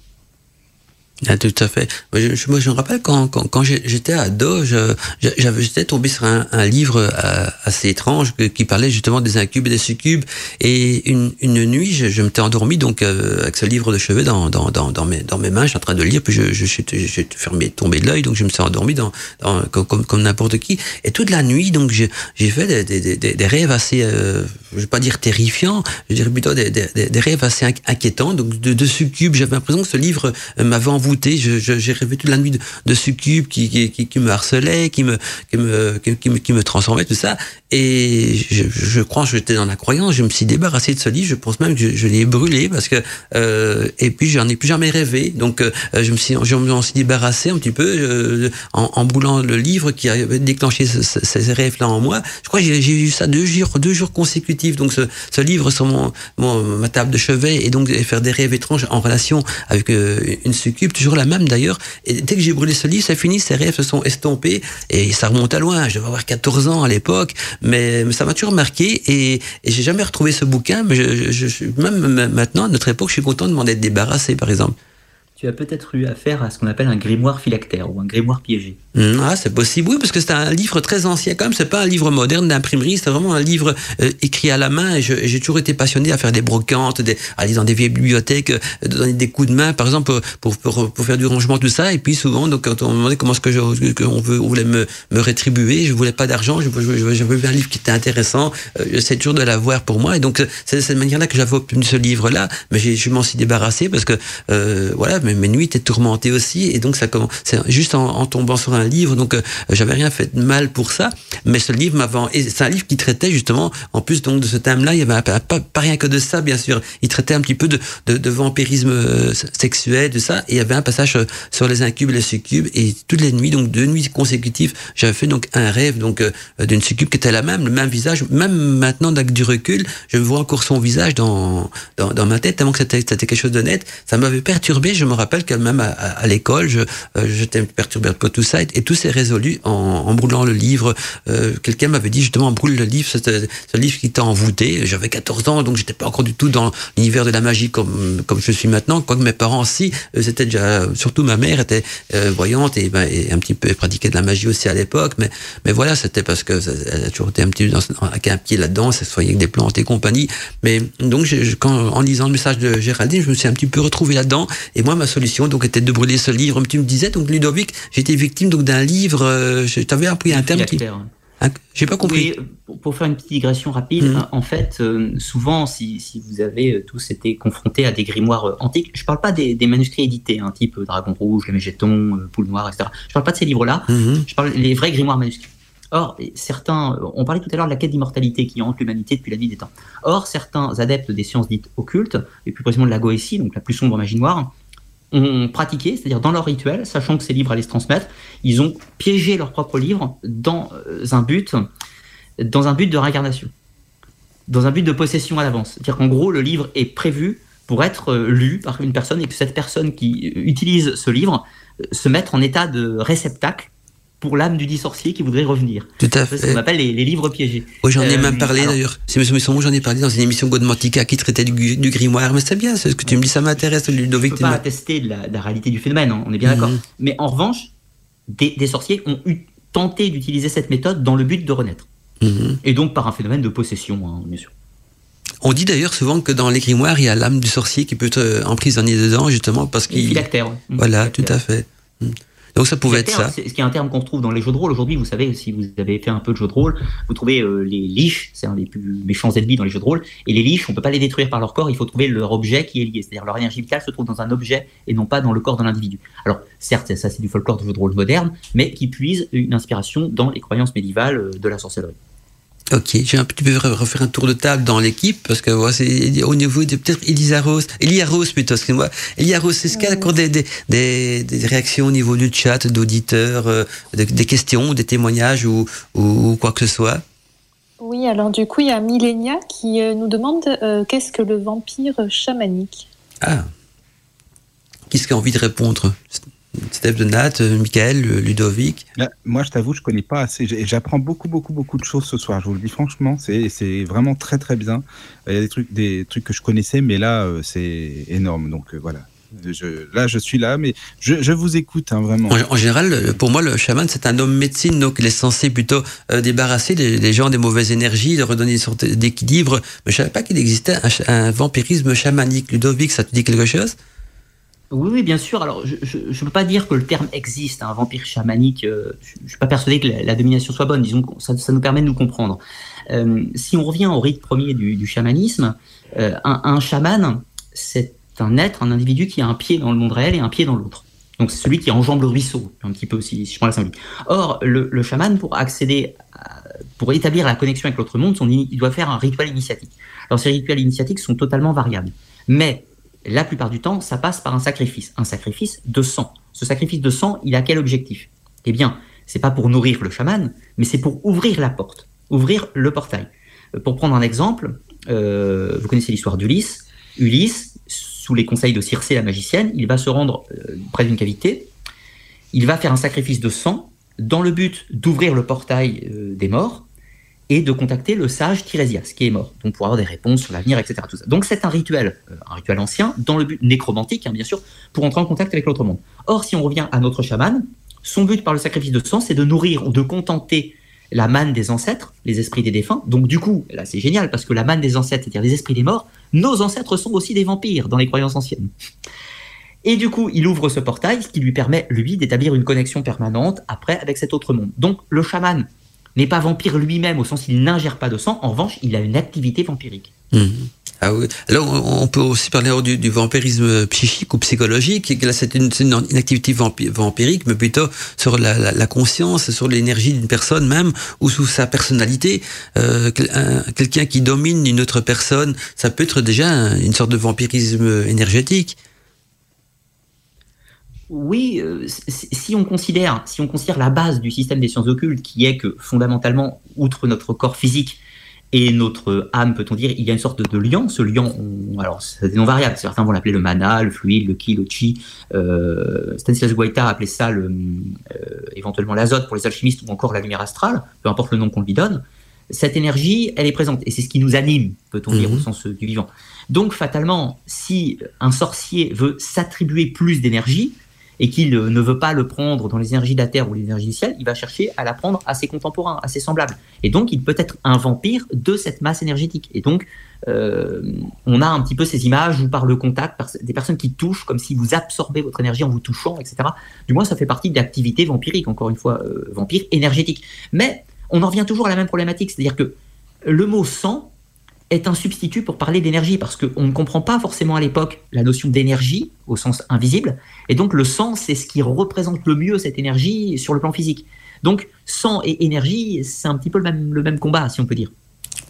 Ah, tout à fait. Moi, je, je- moi, je me rappelle quand, quand, quand j'étais ado, je- je- j'étais tombé sur un, un livre euh, assez étrange qui parlait justement des incubes et des succubes. Et une, une nuit, je, je m'étais endormi donc euh, avec ce livre de chevet dans, dans, dans, dans, mes, dans mes mains, je suis en train de lire, puis je, je, suis j'ai fermé, tombé de l'œil, donc je me suis endormi dans, dans, comme, comme, n'importe qui. Et toute la nuit, donc j'ai, fait des, des, des, des rêves assez, euh, je vais pas dire terrifiants, je dirais plutôt des, des, des- rêves assez inqui- inquiétants, donc de, de succubes. J'avais l'impression que ce livre euh, m'avait J'ai rêvé toute la nuit de, de succubes qui, me harcelaient, qui me, qui me, qui, me, qui me tout ça. Et je, je crois j'étais dans la croyance. Je me suis débarrassé de ce livre. Je pense même que je, je l'ai brûlé parce que euh, et puis j'en ai plus jamais rêvé. Donc euh, je me suis, je m'en suis débarrassé un petit peu euh, en, en brûlant le livre qui avait déclenché ce- ce- ces rêves-là en moi. Je crois que j'ai eu ça deux jours, deux jours consécutifs. Donc ce, ce livre sur mon, mon ma table de chevet et donc faire des rêves étranges en relation avec euh, une succube, toujours la même d'ailleurs. Et dès que j'ai brûlé ce livre, c'est fini. Ces rêves se sont estompés et ça remonte à loin. Je devais avoir 14 ans à l'époque, mais, ça m'a toujours marqué et, et j'ai jamais retrouvé ce bouquin. Mais je, je, je- même maintenant, à notre époque, je suis content de m'en être débarrassé, par exemple. Tu as peut-être eu affaire à ce qu'on appelle un grimoire phylactère ou un grimoire piégé. Hum, Ah, c'est possible, oui, parce que c'est un livre très ancien quand même. C'est pas un livre moderne d'imprimerie, c'est vraiment un livre euh, écrit à la main. Et j'ai toujours été passionné à faire des brocantes, des, aller dans des vieilles bibliothèques, euh, donner des coups de main, par exemple, pour, faire du rangement, tout ça. Et puis souvent, donc, quand on me demandait comment est-ce que voulait me, rétribuer, je voulais pas d'argent, je, je, vu un livre qui était intéressant, euh, j'essaie toujours de l'avoir pour moi. Et donc, c'est de cette manière-là que j'avais obtenu ce livre-là. Mais je m'en suis débarrassé parce que, euh, voilà, mes, mes nuits étaient tourmentées aussi. Et donc, ça commence, juste en, tombant sur un livre. Donc, euh, j'avais rien fait de mal pour ça. Mais ce livre m'avait, c'est un livre qui traitait justement, en plus donc de ce thème-là, il y avait pas, rien que de ça, bien sûr. Il traitait un petit peu de, vampirisme euh, sexuel, de ça. Et il y avait un passage euh, sur les incubes et les succubes. Et toutes les nuits, donc deux nuits consécutives, j'avais fait donc un rêve donc d'une succube qui était la même, le même visage. Même maintenant, avec du recul, je vois encore son visage dans, dans, dans ma tête, tellement que c'était c'était quelque chose de net. Ça m'avait perturbé. Je me rappelle que même à, l'école, je, euh, j'étais perturbé par tout ça. Et, tout s'est résolu en, en brûlant le livre. Euh, quelqu'un m'avait dit justement, brûle le livre, c'est ce livre qui t'a envoûté. J'avais 14 ans, donc j'étais pas encore du tout dans l'univers de la magie comme, comme je suis maintenant. Quoique mes parents, si, euh, c'était déjà, surtout ma mère était voyante et, ben, et un petit peu pratiquait de la magie aussi à l'époque. Mais, mais voilà, c'était parce que elle a toujours été un petit peu dans, avec un pied là-dedans, ça se voyait avec des plantes et compagnie. Mais donc, quand, en lisant le message de Géraldine, je me suis un petit peu retrouvé là-dedans. Et moi, ma solution, donc, était de brûler ce livre. Tu me disais, donc, Ludovic, été victime donc d'un livre, euh, je t'avais appris un terme qui, un- j'ai pas compris. Oui, pour- faire une petite digression rapide, Mhm. hein, en fait, euh, souvent, si, si vous avez euh, tous été confrontés à des grimoires euh, antiques, je parle pas des, des manuscrits édités, hein, type Dragon Rouge, Les Mégétons, euh, Poule Noire, etc. Je parle pas de ces livres-là, Mhm. je parle des vrais grimoires manuscrits. Or, certains, on parlait tout à l'heure de la quête d'immortalité qui hante l'humanité depuis la nuit des temps. Or, certains adeptes des sciences dites occultes, et plus précisément de la Goétie, donc la plus sombre magie noire, ont pratiqué, c'est-à-dire dans leur rituel, sachant que ces livres allaient se transmettre, ils ont piégé leurs propres livres dans euh, un but, dans un but de réincarnation, dans un but de possession à l'avance. C'est-à-dire qu'en gros, le livre est prévu pour être euh, lu par une personne et que cette personne qui euh, utilise ce livre se mette en état de réceptacle pour l'âme du dit sorcier qui voudrait revenir. Tout à C'est ce fait. qu'on appelle les, les livres piégés. Oui, j'en ai Euh, même parlé alors- d'ailleurs. C'est Monsieur Messon, j'en ai parlé dans une émission Godmantica qui traitait du, du grimoire. Mais c'est bien, c'est ce que tu me dis, ça m'intéresse, Ludovic. ne peux tu pas attester de la, de la réalité du phénomène, hein, on est bien d'accord. Mhm. Mais en revanche, des, des sorciers ont eu tenté d'utiliser cette méthode dans le but de renaître. Mhm. Et donc par un phénomène de possession, hein, bien sûr. On dit d'ailleurs souvent que dans les grimoires, il y a l'âme du sorcier qui peut être emprisonnée dedans, justement, parce qu'il. phylactère. Voilà, tout à fait. Mhm. Donc ça pouvait être ça. C'est ce qui est un terme qu'on retrouve dans les jeux de rôle aujourd'hui. Vous savez, si vous avez fait un peu de jeux de rôle, vous trouvez euh, les liches, c'est un des plus méchants ennemis dans les jeux de rôle. Et les liches, on peut pas les détruire par leur corps, il faut trouver leur objet qui est lié. C'est-à-dire leur énergie vitale se trouve dans un objet et non pas dans le corps de l'individu. Alors certes, ça c'est du folklore de jeux de rôle moderne, mais qui puise une inspiration dans les croyances médiévales euh, de la sorcellerie. Ok, j'ai un petit peu re- refaire un tour de table dans l'équipe, parce que ouais, c'est au niveau de peut-être Elisa Rose, Elia Rose plutôt, excusez-moi. Elia Rose, est-ce qu'il y a encore des, des, réactions au niveau du chat, d'auditeurs, euh, des, des questions, des témoignages ou, ou, ou quoi que ce soit? Oui, alors du coup, il y a Millenia qui euh, nous demande euh, qu'est-ce que le vampire chamanique? Ah. Qui est-ce qui a envie de répondre? Steph de Nat, euh, Michael, euh, Ludovic Là, moi, je t'avoue, je connais pas assez. J'apprends beaucoup, beaucoup, beaucoup de choses ce soir. Je vous le dis franchement, c'est vraiment très, très bien. Il y a des trucs, des trucs que je connaissais, mais là, euh, c'est énorme. Donc voilà. Je, là, je suis là, mais je, je vous écoute hein, vraiment. En, en général, pour moi, le chaman, c'est un homme médecine, donc il est censé plutôt euh, débarrasser les, les gens des mauvaises énergies, de redonner une sorte d'équilibre. Mais je savais pas qu'il existait un vampirisme chamanique. Ludovic, ça te dit quelque chose? Oui, oui, bien sûr. Alors, je ne peux pas dire que le terme existe, un vampire chamanique. euh, je ne suis pas persuadé que la, domination soit bonne. Disons que ça, nous permet de nous comprendre. Euh, si on revient au rite premier du, chamanisme, euh, un, chaman, c'est un être, un individu qui a un pied dans le monde réel et un pied dans l'autre. Donc, c'est celui qui enjambe le ruisseau, un petit peu, si, je prends la symbolique. Or, le, chaman, pour accéder, à- pour établir la connexion avec l'autre monde, son, il doit faire un rituel initiatique. Alors, ces rituels initiatiques sont totalement variables. Mais la plupart du temps, ça passe par un sacrifice, un sacrifice de sang. Ce sacrifice de sang, il a quel objectif? Eh bien, c'est pas pour nourrir le chaman, mais c'est pour ouvrir la porte, ouvrir le portail. Euh, Pour prendre un exemple, euh, vous connaissez l'histoire d'Ulysse. Ulysse, sous les conseils de Circé la magicienne, il va se rendre euh, près d'une cavité. Il va faire un sacrifice de sang dans le but d'ouvrir le portail des morts et de contacter le sage Tirésias, qui est mort, donc pour avoir des réponses sur l'avenir, etc. Donc c'est un rituel, euh, un rituel ancien, dans le but nécromantique, hein, bien sûr, pour entrer en contact avec l'autre monde. Or, si on revient à notre chaman, son but par le sacrifice de sang, c'est de nourrir ou de contenter la manne des ancêtres, les esprits des défunts. Donc du coup, là c'est génial, parce que la manne des ancêtres, c'est-à-dire les esprits des morts, nos ancêtres sont aussi des vampires dans les croyances anciennes. Et du coup, il ouvre ce portail, ce qui lui permet, lui, d'établir une connexion permanente après avec cet autre monde. Donc le chaman n'est pas vampire lui-même au sens où il n'ingère pas de sang, en revanche, il a une activité vampirique. Mhm. Ah oui. Alors, on peut aussi parler du, vampirisme psychique ou psychologique. Là, c'est une, activité vampi- vampirique, mais plutôt sur la, conscience, sur l'énergie d'une personne même, ou sous sa personnalité. Euh, quel- un- Quelqu'un qui domine une autre personne, ça peut être déjà un- une sorte de vampirisme énergétique. Oui, euh, si on considère, si on considère la base du système des sciences occultes, qui est que fondamentalement, outre notre corps physique et notre âme, peut-on dire, il y a une sorte de, lien. Ce lien, on- alors c'est des noms variables. Certains vont l'appeler le mana, le fluide, le ki, le chi. Euh, Stanislas Guaita appelait ça le, euh, éventuellement l'azote pour les alchimistes ou encore la lumière astrale, peu importe le nom qu'on lui donne. Cette énergie, elle est présente et c'est ce qui nous anime, peut-on dire, au Mhm. sens du vivant. Donc fatalement, si un sorcier veut s'attribuer plus d'énergie, et qu'il euh, ne veut pas le prendre dans les énergies de la Terre ou les énergies du ciel, il va chercher à la prendre à ses contemporains, à ses semblables. Et donc, il peut être un vampire de cette masse énergétique. Et donc, euh, on a un petit peu ces images où par le contact, des personnes qui touchent, comme si vous absorbez votre énergie en vous touchant, etc. Du moins, ça fait partie d'activités vampiriques, encore une fois, euh, vampire énergétique. Mais on en revient toujours à la même problématique, c'est-à-dire que le mot sang est un substitut pour parler d'énergie, parce qu'on ne comprend pas forcément à l'époque la notion d'énergie au sens invisible, et donc le sang, c'est ce qui représente le mieux cette énergie sur le plan physique. Donc sang et énergie, c'est un petit peu le même, le même combat, si on peut dire.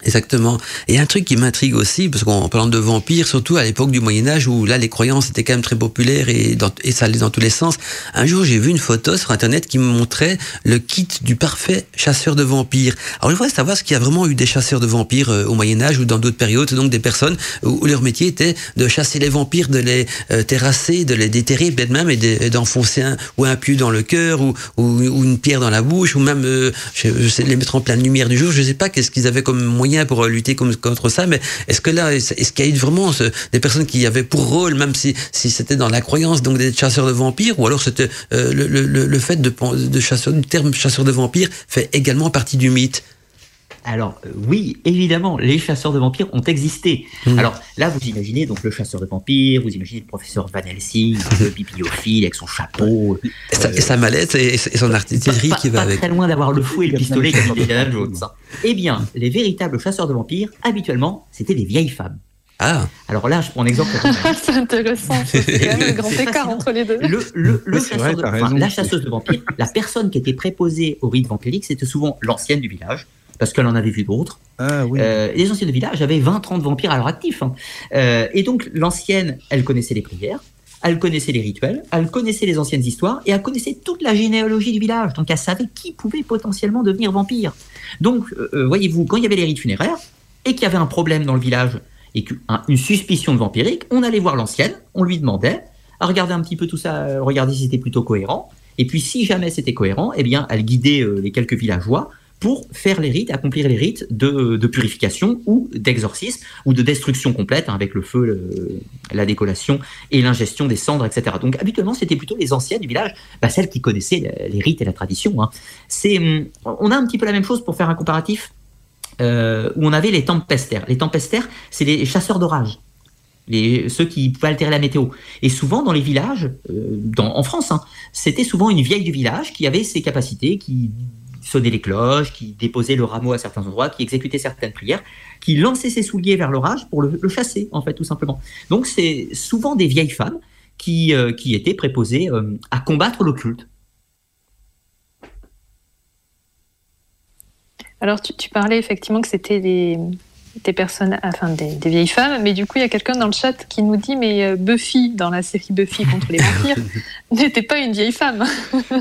Exactement. Et un truc qui m'intrigue aussi, parce qu'en parlant de vampires, surtout à l'époque du Moyen Âge où là les croyances étaient quand même très populaires et, ça allait dans tous les sens. Un jour j'ai vu une photo sur internet qui me montrait le kit du parfait chasseur de vampires. Alors je voudrais savoir ce qu'il y a vraiment eu des chasseurs de vampires euh, au Moyen Âge ou dans d'autres périodes, donc des personnes où, leur métier était de chasser les vampires, de les euh, terrasser, de les déterrer peut-être même et d'enfoncer un ou un pieu dans le cœur ou, une pierre dans la bouche ou même euh, je, sais, les mettre en pleine lumière du jour. Je sais pas qu'est-ce qu'ils avaient comme moyen pour lutter contre ça, mais est-ce que là, est-ce qu'il y a eu vraiment des personnes qui avaient pour rôle, même si, c'était dans la croyance, donc des chasseurs de vampires, ou alors euh, le, fait de, de chasseur, du terme chasseur de vampires fait également partie du mythe? Alors euh, oui, évidemment, les chasseurs de vampires ont existé. Mmh. Alors là, vous imaginez donc le chasseur de vampires, vous imaginez le professeur Van Helsing, le bibliophile avec son chapeau, et sa, euh, et sa mallette et, son artillerie qui va pas avec. Très loin d'avoir le fouet et le pistolet comme Indiana Jones. Eh bien, les véritables chasseurs de vampires, habituellement, c'était des vieilles femmes. Ah. Alors là, je prends un exemple. c'est intéressant. C'est quand même un grand écart entre les deux. Le, le, le chasseur vrai, de, enfin, la chasseuse de vampires, la personne qui était préposée au rite vampirique, c'était souvent l'ancienne du village parce qu'elle en avait vu d'autres. Ah, oui. euh, les anciennes de village avaient 20-30 vampires à leur actif. Hein. Euh, et donc, l'ancienne, elle connaissait les prières, elle connaissait les rituels, elle connaissait les anciennes histoires, et elle connaissait toute la généalogie du village. Donc, elle savait qui pouvait potentiellement devenir vampire. Donc, euh, voyez-vous, quand il y avait les rites funéraires, et qu'il y avait un problème dans le village, et qu'une suspicion de vampirique, on allait voir l'ancienne, on lui demandait, à regarder un petit peu tout ça, regarder si c'était plutôt cohérent, et puis si jamais c'était cohérent, eh bien, elle guidait euh, les quelques villageois pour faire les rites, accomplir les rites de, purification ou d'exorcisme ou de destruction complète hein, avec le feu, la décollation et l'ingestion des cendres, etc. Donc habituellement, c'était plutôt les anciennes du village, bah, celles qui connaissaient les rites et la tradition. Hein. C'est, on a un petit peu la même chose pour faire un comparatif euh, où on avait les tempestaires. Les tempestaires, c'est les chasseurs d'orage. Les, ceux qui pouvaient altérer la météo. Et souvent, dans les villages, euh, dans, en France, hein, c'était souvent une vieille du village qui avait ses capacités, qui sonnait les cloches, qui déposait le rameau à certains endroits, qui exécutait certaines prières, qui lançait ses souliers vers l'orage pour le, chasser, en fait, tout simplement. Donc, c'est souvent des vieilles femmes qui, euh, étaient préposées euh, à combattre l'occulte. Alors, tu, parlais effectivement que c'était des, des personnes, enfin des, des, vieilles femmes, mais du coup, il y a quelqu'un dans le chat qui nous dit mais Buffy, dans la série Buffy contre les vampires, (laughs) n'était pas une vieille femme.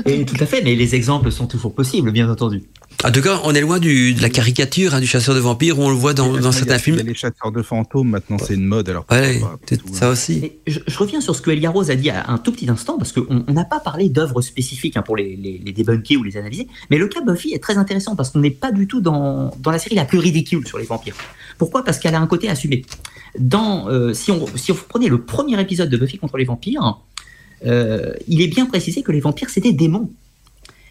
Et tout à fait, mais les exemples sont toujours possibles, bien entendu. En tout cas, on est loin du, de la caricature hein, du chasseur de vampires où on le voit dans, dans certains films. Il y a les chasseurs de fantômes, maintenant c'est une mode. Alors ouais, ça aussi. Je, je, reviens sur ce que Elia Rose a dit un tout petit instant, parce qu'on n'a pas parlé d'œuvres spécifiques hein, pour les, les, les, débunker ou les analyser, mais le cas Buffy est très intéressant parce qu'on n'est pas du tout dans, dans la série la plus ridicule sur les vampires. Pourquoi? Parce qu'elle a un côté assumé. Dans, euh, si, on, si on prenait le premier épisode de Buffy contre les vampires, euh, il est bien précisé que les vampires, c'est des démons.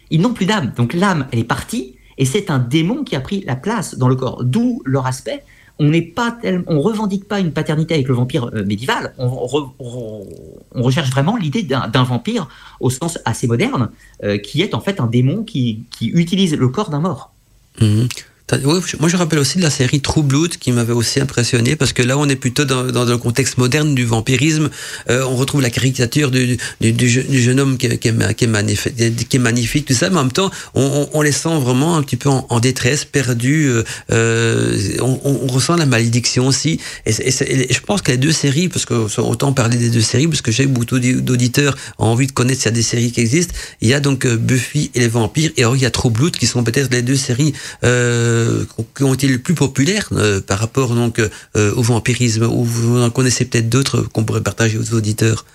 Ils n'ont plus d'âme. Donc l'âme, elle est partie, et c'est un démon qui a pris la place dans le corps. D'où leur aspect. On n'est pas on revendique pas une paternité avec le vampire euh, médiéval. On, re, on, on, recherche vraiment l'idée d'un vampire au sens assez moderne, euh, qui est en fait un démon qui, qui utilise le corps d'un mort. Mmh. Moi je rappelle aussi de la série True Blood qui m'avait aussi impressionné parce que là on est plutôt dans, dans le contexte moderne du vampirisme. Euh, on retrouve la caricature du, du, du, du jeune homme qui, qui, est, qui, est magnifique, qui est magnifique, tout ça, mais en même temps on, on, on les sent vraiment un petit peu en, en détresse, perdus. Euh, on, on, ressent la malédiction aussi. Et, et, je pense que les deux séries, parce que autant parler des deux séries, parce que j'ai beaucoup d'auditeurs envie de connaître s'il y a des séries qui existent. Il y a donc Buffy et les vampires, et alors il y a True Blood qui sont peut-être les deux séries. Euh, qui ont été les plus populaires euh, par rapport donc euh, au vampirisme ou vous en connaissez peut-être d'autres qu'on pourrait partager aux auditeurs?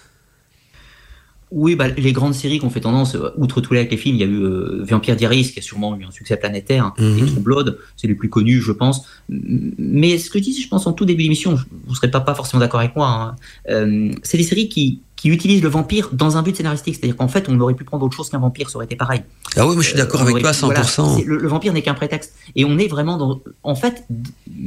Oui, bah, les grandes séries qui ont fait tendance, outre tous les, films, il y a eu euh, Vampire Diaries qui a sûrement eu un succès planétaire, mm -hmm. et True Blood, c'est les plus connus, je pense. Mais ce que je dis, je pense en tout début d'émission, vous ne serez pas, pas forcément d'accord avec moi, hein. euh, c'est des séries qui, qui utilisent le vampire dans un but scénaristique. C'est-à-dire qu'en fait, on aurait pu prendre autre chose qu'un vampire, ça aurait été pareil. Ah oui, moi je suis d'accord euh, avec toi à 100%. Voilà, le, le, vampire n'est qu'un prétexte. Et on est vraiment dans. En fait,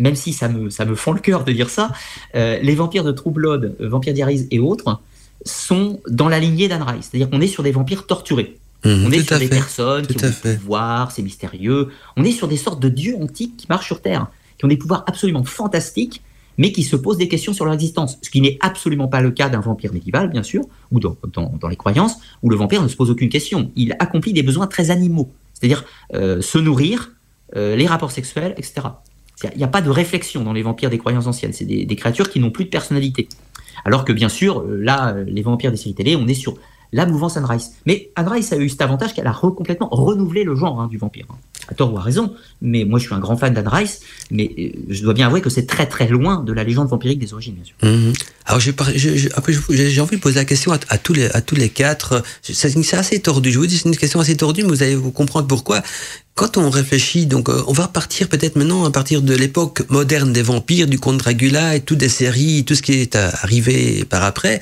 même si ça me, ça me fend le cœur de dire ça, euh, les vampires de True Blood, euh, Vampire Diaries et autres sont dans la lignée d'Anne Rice. C'est-à-dire qu'on est sur des vampires torturés. Mmh, on est sur des fait, personnes qui ont des pouvoirs, c'est mystérieux. On est sur des sortes de dieux antiques qui marchent sur Terre, qui ont des pouvoirs absolument fantastiques mais qui se posent des questions sur leur existence, ce qui n'est absolument pas le cas d'un vampire médiéval, bien sûr, ou dans, dans, dans, les croyances, où le vampire ne se pose aucune question. Il accomplit des besoins très animaux, c'est-à-dire euh, se nourrir, euh, les rapports sexuels, etc. Il n'y a pas de réflexion dans les vampires des croyances anciennes. C'est des, des créatures qui n'ont plus de personnalité. Alors que bien sûr, euh, là, euh, les vampires des séries télé, on est sur la mouvance Anne Rice. Mais Anne Rice a eu cet avantage qu'elle a complètement renouvelé le genre hein, du vampire. hein. À tort ou à raison, mais moi je suis un grand fan d'Anne Rice, mais euh, je dois bien avouer que c'est très très loin de la légende vampirique des origines, bien sûr. Mhm. Alors je- après j'ai envie de poser la question à, tous les à tous les quatre. C'est assez tordu. Je vous dis c'est une question assez tordue, mais vous allez vous comprendre pourquoi. Quand on réfléchit, donc euh, on va partir peut-être maintenant à partir de l'époque moderne des vampires, du comte Dracula et toutes des séries, tout ce qui est arrivé par après.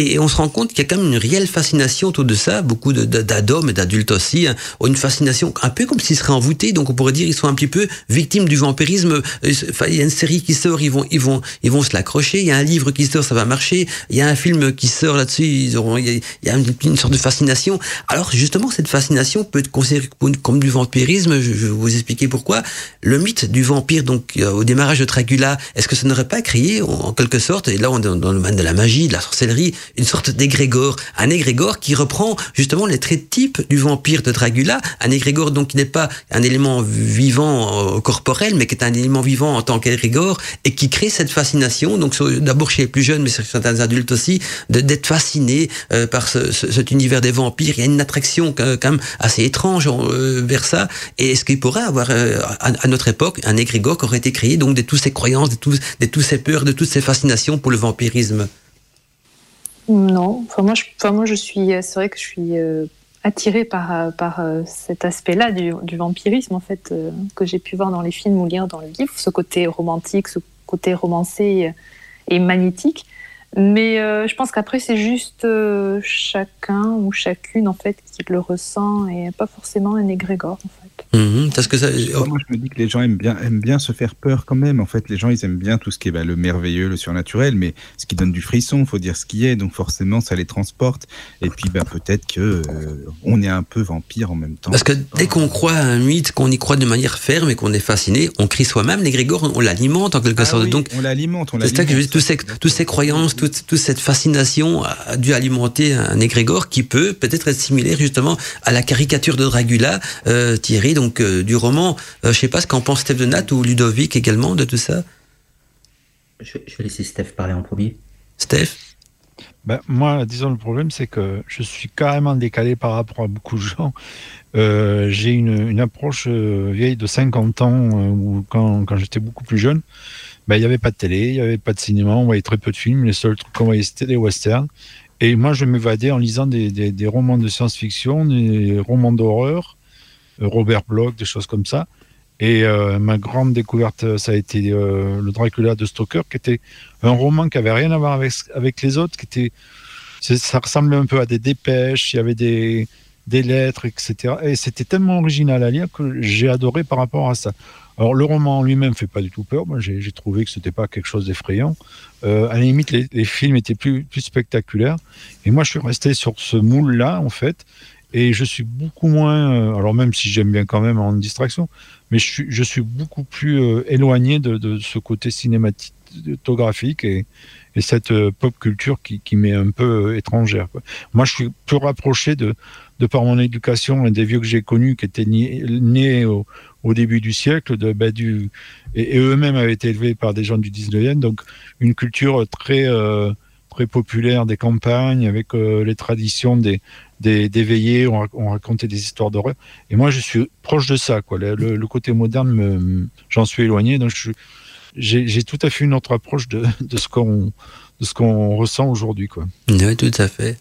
Et on se rend compte qu'il y a quand même une réelle fascination autour de ça. Beaucoup d'ados et d'adultes aussi hein, ont une fascination un peu comme s'ils seraient envoûtés. Donc on pourrait dire ils sont un petit peu victimes du vampirisme. Euh, il y a une série qui sort, ils vont, ils vont, ils vont se l'accrocher. Il y a un livre qui sort, ça va marcher. Il y a un film qui sort là-dessus, ils auront, il y a, une, sorte de fascination. Alors justement, cette fascination peut être considérée comme- du vampirisme. Je, vais vous expliquer pourquoi. Le mythe du vampire, donc au démarrage de Dracula, est-ce que ça n'aurait pas créé, en, quelque sorte, et là on est dans le domaine de la magie, de la sorcellerie, une sorte d'égrégore, un égrégore qui reprend justement les traits types du vampire de Dracula, un égrégore donc qui n'est pas un élément vivant euh, corporel, mais qui est un élément vivant en tant qu'égrégore et qui crée cette fascination. Donc d'abord chez les plus jeunes, mais sur certains adultes aussi, d'être fasciné euh, par ce, ce- cet univers des vampires. Il y a une attraction quand quand même assez étrange euh, vers ça. Et est-ce qu'il pourrait avoir euh, à, à notre époque un égrégore qui aurait été créé donc de toutes ces croyances, de de toutes ces peurs, de toutes ces fascinations pour le vampirisme? Non, enfin moi, je, enfin moi je suis, c'est vrai que je suis euh, attirée par, euh, par euh, cet aspect-là du, vampirisme en fait euh, que j'ai pu voir dans les films ou lire dans les livres, ce côté romantique, ce côté romancé et magnétique. Mais euh, je pense qu'après c'est juste euh, chacun ou chacune en fait qui le ressent et pas forcément un égrégore en fait. Mhm, parce que ça, Moi, je me dis que les gens aiment bien, aiment bien se faire peur quand même. En fait, les gens, ils aiment bien tout ce qui est bah, le merveilleux, le surnaturel, mais ce qui donne du frisson, faut dire ce qui est. Donc forcément, ça les transporte. Et puis, bah, peut-être que euh, on est un peu vampire en même temps. Parce que dès qu'on croit à un mythe, qu'on y croit de manière ferme et qu'on est fasciné, on crie soi-même l'égrégore, on l'alimente en quelque Ah sorte. oui, Donc, on l'alimente, c'est ça que je veux dire, l'alimente. tous ces, toutes ces croyances, toute, toute cette fascination a dû alimenter un égrégore qui peut peut-être être similaire justement à la caricature de Dracula, euh, tirée donc euh, du roman. Euh, je sais pas ce qu'en pense Steph de Nat ou Ludovic également de tout ça. Je, vais- je vais laisser Steph parler en premier. Steph? Ben, moi, disons, le problème, c'est que je suis carrément décalé par rapport à beaucoup de gens. Euh, j'ai une, une approche euh, vieille de 50 ans, euh, où quand, quand j'étais beaucoup plus jeune, ben, il n'y avait pas de télé, il n'y avait pas de cinéma, on voyait très peu de films. Les seuls trucs qu'on voyait, c'était des westerns. Et moi, je m'évadais en lisant des, des, des romans de science-fiction, des romans d'horreur, euh, Robert Bloch, des choses comme ça. Et euh, ma grande découverte, ça a été euh, le Dracula de Stoker, qui était un roman qui avait rien à voir avec, avec les autres, qui était, ça ressemblait un peu à des dépêches, il y avait des, des lettres, etc. Et c'était tellement original à lire que j'ai adoré par rapport à ça. Alors le roman lui-même fait pas du tout peur. Moi, j'ai trouvé que c'était pas quelque chose d'effrayant. Euh, à la limite, les, les films étaient plus, plus spectaculaires. Et moi, je suis resté sur ce moule-là, en fait. Et je suis beaucoup moins, euh, alors même si j'aime bien quand même en distraction, mais je suis, je suis beaucoup plus euh, éloigné de, de ce côté cinématographique et, et cette euh, pop culture qui, qui m'est un peu étrangère. Moi, je suis plus rapproché de, de par mon éducation et des vieux que j'ai connus qui étaient nés au, au début du siècle, de, bah, du, et, eux-mêmes avaient été élevés par des gens du 19e, donc une culture très, populaire des campagnes avec les traditions des, des, veillées, on, rac- on racontait des histoires d'horreur. Et moi, je suis proche de ça. Quoi. Le, côté moderne, j'en suis éloigné. Donc, j'ai tout à fait une autre approche de, ce qu'on ressent aujourd'hui. Oui, tout à fait.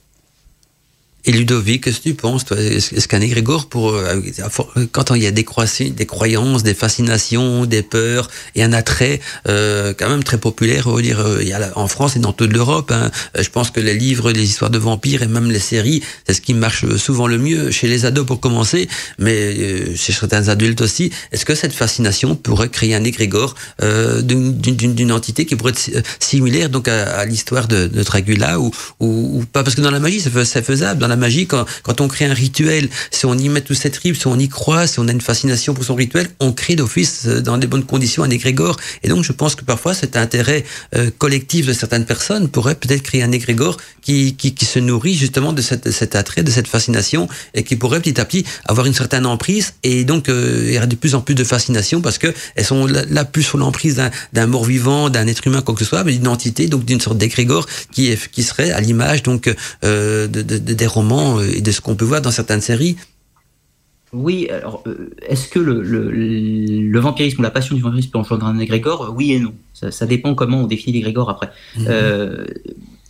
Et Ludovic, qu'est-ce que tu penses toi? Est-ce qu'un égrégore, pour, euh, quand il y a des, des croyances, des fascinations, des peurs et un attrait euh, quand même très populaire, on dire, euh, il y a en France et dans toute l'Europe, hein, euh, je pense que les livres, les histoires de vampires et même les séries, c'est ce qui marche souvent le mieux chez les ados pour commencer, mais chez certains adultes aussi. Est-ce que cette fascination pourrait créer un égrégore d'une- entité qui pourrait être si- similaire donc à, l'histoire de, de Dracula ou, ou, pas? Parce que dans la magie, c'est fais- c'est faisable. Magie. Quand, on crée un rituel, si on y met tout cette tripes, si on y croit, si on a une fascination pour son rituel, on crée d'office euh, dans des bonnes conditions un égrégore. Et donc, je pense que parfois, cet intérêt euh, collectif de certaines personnes pourrait peut-être créer un égrégore qui, qui, se nourrit justement de cette, cet attrait, de cette fascination, et qui pourrait petit à petit avoir une certaine emprise. Et donc, euh, il y aura de plus en plus de fascination parce que elles sont là, plus sous l'emprise d'un mort-vivant, d'un être humain, quoi que ce soit, mais d'une entité, donc d'une sorte d'égrégore qui, qui serait à l'image donc de, des romans et de ce qu'on peut voir dans certaines séries. Oui, alors euh, est-ce que le, le, le, vampirisme ou la passion du vampirisme peut engendrer un égrégore? Oui et non. Ça, ça, dépend comment on définit l'égrégore après. Il mmh. euh,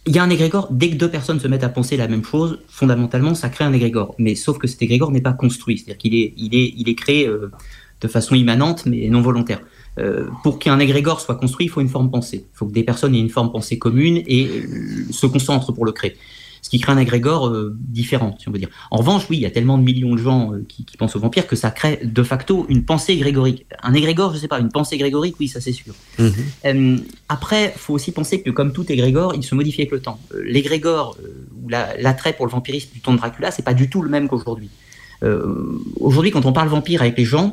y a un égrégore, dès que deux personnes se mettent à penser la même chose, fondamentalement, ça crée un égrégore. Mais sauf que cet égrégore n'est pas construit, c'est-à-dire qu'il est, il est, il est créé euh, de façon immanente, mais non volontaire. Euh, pour qu'un égrégore soit construit, il faut une forme pensée. Il faut que des personnes aient une forme pensée commune et se concentrent pour le créer ce qui crée un agrégore euh, différent, si on veut dire. En revanche, oui, il y a tellement de millions de gens euh, qui, qui, pensent aux vampires que ça crée de facto une pensée grégorique. Un égrégore, je sais pas, une pensée grégorique, oui, ça c'est sûr. Mm -hmm. après, faut aussi penser que comme tout égrégore, il se modifie avec le temps. Euh, l'égrégore ou l'attrait la, pour le vampirisme du temps de Dracula, c'est pas du tout le même qu'aujourd'hui. aujourd'hui, quand on parle vampire avec les gens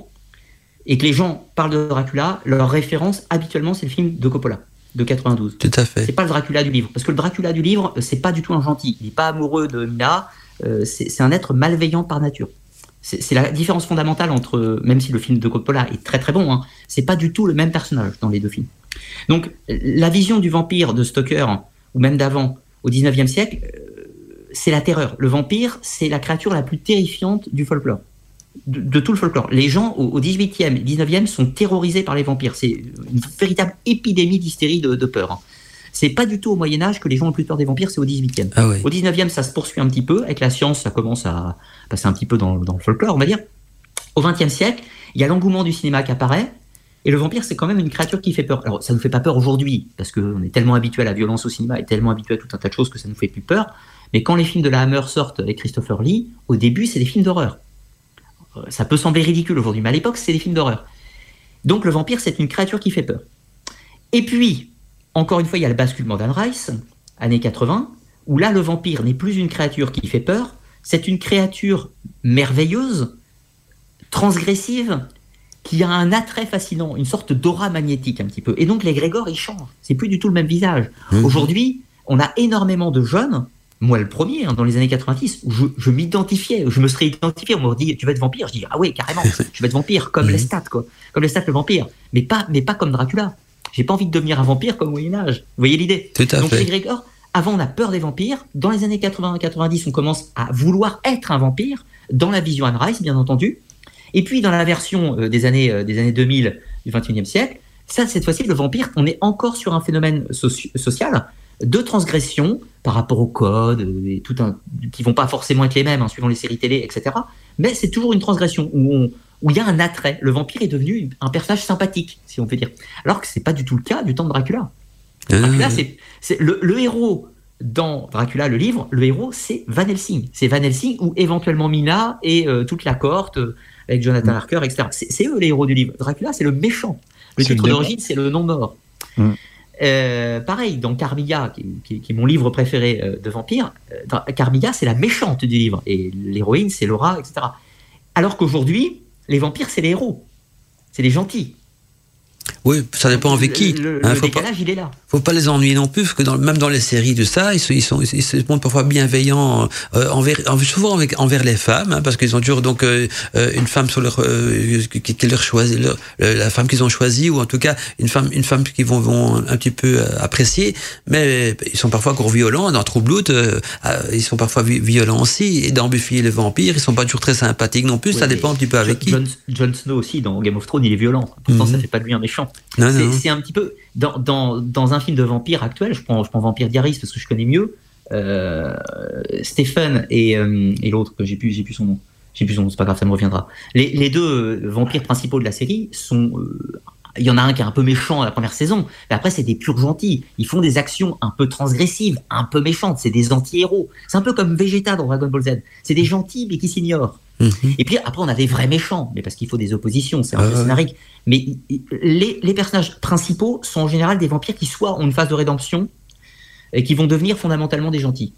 et que les gens parlent de Dracula, leur référence habituellement c'est le film de Coppola de 92. Tout à fait. C'est pas le Dracula du livre. Parce que le Dracula du livre, c'est pas du tout un gentil. Il n'est pas amoureux de Mina. Euh, c'est un être malveillant par nature. C'est la différence fondamentale entre, même si le film de Coppola est très très bon, hein, c'est pas du tout le même personnage dans les deux films. Donc, la vision du vampire de Stoker, ou même d'avant, au 19e siècle, euh, c'est la terreur. Le vampire, c'est la créature la plus terrifiante du folklore de, de, tout le folklore. Les gens au, au 18e, 19e sont terrorisés par les vampires. C'est une véritable épidémie d'hystérie de, de, peur. C'est pas du tout au Moyen Âge que les gens ont plus peur des vampires, c'est au 18e. Ah oui. Au 19e, ça se poursuit un petit peu. Avec la science, ça commence à passer un petit peu dans, dans le folklore, on va dire. Au 20e siècle, il y a l'engouement du cinéma qui apparaît. Et le vampire, c'est quand même une créature qui fait peur. Alors, ça ne nous fait pas peur aujourd'hui, parce qu'on est tellement habitué à la violence au cinéma et tellement habitué à tout un tas de choses que ça nous fait plus peur. Mais quand les films de la Hammer sortent avec Christopher Lee, au début, c'est des films d'horreur ça peut sembler ridicule aujourd'hui, mais à l'époque, c'est des films d'horreur. Donc le vampire, c'est une créature qui fait peur. Et puis, encore une fois, il y a le basculement d'Anne Rice, années 80, où là, le vampire n'est plus une créature qui fait peur, c'est une créature merveilleuse, transgressive, qui a un attrait fascinant, une sorte d'aura magnétique un petit peu. Et donc l'égrégore, il change. C'est plus du tout le même visage. Mmh. Aujourd'hui, on a énormément de jeunes moi le premier, hein, dans les années 90, où je, je m'identifiais, je me serais identifié, on me dit tu vas être vampire, je dis ah oui carrément, (laughs) je vais être vampire comme les stats quoi, comme les stats le vampire, mais pas mais pas comme Dracula. J'ai pas envie de devenir un vampire comme au Moyen Âge. Vous voyez l'idée? Tout à Donc fait. Grégor, avant on a peur des vampires, dans les années 80-90 on commence à vouloir être un vampire, dans la vision Anne Rice bien entendu, et puis dans la version euh, des années euh, des années 2000 du 21e siècle, ça cette fois-ci le vampire, on est encore sur un phénomène soci social de transgression par rapport au code, et tout un, qui vont pas forcément être les mêmes, hein, suivant les séries télé, etc. Mais c'est toujours une transgression où on, où il y a un attrait. Le vampire est devenu un personnage sympathique, si on peut dire. Alors que c'est pas du tout le cas du temps de Dracula. Mmh. Dracula, c'est, c'est le, le, héros dans Dracula, le livre, le héros, c'est Van Helsing. C'est Van Helsing ou éventuellement Mina et euh, toute la cohorte euh, avec Jonathan mmh. Harker, etc. C'est, c'est, eux les héros du livre. Dracula, c'est le méchant. Le titre d'origine, c'est le nom mort. Euh, pareil, dans Carmilla, qui, est mon livre préféré euh, de vampire, euh, Carmilla, c'est la méchante du livre, et l'héroïne, c'est Laura, etc. Alors qu'aujourd'hui, les vampires, c'est les héros, c'est les gentils. Oui, ça dépend avec qui. Le, le, hein, le faut décalage, pas, il est là. Faut pas les ennuyer non plus, parce que dans, même dans les séries de ça, ils, sont, ils, sont, ils se montrent parfois bienveillants euh, envers, souvent avec, envers les femmes, hein, parce qu'ils ont toujours donc euh, une femme sur leur, euh, qui leur choisit, leur, la femme qu'ils ont choisie, ou en tout cas une femme, une femme qu'ils vont, vont un petit peu apprécier, mais ils sont parfois encore violents. Dans True Blood, ils sont parfois violents aussi, et dans Buffy et les vampires, ils sont pas toujours très sympathiques non plus. Oui, ça dépend un petit peu avec John, qui. Jon Snow aussi dans Game of Thrones, il est violent. Pourtant, mm -hmm. ça fait pas de lui un méchant. C'est un petit peu dans, dans, dans, un film de vampire actuel. Je prends, je prends Vampire Diaries parce que je connais mieux. Euh, Stephen et, euh, et l'autre que j'ai plus, j'ai plus son nom. J'ai plus son nom. C'est pas grave, ça me reviendra. Les, les deux vampires principaux de la série sont. Il y en a un qui est un peu méchant à la première saison, mais après c'est des purs gentils. Ils font des actions un peu transgressives, un peu méchantes. C'est des anti-héros. C'est un peu comme Vegeta dans Dragon Ball Z. C'est des gentils mais qui s'ignorent. Mmh. Et puis après, on a des vrais méchants, mais parce qu'il faut des oppositions, c'est un peu scénarique. Mais les, les, personnages principaux sont en général des vampires qui soit ont une phase de rédemption et qui vont devenir fondamentalement des gentils.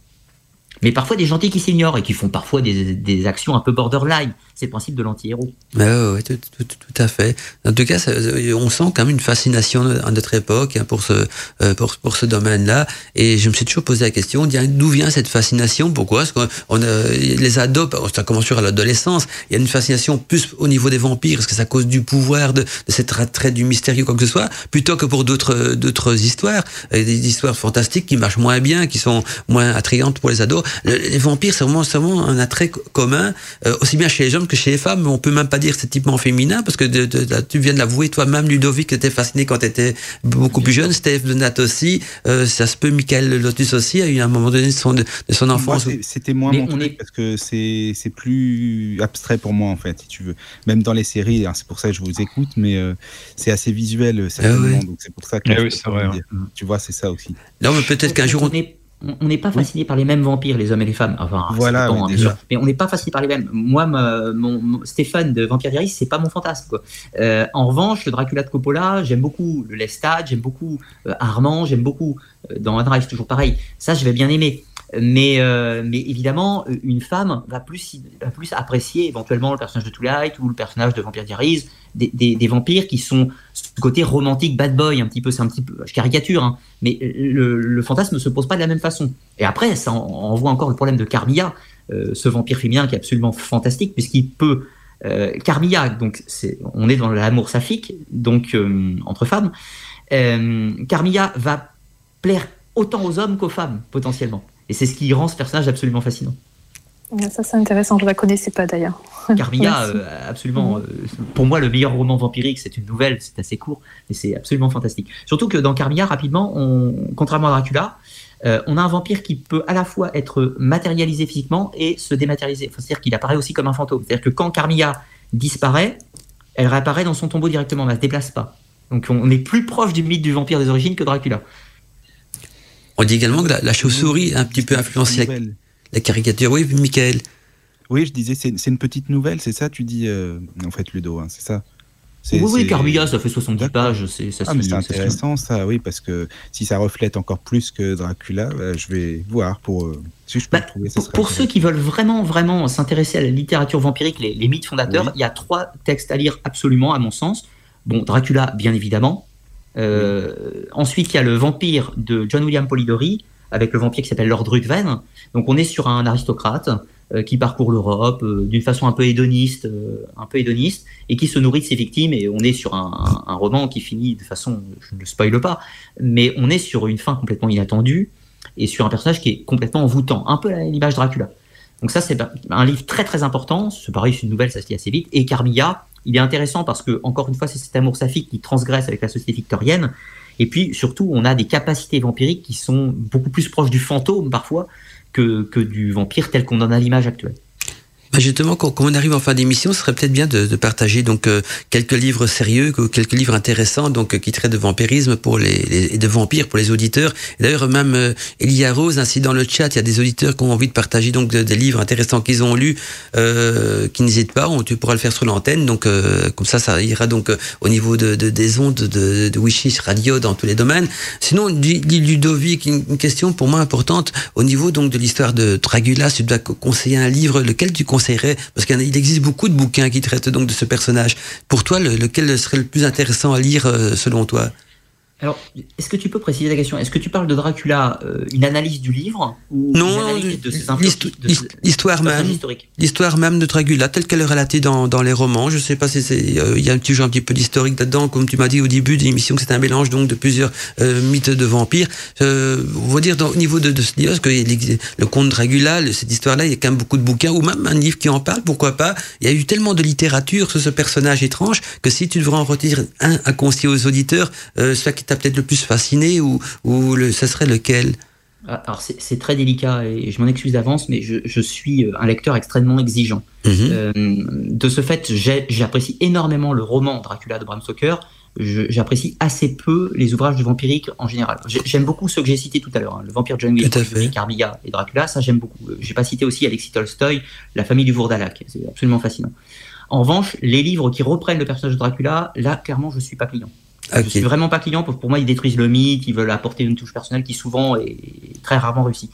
Mais parfois des gentils qui s'ignorent et qui font parfois des, actions un peu borderline. C'est le principe de l'anti-héros. Ouais, ouais, tout, à fait. En tout cas, ça, on sent quand même une fascination à notre époque hein, pour ce euh, pour, pour ce domaine-là. Et je me suis toujours posé la question d'où vient cette fascination? Pourquoi Parce qu'on a, les ados, ça commence sur l'adolescence. Il y a une fascination plus au niveau des vampires, parce que ça cause du pouvoir, de, cette trait du mystérieux, quoi que ce soit, plutôt que pour d'autres histoires, des histoires fantastiques qui marchent moins bien, qui sont moins attrayantes pour les ados. Les vampires, c'est vraiment, vraiment un attrait commun, euh, aussi bien chez les hommes que chez les femmes. On peut même pas dire que c'est typement féminin parce que tu viens de l'avouer toi-même, Ludovic était fasciné quand tu étais beaucoup plus jeune. Steve Donat aussi. Euh, ça se peut, Michael Lotus aussi a eu un moment donné de son, de son enfance. C'était moins mon truc parce que c'est plus abstrait pour moi en fait, si tu veux. Même dans les séries, hein, c'est pour ça que je vous écoute, mais euh, c'est assez visuel ah certainement. Donc c'est pour ça que ah tu vois, c'est ça aussi. Non, mais peut-être qu'un jour on on n'est pas fasciné par les mêmes vampires, les hommes et les femmes. Enfin, voilà, hein, mais on n'est pas fasciné par les mêmes. Moi, mon, Stéphane de Vampire Diaries, c'est pas mon fantasme. Quoi. Euh, en revanche, le Dracula de Coppola, j'aime beaucoup le Lestat, j'aime beaucoup euh, Armand, j'aime beaucoup euh, dans Drive, toujours pareil. Ça, je vais bien aimer. Mais, mais évidemment, une femme va plus, va plus apprécier éventuellement le personnage de Twilight ou le personnage de Vampire Diaries, des, des, des vampires qui sont côté romantique bad boy un petit peu c'est un petit peu je caricature hein, mais le, le, fantasme ne se pose pas de la même façon. Et après ça en, voit encore le problème de Carmilla euh, ce vampire féminin qui est absolument fantastique puisqu'il peut euh, Carmilla donc on est dans l'amour saphique donc euh, entre femmes Carmilla va plaire autant aux hommes qu'aux femmes potentiellement. Et c'est ce qui rend ce personnage absolument fascinant ça, c'est intéressant. Je ne la connaissais pas d'ailleurs. (laughs) Carmilla, euh, absolument. Mhm. Euh, pour moi, le meilleur roman vampirique, c'est une nouvelle, c'est assez court, mais c'est absolument fantastique. Surtout que dans Carmilla, rapidement, on, contrairement à Dracula, euh, on a un vampire qui peut à la fois être matérialisé physiquement et se dématérialiser. C'est-à-dire qu'il apparaît aussi comme un fantôme. C'est-à-dire que quand Carmilla disparaît, elle réapparaît dans son tombeau directement, elle ne se déplace pas. Donc on est plus proche du mythe du vampire des origines que Dracula. On dit également que la, chauve-souris a un petit peu influencé la caricature. Oui, Michael. Oui, je disais, c'est une petite nouvelle, c'est ça, tu dis, euh, en fait, Ludo, hein, c'est ça oui, oui, Carbilla, ça fait 70 pages. C'est ah, intéressant, ça, oui, parce que si ça reflète encore plus que Dracula, bah, je vais voir pour. Euh, si je peux bah, trouver, ça pour, ceux qui veulent vraiment, vraiment s'intéresser à la littérature vampirique, les, mythes fondateurs, il y a trois textes à lire absolument, à mon sens. Bon, Dracula, bien évidemment. Euh, ensuite, il y a le Vampire de John William Polidori, avec le vampire qui s'appelle Lord Ruthven. Donc on est sur un aristocrate euh, qui parcourt l'Europe euh, d'une façon un peu hédoniste, euh, un peu et qui se nourrit de ses victimes. Et on est sur un, roman qui finit de façon, je ne le spoile pas, mais on est sur une fin complètement inattendue et sur un personnage qui est complètement envoûtant, un peu à l'image Dracula. Donc ça, c'est un livre très très important. C'est pareil, c'est une nouvelle, ça se lit assez vite. Et Carmilla, il est intéressant parce que, encore une fois, c'est cet amour saphique qui transgresse avec la société victorienne. Et puis, surtout, on a des capacités vampiriques qui sont beaucoup plus proches du fantôme, parfois, que, que du vampire tel qu'on en a l'image actuelle. Bah, justement, quand, on arrive en fin d'émission, ce serait peut-être bien de, partager donc euh, quelques livres sérieux, quelques livres intéressants, donc euh, qui traitent de vampirisme pour les, les de vampires pour les auditeurs. D'ailleurs, même euh, Elia Rose, ainsi dans le chat, il y a des auditeurs qui ont envie de partager donc des livres intéressants qu'ils ont lus, euh, qui n'hésitent pas. Tu pourras le faire sur l'antenne, donc comme ça, ça ira donc au niveau de, de, des ondes de, de Radio dans tous les domaines. Sinon, Ludovic, une, une question pour moi importante au niveau donc de l'histoire de Dragula. Si tu dois conseiller un livre, lequel tu conseilles parce qu'il existe beaucoup de bouquins qui traitent donc de ce personnage. Pour toi, lequel serait le plus intéressant à lire euh, selon toi? Alors, est-ce que tu peux préciser la question? Est-ce que tu parles de Dracula, euh, une analyse du livre ou Non, l'histoire même. L'histoire même de Dracula, telle qu'elle est relatée dans, dans les romans. Je ne sais pas si c'est. Euh, il y a un petit un petit peu d'historique là-dedans, comme tu m'as dit au début de l'émission, que c'est un mélange donc de plusieurs euh, mythes de vampires. on va dire au niveau de, de ce livre, que le conte Dracula, cette histoire-là, il y a quand même beaucoup de bouquins, ou même un livre qui en parle, pourquoi pas. Il y a eu tellement de littérature sur ce personnage étrange que si tu devrais en retirer un à conseiller aux auditeurs, soit qui t'a peut-être le plus fasciné ou, ou le, ce serait lequel? Ah, alors c'est très délicat et je m'en excuse d'avance, mais je, je, suis euh, un lecteur extrêmement exigeant. Mhm. euh, de ce fait, j'apprécie énormément le roman Dracula de Bram Stoker. J'apprécie assez peu les ouvrages de vampirique en général. J'aime beaucoup ceux que j'ai cités tout à l'heure, hein, le vampire John Carmilla et Dracula, ça j'aime beaucoup. J'ai pas cité aussi Alexis Tolstoy, La famille du Vourdalak, c'est absolument fascinant. En revanche, les livres qui reprennent le personnage de Dracula, là clairement je suis pas client. Okay. Je suis vraiment pas client. Pour, pour moi, ils détruisent le mythe, ils veulent apporter une touche personnelle qui souvent est très rarement réussie.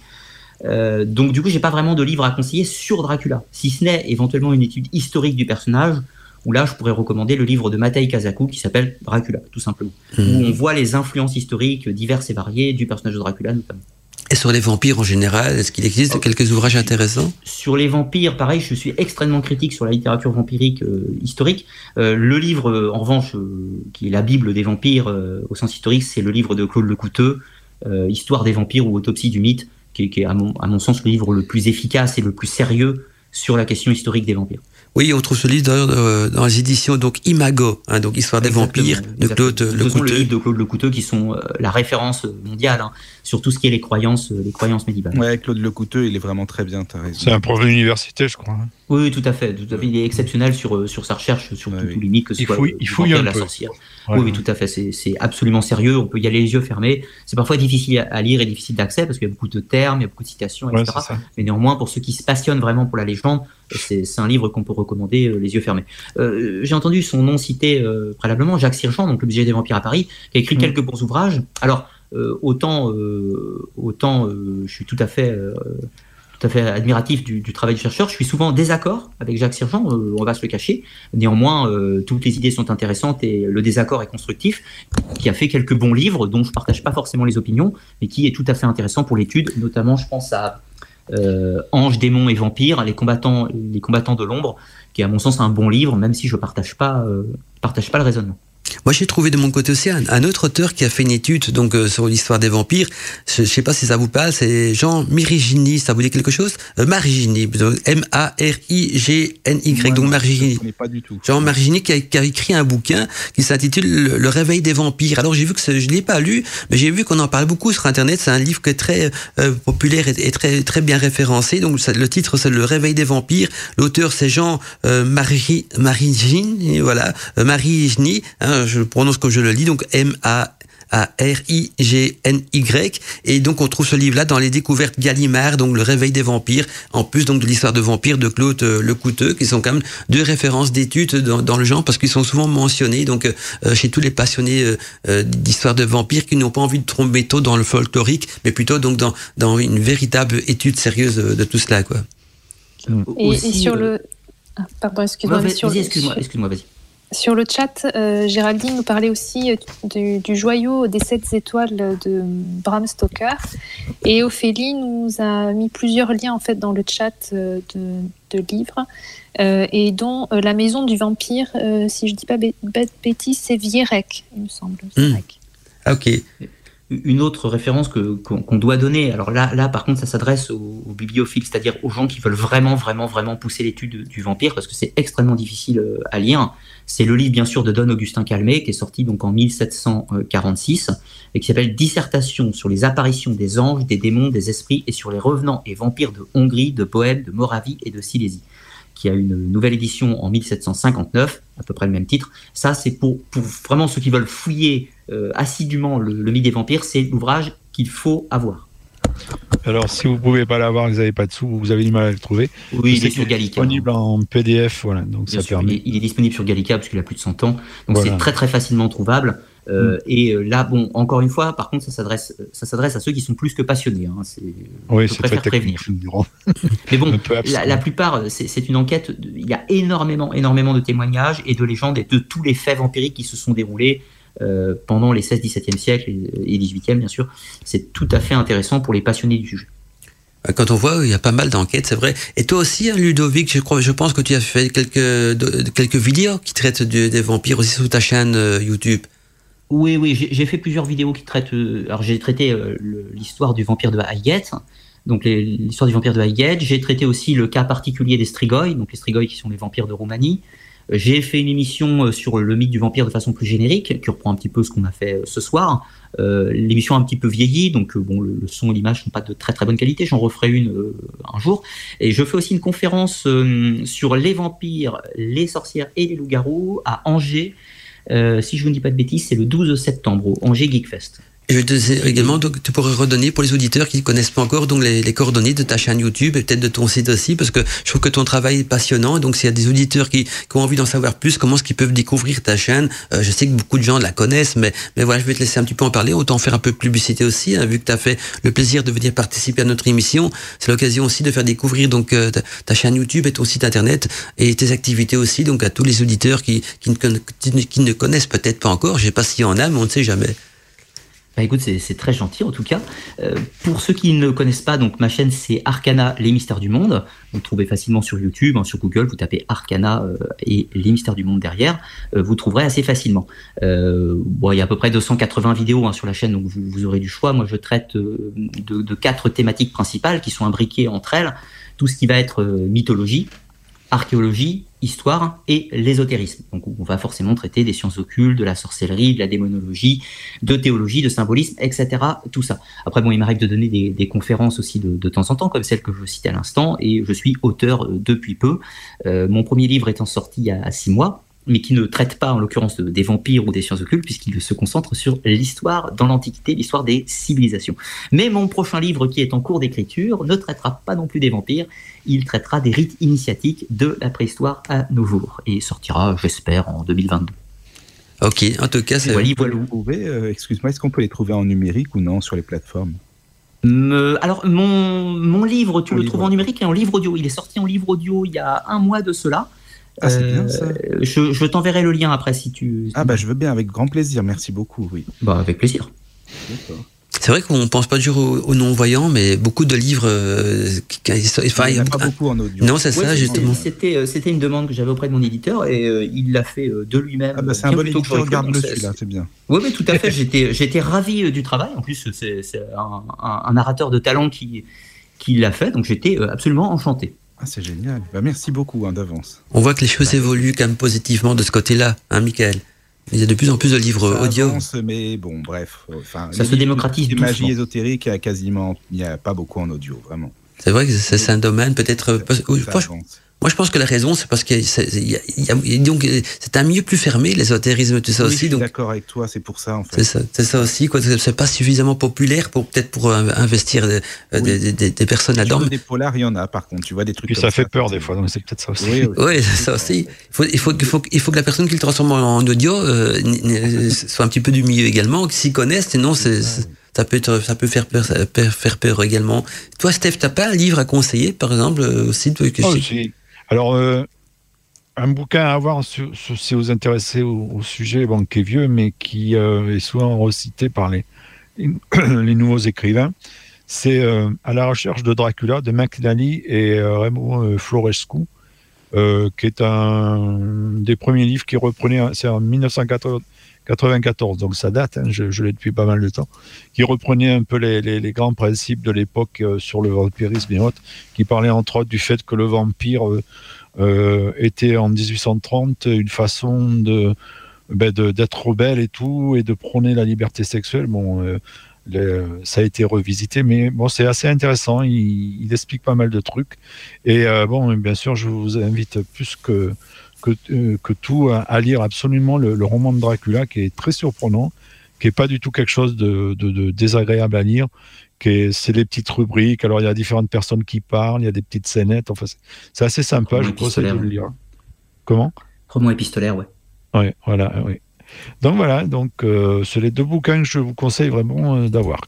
Euh, donc du coup, j'ai pas vraiment de livre à conseiller sur Dracula, si ce n'est éventuellement une étude historique du personnage. Où là, je pourrais recommander le livre de Matei Kazaku qui s'appelle Dracula, tout simplement, où on voit les influences historiques diverses et variées du personnage de Dracula notamment. Et sur les vampires en général, est-ce qu'il existe Oh. quelques ouvrages intéressants? Sur les vampires, pareil, je suis extrêmement critique sur la littérature vampirique euh, historique. Euh, le livre, euh, en revanche, qui est la Bible des vampires au sens historique, c'est le livre de Claude Lecouteux, Histoire des vampires ou Autopsie du mythe, qui est, qui est, à, mon, à mon sens le livre le plus efficace et le plus sérieux sur la question historique des vampires. Oui, on trouve ce livre d'ailleurs dans les éditions donc Imago, hein, donc Histoire des Exactement, vampires de exactement. Claude Ce sont le Lecouteux. livre de Claude Lecouteux qui sont la référence mondiale hein, sur tout ce qui est les croyances, euh, les croyances médiévales. Ouais, Claude Lecouteux, il est vraiment très bien, t'as raison. C'est un prof d'université, je crois. hein. Oui, tout à fait. Tout à fait. Il est exceptionnel sur, euh, sur sa recherche, sur Ouais, tous oui. tous les mythes, que ce Il soit fouille- le il fouille un la peu. sorcière. Ouais, oui, oui, tout à fait. C'est c'est absolument sérieux. On peut y aller les yeux fermés. C'est parfois difficile à- lire et difficile d'accès parce qu'il y a beaucoup de termes, il y a beaucoup de citations, etc. Mais néanmoins, pour ceux qui se passionnent vraiment pour la légende, c'est c'est un livre qu'on peut recommander euh, les yeux fermés. Euh, J'ai entendu son nom cité euh, préalablement, Jacques Sirgeant, donc le budget des vampires à Paris, qui a écrit Mm. quelques bons ouvrages. Alors, euh, autant, euh, autant euh, je suis tout à fait, euh, tout à fait admiratif du, travail du chercheur. Je suis souvent en désaccord avec Jacques Sirgeant, euh, on va se le cacher. Néanmoins, euh, toutes les idées sont intéressantes et le désaccord est constructif, qui a fait quelques bons livres dont je partage pas forcément les opinions, mais qui est tout à fait intéressant pour l'étude. Notamment, je pense à euh, Anges, démons et vampires, les combattants, les combattants de l'ombre, qui est à mon sens un bon livre, même si je partage pas, euh, partage pas le raisonnement. Moi, j'ai trouvé de mon côté aussi un, un autre auteur qui a fait une étude donc euh, sur l'histoire des vampires. Je, je sais pas si ça vous parle, c'est Jean Mirigini. Ça vous dit quelque chose? Euh, Marigini, donc M-A-R-I-G-N-Y, donc Je Marigini. connais pas du tout. Jean Marigini qui a, qui a écrit un bouquin qui s'intitule le, Le réveil des vampires. Alors j'ai vu que ce- je l'ai pas lu, mais j'ai vu qu'on en parle beaucoup sur internet. C'est un livre qui est très euh, populaire et, et très très bien référencé. Donc ça- le titre c'est Le réveil des vampires. L'auteur c'est Jean euh, Mari- Marigini, voilà, euh, Marigini. Hein, je le prononce comme je le lis, donc M A a R-I-G-N-Y. Et donc, on trouve ce livre-là dans les découvertes Gallimard, donc Le réveil des vampires, en plus donc de l'histoire de vampires de Claude euh, Lecouteux, qui sont quand même deux références d'études dans, dans le genre, parce qu'ils sont souvent mentionnés donc euh, chez tous les passionnés euh, euh, d'histoire de vampires qui n'ont pas envie de tomber tôt dans le folklorique, mais plutôt donc dans, dans une véritable étude sérieuse de, de tout cela, quoi. Et, Aussi, et sur euh, le. Ah, pardon, excuse-moi. excuse-moi, excuse-moi, vas-y. Sur le chat, euh, Géraldine nous parlait aussi euh, du, du joyau des sept étoiles de Bram Stoker. Et Ophélie nous a mis plusieurs liens en fait dans le chat euh, de, de livres, euh, et dont euh, La Maison du Vampire, si je dis pas bê- bête bêtise, c'est Vierek, il me semble. Ah, ok. Une autre référence qu'on doit donner, alors là, là par contre, ça s'adresse aux, bibliophiles, c'est-à-dire aux gens qui veulent vraiment, vraiment, vraiment pousser l'étude du vampire, parce que c'est extrêmement difficile euh, à lire. C'est le livre, bien sûr, de Don Augustin Calmet, qui est sorti donc en 1746, et qui s'appelle Dissertation sur les apparitions des anges, des démons, des esprits, et sur les revenants et vampires de Hongrie, de Bohème, de Moravie et de Silésie qui a une nouvelle édition en 1759, à peu près le même titre. Ça, c'est pour, pour vraiment ceux qui veulent fouiller euh, assidûment le, le mythe des vampires, c'est l'ouvrage qu'il faut avoir. Alors, si vous pouvez pas l'avoir, vous n'avez pas de sous, vous avez du mal à le trouver. Oui, il est sur Gallica. disponible en PDF, voilà. Donc Bien ça sûr, permet. il, est, il est disponible sur Gallica parce qu'il a plus de 100 ans. Donc Voilà. c'est très très facilement trouvable. Euh, Et euh, là, bon, encore une fois, par contre, ça s'adresse, ça s'adresse à ceux qui sont plus que passionnés. Hein. C'est- Oui, je c'est très prévenir. (laughs) Mais bon, la, la plupart, euh, c'est une enquête. de- Il y a énormément, énormément de témoignages et de légendes et de tous les faits vampiriques qui se sont déroulés euh, pendant les 16, 17e siècle et, et 18e, bien sûr. C'est tout à fait intéressant pour les passionnés du sujet. Quand on voit, il y a pas mal d'enquêtes, c'est vrai. Et toi aussi, hein, Ludovic, je crois, je pense que tu as fait quelques quelques vidéos qui traitent de- des vampires aussi sur ta chaîne euh, YouTube. Oui, oui, j'ai fait plusieurs vidéos qui traitent. euh, alors, j'ai traité euh, l'histoire du vampire de Highgate, donc l'histoire du vampire de Highgate. J'ai traité aussi le cas particulier des Strigoi, donc les Strigoi qui sont les vampires de Roumanie. Euh, J'ai fait une émission sur le mythe du vampire de façon plus générique, qui reprend un petit peu ce qu'on a fait ce soir. Euh, L'émission a un petit peu vieilli, donc bon, le, son et l'image sont pas de très très bonne qualité. J'en referai une un jour. Et je fais aussi une conférence sur les vampires, les sorcières et les loups-garous à Angers. Euh, si je ne dis pas de bêtises, c'est le 12 septembre au Angers Geekfest. Et je te disais également, donc, tu pourrais redonner pour les auditeurs qui ne connaissent pas encore donc les, coordonnées de ta chaîne YouTube et peut-être de ton site aussi, parce que je trouve que ton travail est passionnant. Donc, s'il y a des auditeurs qui, qui ont envie d'en savoir plus, comment est-ce qu'ils peuvent découvrir ta chaîne? Euh, Je sais que beaucoup de gens la connaissent, mais, mais voilà, je vais te laisser un petit peu en parler. Autant faire un peu de publicité aussi, hein, vu que tu as fait le plaisir de venir participer à notre émission. C'est l'occasion aussi de faire découvrir donc euh, ta, chaîne YouTube et ton site internet et tes activités aussi, donc à tous les auditeurs qui, qui, ne, qui ne connaissent peut-être pas encore. Je sais pas s'il y en a, mais on ne sait jamais. Bah écoute, c'est très gentil en tout cas. Euh, pour ceux qui ne connaissent pas, donc ma chaîne c'est Arcana, les mystères du monde. Vous trouvez facilement sur YouTube, hein, sur Google, vous tapez Arcana euh, et les mystères du monde derrière, euh, vous trouverez assez facilement. Il y a à peu près 280 vidéos hein, sur la chaîne, donc vous, aurez du choix. Moi, je traite de, quatre thématiques principales qui sont imbriquées entre elles. Tout ce qui va être mythologie, archéologie, histoire et l'ésotérisme. Donc on va forcément traiter des sciences occultes, de la sorcellerie, de la démonologie, de théologie, de symbolisme, etc. Tout ça. Après, bon, il m'arrive de donner des, conférences aussi de, temps en temps, comme celle que je citais à l'instant, et je suis auteur euh, depuis peu. Euh, mon premier livre étant sorti il y a six mois, mais qui ne traite pas en l'occurrence de, des vampires ou des sciences occultes, puisqu'il se concentre sur l'histoire dans l'Antiquité, l'histoire des civilisations. Mais mon prochain livre, qui est en cours d'écriture, ne traitera pas non plus des vampires, il traitera des rites initiatiques de la préhistoire à nos jours, et sortira, j'espère, en 2022. Ok, en tout cas, c'est... Voilà, voilà. Euh, Excuse-moi, est-ce qu'on peut les trouver en numérique ou non sur les plateformes? Alors, mon, mon livre, tu mon le livre. trouves en numérique et en livre audio. Il est sorti en livre audio il y a un mois de cela. Ah, c'est bien ça. Euh, je, je t'enverrai le lien après si tu. Ah, bah, je veux bien, avec grand plaisir. Merci beaucoup, oui. Bah, avec plaisir. D'accord. C'est vrai qu'on pense pas toujours aux, aux non-voyants, mais beaucoup de livres. Euh, qui, enfin, il n'y en a pas beaucoup en audio. Non, c'est ouais, ça, justement. C'était, euh, c'était une demande que j'avais auprès de mon éditeur et euh, il l'a fait de lui-même. Ah bah c'est un bon éditeur, regarde-le celui-là, c'est bien. Oui, mais tout à fait. j'étais, j'étais ravi du travail. En plus, c'est, c'est un, un, un, narrateur de talent qui, qui l'a fait, donc j'étais absolument enchanté. Ah, c'est génial. Bah, merci beaucoup hein, d'avance. On voit que les choses bah, évoluent quand même positivement de ce côté-là, hein, Michael? Il y a de plus en plus de livres ça audio. Avance, mais bon, bref. Enfin, ça se démocratise. Les magies ésotériques, il y a quasiment, il n'y a pas beaucoup en audio, vraiment. C'est vrai que c'est un domaine peut-être. Moi, je pense que la raison, c'est parce que donc c'est un milieu plus fermé, l'ésotérisme, tout ça oui, aussi. Je suis donc d'accord avec toi, c'est pour ça en fait. C'est ça, c'est ça aussi. Quoi, c'est pas suffisamment populaire pour peut-être pour investir des, oui. des, des, des personnes là-dedans. Des polars, il y en a par contre. Tu vois des trucs. Puis ça fait peur des fois, donc c'est peut-être ça aussi. Oui, oui, (laughs) oui c'est ça aussi. Il faut, il faut, il faut, il faut que la personne qui le transforme en audio euh, (laughs) soit un petit peu du milieu également, qu'ils s'y connaissent. Sinon, c'est ça peut être, ça peut faire peur, ça peut faire peur également. Toi, Steph, t'as pas un livre à conseiller, par exemple, aussi que oh, si. Alors, euh, un bouquin à avoir si vous intéressez au, sujet, bon, qui est vieux, mais qui euh, est souvent recité par les, (clears throat) nouveaux écrivains, c'est euh, À la recherche de Dracula de McNally et Raymond Florescu, qui est un des premiers livres qui reprenait, c'est en 1994, donc ça date, hein, je, l'ai depuis pas mal de temps, qui reprenait un peu les, les, grands principes de l'époque euh, sur le vampirisme et autres, qui parlait entre autres du fait que le vampire euh, euh, était en 1830 une façon de ben d'être rebelle et tout, et de prôner la liberté sexuelle. Bon, ça a été revisité, mais bon, c'est assez intéressant. Il, il, explique pas mal de trucs. Et euh, bon, bien sûr, je vous invite plus que que, euh, que tout à, à, lire absolument le, le, roman de Dracula, qui est très surprenant, qui est pas du tout quelque chose de, de, de désagréable à lire. C'est les petites rubriques. Alors il y a différentes personnes qui parlent, il y a des petites scénettes. Enfin, c'est assez sympa. Roman je conseille de le lire. Comment? Roman épistolaire, ouais. Oui, voilà, oui. Donc voilà, donc euh, c'est les deux bouquins que je vous conseille vraiment euh, d'avoir.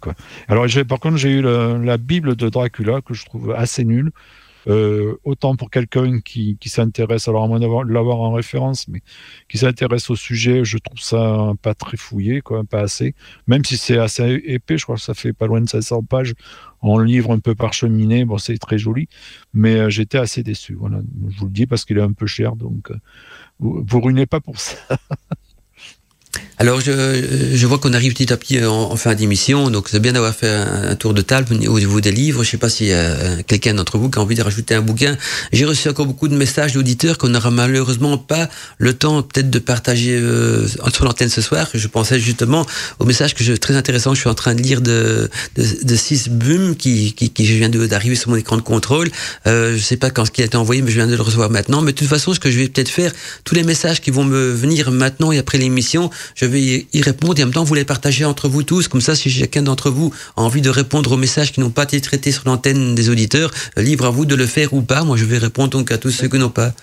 Alors par contre, j'ai eu le, la Bible de Dracula que je trouve assez nulle. Euh, autant pour quelqu'un qui, qui s'intéresse, alors à moins de l'avoir en référence, mais qui s'intéresse au sujet, je trouve ça pas très fouillé, quoi, pas assez. Même si c'est assez épais, je crois que ça fait pas loin de 500 pages en livre un peu parcheminé. Bon, c'est très joli, mais euh, j'étais assez déçu. Voilà, je vous le dis parce qu'il est un peu cher, donc euh, vous, vous ruinez pas pour ça. (laughs) Alors, je, je vois qu'on arrive petit à petit en, fin d'émission, donc c'est bien d'avoir fait un, tour de table au niveau des livres. Je sais pas y a quelqu'un d'entre vous qui a envie de rajouter un bouquin. J'ai reçu encore beaucoup de messages d'auditeurs qu'on n'aura malheureusement pas le temps peut-être de partager euh, sur l'antenne ce soir. Je pensais justement au message que je très intéressant. Je suis en train de lire de de, de Sis Bum qui, qui, qui vient d'arriver sur mon écran de contrôle. Euh, je sais pas quand ce qui a été envoyé, mais je viens de le recevoir maintenant. Mais de toute façon, ce que je vais peut-être faire, tous les messages qui vont me venir maintenant et après l'émission, je vais y- répondre et en même temps vous les partagez entre vous tous. Comme ça, si chacun d'entre vous a envie de répondre aux messages qui n'ont pas été traités sur l'antenne des auditeurs, euh, libre à vous de le faire ou pas. Moi, je vais répondre donc à tous ceux qui n'ont pas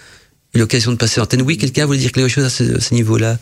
eu l'occasion de passer l'antenne. Oui, quelqu'un voulait dire quelque chose à ce, à ce niveau-là?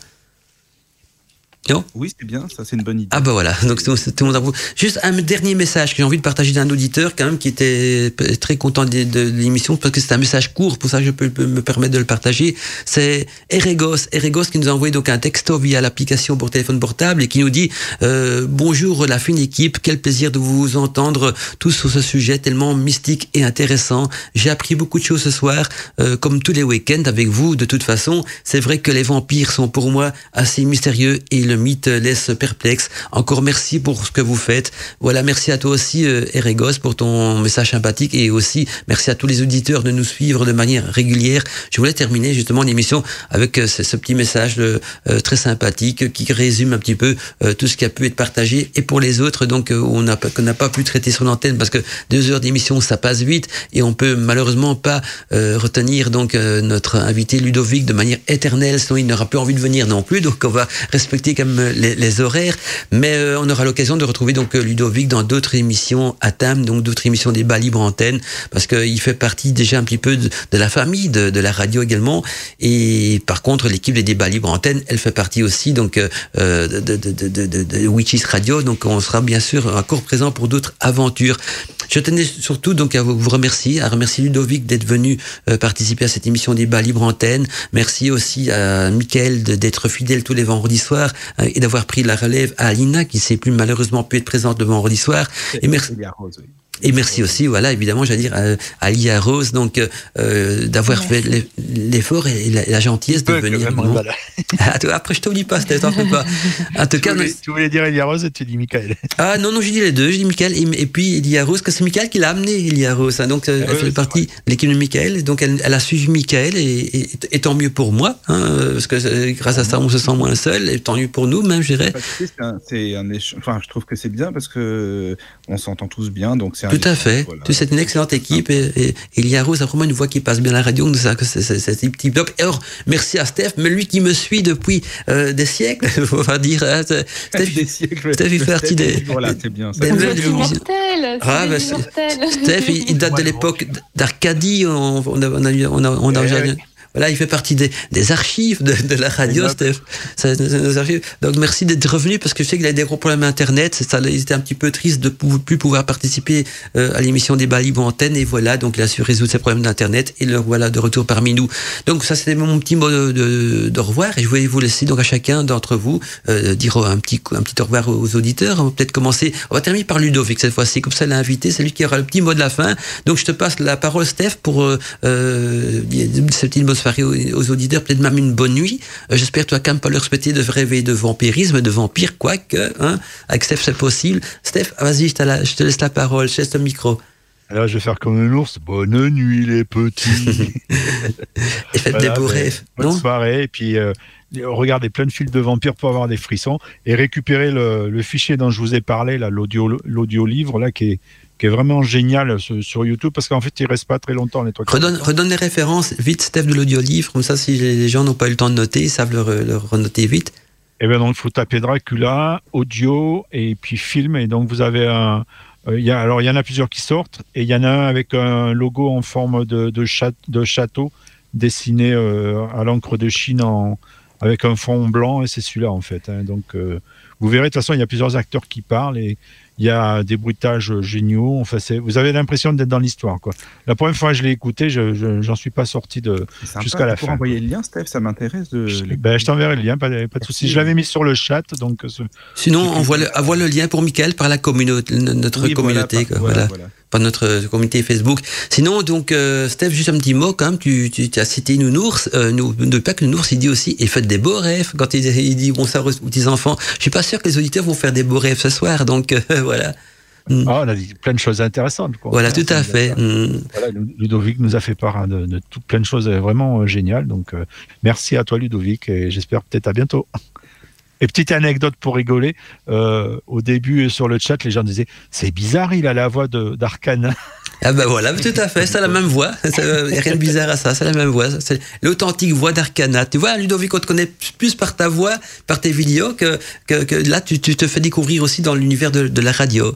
Non Oui, c'est bien, ça c'est une bonne idée. Ah bah voilà, donc tout, tout le monde. Juste un dernier message que j'ai envie de partager d'un auditeur quand même qui était très content de, de l'émission parce que c'est un message court, pour ça que je peux, peux me permettre de le partager. C'est Eregos, Eregos qui nous a envoyé donc un texto via l'application pour téléphone portable et qui nous dit euh, bonjour la fine équipe, quel plaisir de vous entendre tous sur ce sujet tellement mystique et intéressant. J'ai appris beaucoup de choses ce soir, euh, comme tous les week-ends avec vous. De toute façon, c'est vrai que les vampires sont pour moi assez mystérieux et le mythe laisse perplexe. Encore merci pour ce que vous faites. Voilà, merci à toi aussi, euh, Erégos, pour ton message sympathique et aussi merci à tous les auditeurs de nous suivre de manière régulière. Je voulais terminer justement l'émission avec euh, ce, petit message euh, très sympathique qui résume un petit peu tout ce qui a pu être partagé et pour les autres donc on n'a qu'on n'a pas pu traiter sur l'antenne parce que deux heures d'émission ça passe vite et on peut malheureusement pas retenir donc notre invité Ludovic de manière éternelle sinon il n'aura plus envie de venir non plus donc on va respecter quand même les, les horaires mais euh, on aura l'occasion de retrouver donc euh, Ludovic dans d'autres émissions à thème donc d'autres émissions débat libre antenne parce qu'il fait partie déjà un petit peu de, de la famille de, de la radio également. Et par contre l'équipe des débats libre antenne elle fait partie aussi donc euh, euh, de, de, de, Witches Radio. Donc on sera bien sûr encore présent pour d'autres aventures. Je tenais surtout donc à vous remercier, à remercier Ludovic d'être venu euh, participer à cette émission débat libre antenne. Merci aussi à Mickaël d'être fidèle tous les vendredis soirs euh, et d'avoir pris la relève à Alina qui s'est plus malheureusement pu être présente le vendredi soir. Et merci. Et merci aussi, voilà, évidemment, j'allais dire à, à Lia Rose, donc euh, d'avoir fait l'eff- l'effort et la, la gentillesse de venir. même, nous- voilà. (laughs) Ah, après, je t'oublie pas, t'en fais pas. En tout Tu cas, voulais, tu voulais dire Elia Rose et tu dis Michael. (laughs) ah non, non, j'ai dit les deux. J'ai dit Michael et, et puis Elia Rose, que c'est Michael qui l'a amené, Elia Rose. hein. donc, euh, Ah elle oui, fait partie de l'équipe de Michael. Et donc, elle, elle a suivi Michael et, et, et tant mieux pour moi, hein, euh, parce que euh, grâce à ça, on se sent moins seul. Et tant mieux pour nous, même, je dirais. Bah, Enfin, je trouve que c'est bien parce que on s'entend tous bien, donc c'est un Tout à fait. voilà. Tu sais, C'est une excellente équipe et, et, et Elia Rose a vraiment une voix qui passe bien à la radio. Donc, ça, que c'est- c'est c'est tip tip top. Et alors, merci à Steph, mais lui qui me suit depuis euh, des siècles, (laughs) on va dire. hein, c'est- Steph, Des siècles. Steph, il fait partie des- Voilà, c'est bien. des- Ah, c'est bah, c'est-. Steph, il, il date de l'époque d'Arcadie. On, on a, on a, on a, on a- Eh. Voilà, il fait partie des, des archives de, de la radio. Ça, c'est nos archives. Donc, merci d'être revenu parce que je sais qu'il a des gros problèmes Internet. Ça, il était un petit peu triste de pou- plus pouvoir participer euh, à l'émission Débat Libre Antenne. Et voilà, donc il a su résoudre ses problèmes d'Internet. Et le voilà de retour parmi nous. Donc, ça, c'était mon petit mot de, de, de revoir. Et je voulais vous laisser donc à chacun d'entre vous euh, dire un petit, un petit au revoir aux auditeurs. On va peut-être commencer. On va terminer par Ludovic cette fois-ci. Comme ça, l'invité, c'est lui qui aura le petit mot de la fin. Donc, je te passe la parole, Steph, pour euh, euh, cette petite soirée aux, auditeurs, peut-être même une bonne nuit. Euh, J'espère vas quand même pas leur souhaiter de rêver de vampirisme, de vampire, quoique, hein. Avec Steph, c'est possible. Steph, vas-y, je, te la- je te laisse la parole, je te laisse le micro. Alors je vais faire comme un ours. Bonne nuit les petits. (laughs) Et faites Voilà, des beaux ben, rêves, Bonne non soirée. Et puis euh, regardez plein de films de vampires pour avoir des frissons et récupérez le, le fichier dont je vous ai parlé, là, l'audio, l'audio livre là qui est qui est vraiment génial sur, YouTube parce qu'en fait il reste pas très longtemps les quarts Redonne, les références vite, Steph, de l'audio-livre. Comme ça, si les gens n'ont pas eu le temps de noter, ils savent le, le renoter vite. Et ben donc il faut taper Dracula, audio et puis film et donc vous avez un euh, il y a, alors il y en a plusieurs qui sortent et il y en a un avec un logo en forme de, de, chat- de château dessiné euh, à l'encre de Chine en, avec un fond blanc et c'est celui-là en fait. hein. Donc euh, vous verrez de toute façon il y a plusieurs acteurs qui parlent et il y a des bruitages géniaux. Enfin c'est vous avez l'impression d'être dans l'histoire quoi. La première fois que je l'ai écouté je, je- j'en suis pas sorti de jusqu'à la pourras fin, envoyer le lien, Steph, ça m'intéresse de. ben, je t'enverrai le lien, pas, de- pas de souci. Je l'avais mis sur le chat, donc ce- Sinon, envoie le, envoie le lien pour Michael par la communauté, notre Oui, voilà, communauté, par- quoi, voilà, voilà, voilà. Par notre euh, communauté Facebook. Sinon, donc, euh, Steph, juste un petit mot quand même. Tu, tu, tu as cité Nounours, euh, nous, ne pas que Nounours, il dit aussi, et faites des beaux rêves quand il, il dit bon ça aux petits enfants. Je suis pas sûr que les auditeurs vont faire des beaux rêves ce soir, donc euh, (laughs) voilà. Mm. Ah, on a dit plein de choses intéressantes. quoi. Voilà, tout à fait. Mm. Voilà, Ludovic nous a fait part hein, de, de tout, plein de choses vraiment géniales. Donc, merci à toi, Ludovic, et j'espère peut-être à bientôt. Et petite anecdote pour rigoler, euh, au début euh, sur le chat, les gens disaient c'est bizarre, il a la voix de- d'Arcane. Ah ben voilà, tout à fait, c'est la même voix. (laughs) Il n'y a rien de bizarre à ça, c'est la même voix. C'est l'authentique voix d'Arcana. Tu vois, Ludovic, on te connaît plus par ta voix, par tes vidéos, que, que, là, tu, te fais découvrir aussi dans l'univers de, la radio.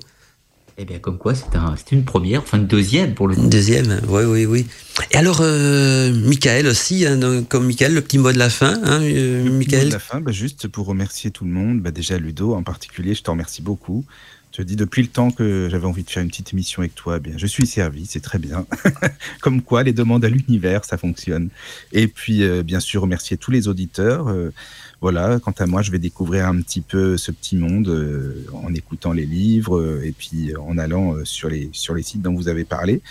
Eh bien, comme quoi, c'est un, une première, enfin une deuxième pour le Une deuxième, oui, oui, oui. Et alors, euh, Michael aussi, hein, comme Michael, le petit mot de la fin. Hein, euh, le Mot de la fin, bah, juste pour remercier tout le monde, bah, déjà Ludo en particulier, je te remercie beaucoup. Je te dis, depuis le temps que j'avais envie de faire une petite émission avec toi, eh bien, je suis servi, c'est très bien. (laughs) Comme quoi, les demandes à l'univers, ça fonctionne. Et puis, euh, bien sûr, remercier tous les auditeurs. Euh, voilà, quant à moi, je vais découvrir un petit peu ce petit monde euh, en écoutant les livres et puis en allant sur, les, sur les sites dont vous avez parlé.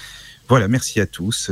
Voilà, merci à tous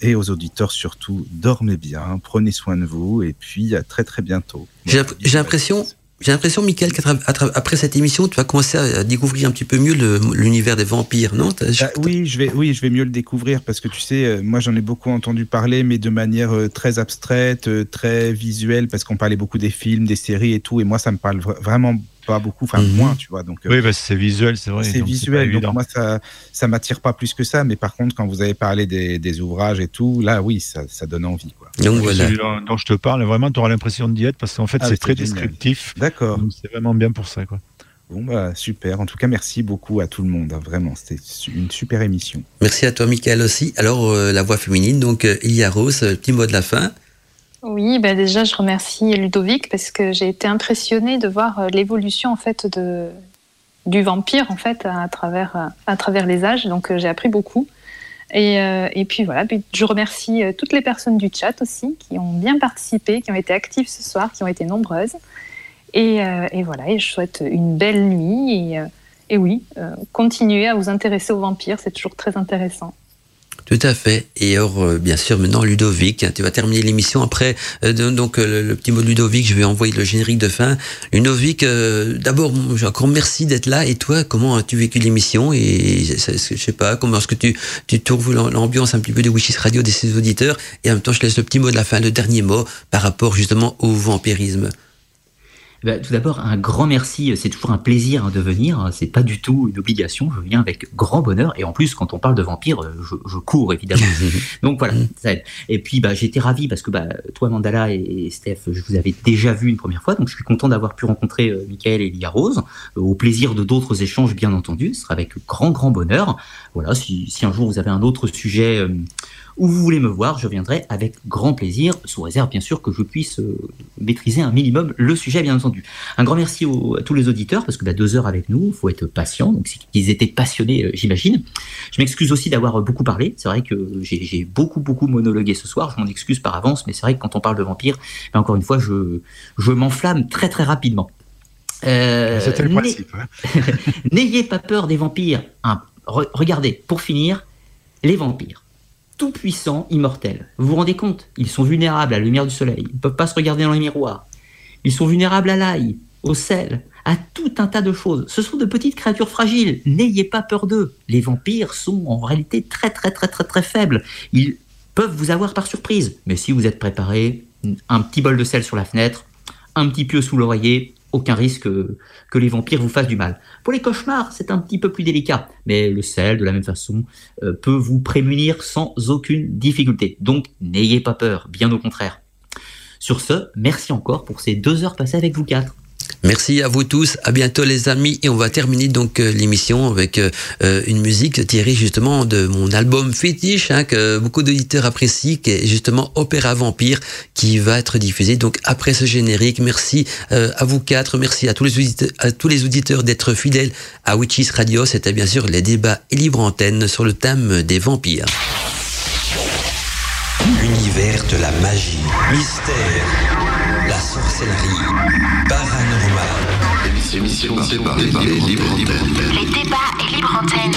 et aux auditeurs surtout. Dormez bien, prenez soin de vous et puis à très très bientôt. J'ai l'impression j'ai l'impression, Michael, qu'après cette émission, tu vas commencer à découvrir un petit peu mieux l'univers des vampires, non? Bah, Oui, je vais, oui, je vais mieux le découvrir parce que tu sais, euh, moi j'en ai beaucoup entendu parler, mais de manière euh, très abstraite, euh, très visuelle, parce qu'on parlait beaucoup des films, des séries et tout, et moi ça me parle vraiment pas beaucoup, enfin mhm. moins, tu vois. Donc, oui, bah, c'est visuel, c'est vrai. C'est visuel, donc moi ça, ça m'attire pas plus que ça, mais par contre, quand vous avez parlé des, des ouvrages et tout, là, oui, ça, ça donne envie, quoi. Donc voilà. dont je te parle, vraiment, tu auras l'impression d'y être parce qu'en fait, ah, c'est très descriptif. D'accord. C'est vraiment bien pour ça, quoi. Bon, bah, super. En tout cas, merci beaucoup à tout le monde. Hein, vraiment, c'était une super émission. Merci à toi, Michael, aussi. Alors, euh, la voix féminine, donc, euh, Ilia Rose, petit mot de la fin. Oui, bah déjà, je remercie Ludovic parce que j'ai été impressionnée de voir euh, l'évolution en fait de, du vampire en fait à travers, euh, à travers les âges. Donc, euh, j'ai appris beaucoup. Et, et, puis voilà, je remercie toutes les personnes du chat aussi qui ont bien participé, qui ont été actives ce soir, qui ont été nombreuses. Et, voilà, et je souhaite une belle nuit. Et, et oui, continuez à vous intéresser aux vampires, c'est toujours très intéressant. Tout à fait. Et alors, euh, bien sûr, maintenant, Ludovic, hein, tu vas terminer l'émission. Après, euh, donc, euh, le, petit mot de Ludovic, je vais envoyer le générique de fin. Ludovic, d'abord, encore merci d'être là. Et toi, comment as-tu vécu l'émission Et je sais pas, comment est-ce que tu, tu trouves l'ambiance un petit peu de Wishes Radio, des ses auditeurs? Et en même temps, je laisse le petit mot de la fin, le dernier mot, par rapport justement au vampirisme. Eh ben, tout d'abord, un grand merci. C'est toujours un plaisir hein, de venir. C'est pas du tout une obligation. Je viens avec grand bonheur. Et en plus, quand on parle de vampires, euh, je, cours évidemment. (laughs) Donc voilà, ça aide. Et puis, bah, j'étais ravi parce que bah, toi, Mandala et Steph, je vous avais déjà vu une première fois. Donc, je suis content d'avoir pu rencontrer euh, Michael et Lia Rose. Euh, au plaisir de d'autres échanges, bien entendu. Ce sera avec grand, grand bonheur. Voilà, si, si un jour vous avez un autre sujet où vous voulez me voir, je viendrai avec grand plaisir, sous réserve bien sûr que je puisse euh, maîtriser un minimum le sujet, bien entendu. Un grand merci à tous les auditeurs, parce que bah, deux heures avec nous, il faut être patient, donc ils étaient passionnés, euh, j'imagine. Je m'excuse aussi d'avoir beaucoup parlé, c'est vrai que j'ai beaucoup, beaucoup monologué ce soir, je m'en excuse par avance, mais c'est vrai que quand on parle de vampires, bah, encore une fois, je, je m'enflamme très très rapidement. Euh, C'était le principe. (laughs) N'ayez pas peur des vampires. regardez, pour finir, les vampires tout-puissants, immortels. Vous vous rendez compte? Ils sont vulnérables à la lumière du soleil. Ils ne peuvent pas se regarder dans les miroirs. Ils sont vulnérables à l'ail, au sel, à tout un tas de choses. Ce sont de petites créatures fragiles. N'ayez pas peur d'eux. Les vampires sont en réalité très très très très très faibles. Ils peuvent vous avoir par surprise. Mais si vous êtes préparé, un petit bol de sel sur la fenêtre, un petit pieu sous l'oreiller, aucun risque que les vampires vous fassent du mal. Pour les cauchemars, c'est un petit peu plus délicat, mais le sel, de la même façon, euh, peut vous prémunir sans aucune difficulté. Donc, n'ayez pas peur, bien au contraire. Sur ce, merci encore pour ces deux heures passées avec vous quatre. Merci à vous tous, à bientôt les amis et on va terminer donc euh, l'émission avec euh, euh, une musique tirée justement de mon album fétiche hein, que beaucoup d'auditeurs apprécient qui est justement Opéra Vampire qui va être diffusé donc après ce générique. Merci à vous quatre, merci à tous les auditeurs, d'être fidèles à Witches Radio, c'était bien sûr les débats et libre antenne sur le thème des vampires. L'univers de la magie, mystère la sorcellerie. Émission par les libres Les débats et libre antenne.